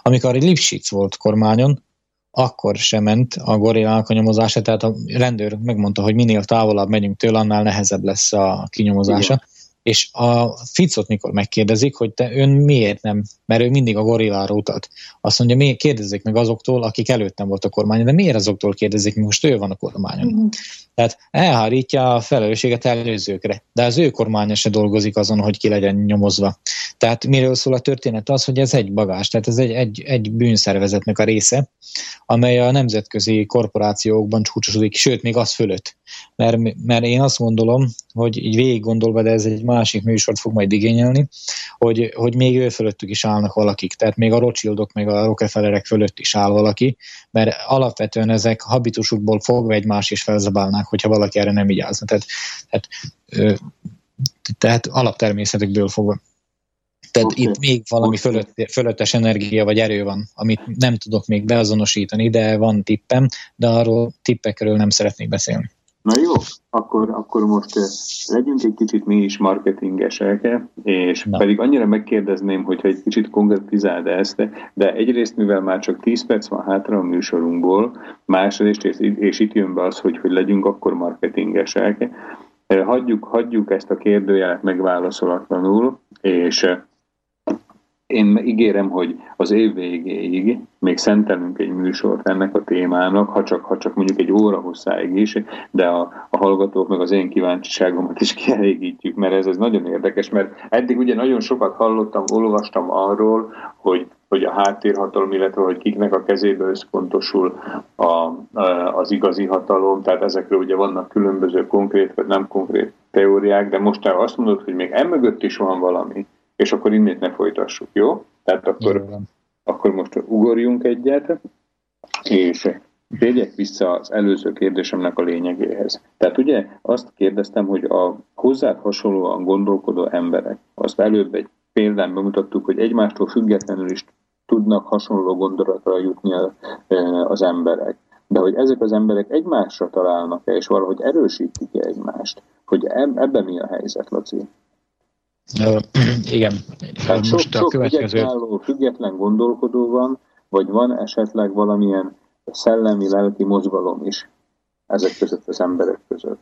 Amikor Lipsic volt kormányon, akkor sem ment a gorillának a nyomozása, tehát a rendőr megmondta, hogy minél távolabb megyünk tőle, annál nehezebb lesz a kinyomozása. Igen. És a Ficot mikor megkérdezik, hogy te ön miért nem, mert ő mindig a gorillára utalt. Azt mondja, miért kérdezik meg azoktól, akik előtt nem volt a kormányon, de miért azoktól kérdezik, most ő van a kormányon. Uh-huh. Tehát elhárítja a felelősséget előzőkre, de az ő kormánya se dolgozik azon, hogy ki legyen nyomozva. Tehát miről szól a történet? Az, hogy ez egy bagás, tehát ez egy, egy, egy bűnszervezetnek a része, amely a nemzetközi korporációkban csúcsosodik, sőt, még az fölött. Mert, mert én azt gondolom, hogy így végig gondolva, de ez egy másik műsort fog majd igényelni, hogy, hogy még ő fölöttük is állnak valakik, tehát még a Rothschildok, meg a Rockefellerek fölött is áll valaki, mert alapvetően ezek habitusukból fogva egymás is felzabálnák, hogyha valaki erre nem vigyázna. Tehát, tehát, tehát alaptermészetükből fogva. Tehát okay. itt még valami fölött, fölöttes energia vagy erő van, amit nem tudok még beazonosítani, de van tippem, de arról tippekről nem szeretnék beszélni.
Na jó, akkor, akkor most legyünk egy kicsit mi is marketingesek, és Na. pedig annyira megkérdezném, hogyha egy kicsit konkretizáld ezt, de egyrészt, mivel már csak 10 perc van hátra a műsorunkból, másrészt, és, és itt jön be az, hogy, hogy legyünk akkor marketingesek, hagyjuk, hagyjuk ezt a kérdőjelet megválaszolatlanul, és én ígérem, hogy az év végéig még szentelünk egy műsort ennek a témának, ha csak, ha csak mondjuk egy óra hosszáig is, de a, a hallgatók meg az én kíváncsiságomat is kielégítjük, mert ez, ez nagyon érdekes, mert eddig ugye nagyon sokat hallottam, olvastam arról, hogy, hogy a háttérhatalom, illetve hogy kiknek a kezébe összpontosul a, a, az igazi hatalom, tehát ezekről ugye vannak különböző konkrét vagy nem konkrét teóriák, de most azt mondod, hogy még emögött is van valami, és akkor innét ne folytassuk, jó? Tehát akkor, akkor most ugorjunk egyet, és térjek vissza az előző kérdésemnek a lényegéhez. Tehát ugye azt kérdeztem, hogy a hozzád hasonlóan gondolkodó emberek, azt előbb egy példán bemutattuk, hogy egymástól függetlenül is tudnak hasonló gondolatra jutni az emberek. De hogy ezek az emberek egymásra találnak-e, és valahogy erősítik-e egymást, hogy ebben mi a helyzet, Laci?
igen.
Most sok, a következő... Sok független gondolkodó van, vagy van esetleg valamilyen szellemi, lelki mozgalom is ezek között az emberek között?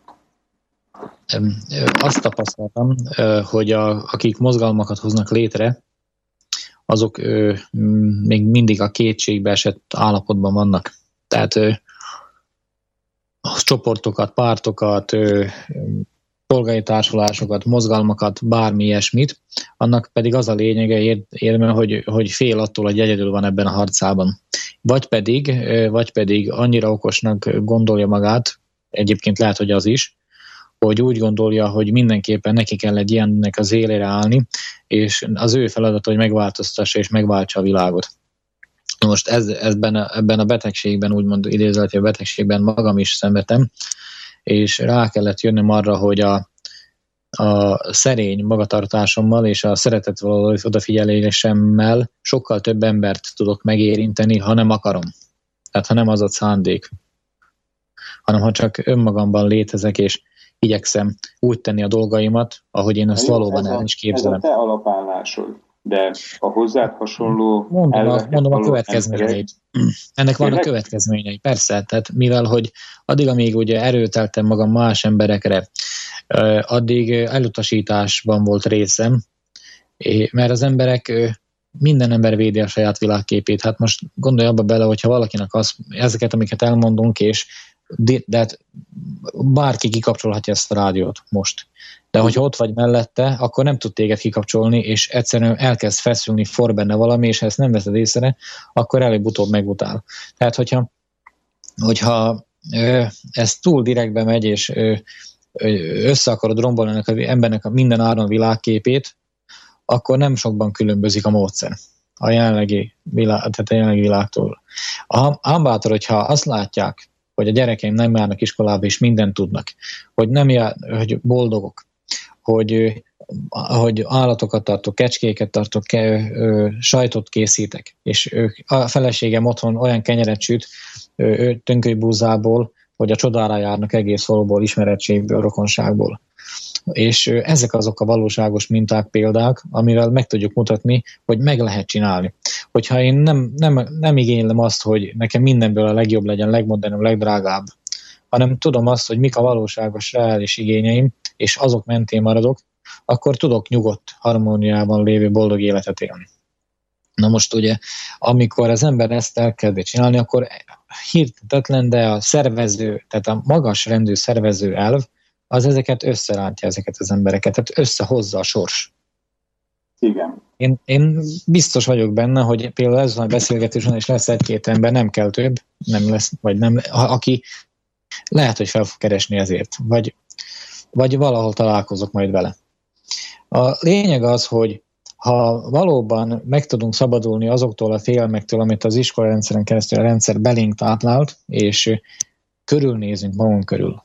Azt tapasztaltam, hogy a, akik mozgalmakat hoznak létre, azok még mindig a kétségbe esett állapotban vannak. Tehát csoportokat, pártokat, polgári társulásokat, mozgalmakat, bármi ilyesmit, annak pedig az a lényege érme, hogy, hogy fél attól, hogy egyedül van ebben a harcában. Vagy pedig, vagy pedig annyira okosnak gondolja magát, egyébként lehet, hogy az is, hogy úgy gondolja, hogy mindenképpen neki kell egy ilyennek az élére állni, és az ő feladat, hogy megváltoztassa és megváltsa a világot. Most ez, ebben, a, ebben a betegségben, úgymond idézett, a betegségben magam is szenvedtem, és rá kellett jönnöm arra, hogy a, a szerény magatartásommal és a szeretet való odafigyelésemmel sokkal több embert tudok megérinteni, ha nem akarom. Tehát ha nem az a szándék, hanem ha csak önmagamban létezek, és igyekszem úgy tenni a dolgaimat, ahogy én azt valóban el is képzelem. Ez
a te alapállásod de a hozzád hasonló...
Mondom, a, mondom a következményeit. Ennek van a következményei, persze, tehát mivel, hogy addig, amíg ugye erőteltem magam más emberekre, addig elutasításban volt részem, mert az emberek minden ember védi a saját világképét. Hát most gondolj abba bele, hogyha valakinek az, ezeket, amiket elmondunk, és de, hát bárki kikapcsolhatja ezt a rádiót most. De hogyha ott vagy mellette, akkor nem tud téged kikapcsolni, és egyszerűen elkezd feszülni, for benne valami, és ha ezt nem veszed észre, akkor előbb-utóbb megutál. Tehát, hogyha, hogyha ez túl direktbe megy, és ö, össze akarod rombolni ennek az embernek a minden áron világképét, akkor nem sokban különbözik a módszer a jelenlegi, világ, tehát a jelenlegi világtól. A hambátor, hogyha azt látják, hogy a gyerekeim nem járnak iskolába, és mindent tudnak, hogy nem jár, hogy boldogok, hogy, hogy állatokat tartok, kecskéket tartok, ke, ö, sajtot készítek, és ők, a feleségem otthon olyan kenyeret süt tönkölybúzából, hogy a csodára járnak egész valóból, ismerettségből, rokonságból. És ezek azok a valóságos minták, példák, amivel meg tudjuk mutatni, hogy meg lehet csinálni. Hogyha én nem, nem, nem igénylem azt, hogy nekem mindenből a legjobb legyen, legmodernebb, legdrágább, hanem tudom azt, hogy mik a valóságos, reális igényeim, és azok mentén maradok, akkor tudok nyugodt, harmóniában lévő boldog életet élni. Na most ugye, amikor az ember ezt elkezdi csinálni, akkor hirtetlen, de a szervező, tehát a magas rendű szervező elv, az ezeket összerántja ezeket az embereket, tehát összehozza a sors.
Igen.
Én, én biztos vagyok benne, hogy például ez a beszélgetésen is lesz egy-két ember, nem kell több, nem lesz, vagy nem, aki lehet, hogy fel fog keresni ezért, vagy, vagy valahol találkozok majd vele. A lényeg az, hogy ha valóban meg tudunk szabadulni azoktól a félelmektől, amit az iskolarendszeren keresztül a rendszer belénk táplált, és körülnézünk magunk körül,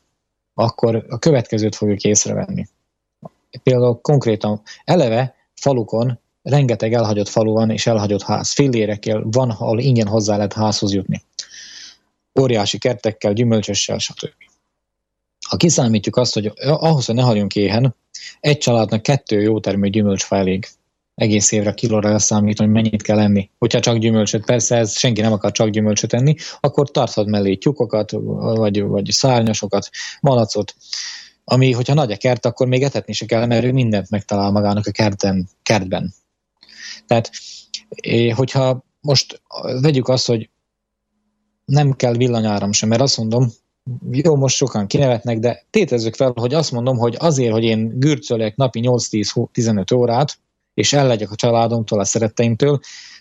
akkor a következőt fogjuk észrevenni. Például konkrétan eleve falukon rengeteg elhagyott falu van, és elhagyott ház. Fillérekkel van, ahol ingyen hozzá lehet házhoz jutni. Óriási kertekkel, gyümölcsössel, stb. Ha kiszámítjuk azt, hogy ahhoz, hogy ne hagyjunk éhen, egy családnak kettő jó termő gyümölcsfa elég egész évre kilóra leszámítani, hogy mennyit kell enni. Hogyha csak gyümölcsöt, persze ez senki nem akar csak gyümölcsöt enni, akkor tarthat mellé tyúkokat, vagy, vagy szárnyasokat, malacot, ami, hogyha nagy a kert, akkor még etetni se kell, mert ő mindent megtalál magának a kerten, kertben. Tehát, hogyha most vegyük azt, hogy nem kell villanyáram sem, mert azt mondom, jó, most sokan kinevetnek, de tétezzük fel, hogy azt mondom, hogy azért, hogy én gürcölek napi 8-10-15 órát, és ellegyek a családomtól, a szeretteimtől,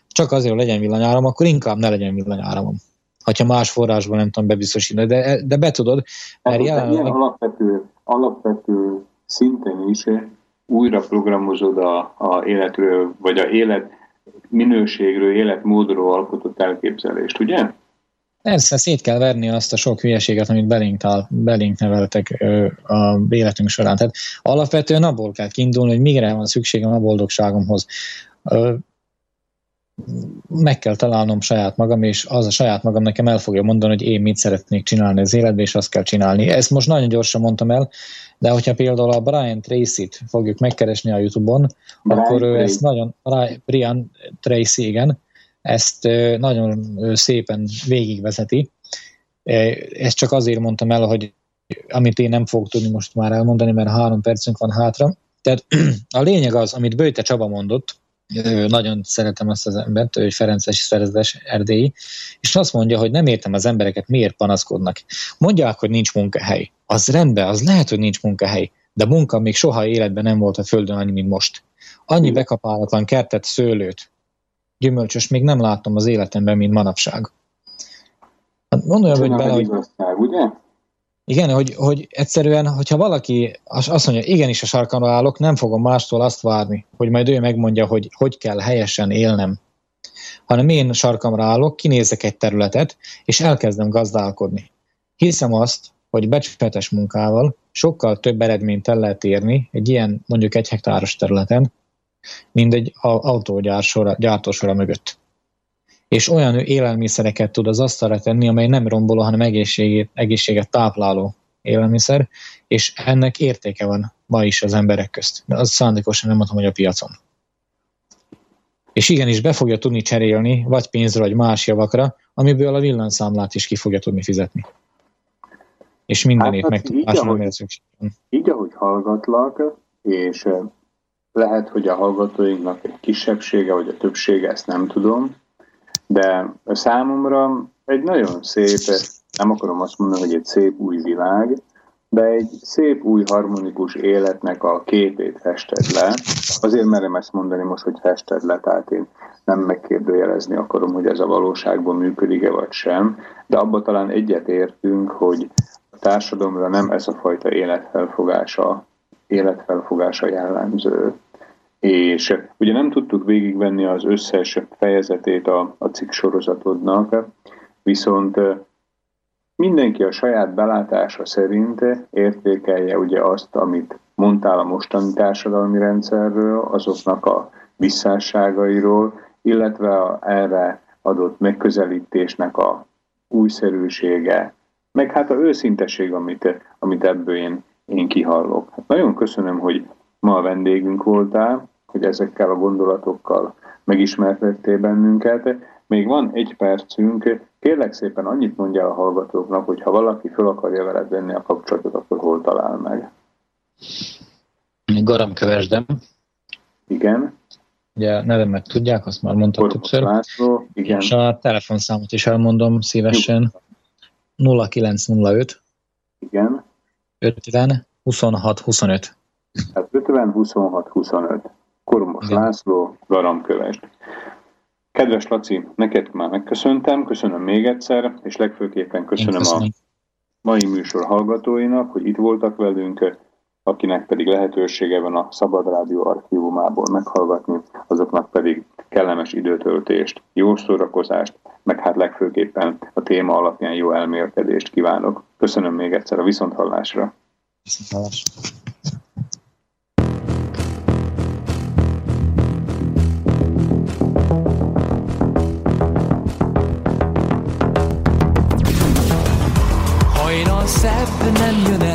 csak azért, hogy legyen villanyáram, akkor inkább ne legyen villanyáramom. Ha más forrásból nem tudom bebiztosítani, de, de betudod,
mert hát, jelenleg... alapvető, alapvető szinten is újra programozod a, a életről, vagy a élet minőségről, életmódról alkotott elképzelést, ugye?
Persze, szét kell verni azt a sok hülyeséget, amit belénk, belénk neveltek a életünk során. Tehát alapvetően abból kell kiindulni, hogy mire van szükségem a boldogságomhoz. Meg kell találnom saját magam, és az a saját magam nekem el fogja mondani, hogy én mit szeretnék csinálni az életben, és azt kell csinálni. Ezt most nagyon gyorsan mondtam el, de hogyha például a Brian Tracy-t fogjuk megkeresni a Youtube-on, Brian akkor ő ezt nagyon, Brian Tracy, igen, ezt nagyon szépen végigvezeti. Ezt csak azért mondtam el, hogy amit én nem fogok tudni most már elmondani, mert három percünk van hátra. Tehát a lényeg az, amit Bőte Csaba mondott, nagyon szeretem azt az embert, hogy Ferences Szerzes Erdélyi, és azt mondja, hogy nem értem az embereket, miért panaszkodnak. Mondják, hogy nincs munkahely. Az rendben, az lehet, hogy nincs munkahely, de munka még soha életben nem volt a Földön annyi, mint most. Annyi bekapálatlan kertet, szőlőt, gyümölcsös még nem láttam az életemben, mint manapság. Hát gondolja, hogy bele, hogy...
Igazság, ugye?
Igen, hogy, hogy egyszerűen, hogyha valaki azt mondja, igenis a sarkamra állok, nem fogom mástól azt várni, hogy majd ő megmondja, hogy hogy kell helyesen élnem, hanem én sarkamra állok, kinézek egy területet, és elkezdem gazdálkodni. Hiszem azt, hogy becsületes munkával sokkal több eredményt el lehet érni egy ilyen mondjuk egy hektáros területen, mint egy autógyár sora, gyártósora mögött. És olyan élelmiszereket tud az asztalra tenni, amely nem romboló, hanem egészséget, egészséget tápláló élelmiszer, és ennek értéke van ma is az emberek közt. Az szándékosan nem mondom, hogy a piacon. És igenis be fogja tudni cserélni, vagy pénzre, vagy más javakra, amiből a villanyszámlát is ki fogja tudni fizetni. És mindenét hát, meg tudásra, amire szükség
Így, ahogy hallgatlak, és lehet, hogy a hallgatóinknak egy kisebbsége, vagy a többsége, ezt nem tudom, de számomra egy nagyon szép, nem akarom azt mondani, hogy egy szép új világ, de egy szép új harmonikus életnek a képét fested le. Azért merem ezt mondani most, hogy fested le, tehát én nem megkérdőjelezni akarom, hogy ez a valóságban működik-e vagy sem, de abban talán egyet értünk, hogy a társadalomra nem ez a fajta életfelfogása, életfelfogása jellemző és ugye nem tudtuk végigvenni az összes fejezetét a, a cikk sorozatodnak, viszont mindenki a saját belátása szerint értékelje ugye azt, amit mondtál a mostani társadalmi rendszerről, azoknak a visszásságairól, illetve a erre adott megközelítésnek a újszerűsége, meg hát a őszintesség, amit, amit ebből én, én kihallok. Hát nagyon köszönöm, hogy ma a vendégünk voltál, hogy ezekkel a gondolatokkal megismertettél bennünket. Még van egy percünk, kérlek szépen annyit mondja a hallgatóknak, hogy ha valaki fel akarja veled venni a kapcsolatot, akkor hol talál meg?
Garamkövesdem.
Igen.
Ugye nevemet tudják, azt már mondtam
Kormos
többször.
László, igen.
És a telefonszámot is elmondom szívesen. 0905
Igen.
50 26 25.
Tehát 50, 26, 25. Kormos
Igen.
László, Garamkövesd. Kedves Laci, neked már megköszöntem, köszönöm még egyszer, és legfőképpen
Én
köszönöm a
köszönöm.
mai műsor hallgatóinak, hogy itt voltak velünk, akinek pedig lehetősége van a Szabad Rádió archívumából meghallgatni, azoknak pedig kellemes időtöltést, jó szórakozást, meg hát legfőképpen a téma alapján jó elmélkedést kívánok. Köszönöm még egyszer a viszonthallásra.
Viszontlátásra.
Hajnal szebb nem jön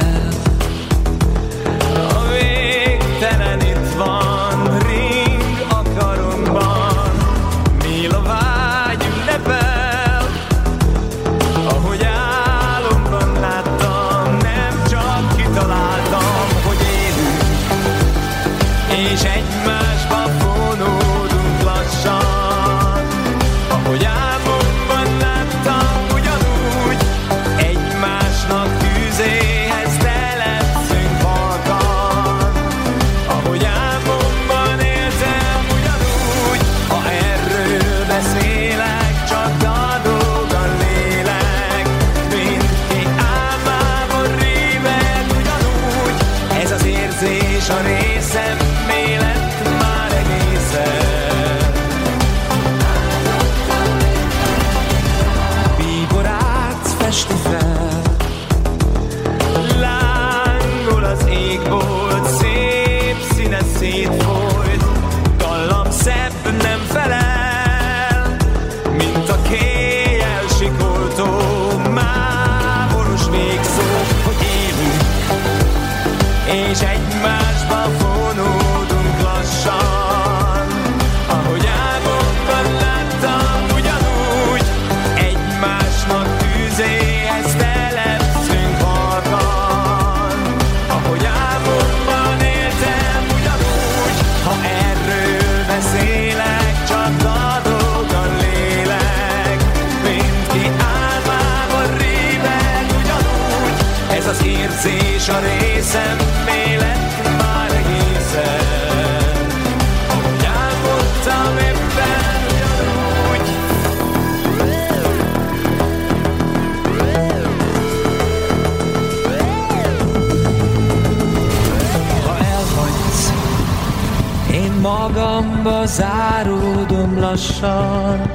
magamba záródom lassan,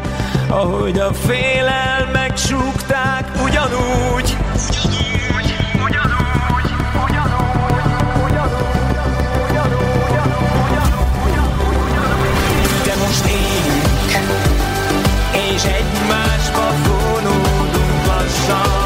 ahogy a félelmek súgták ugyanúgy, song.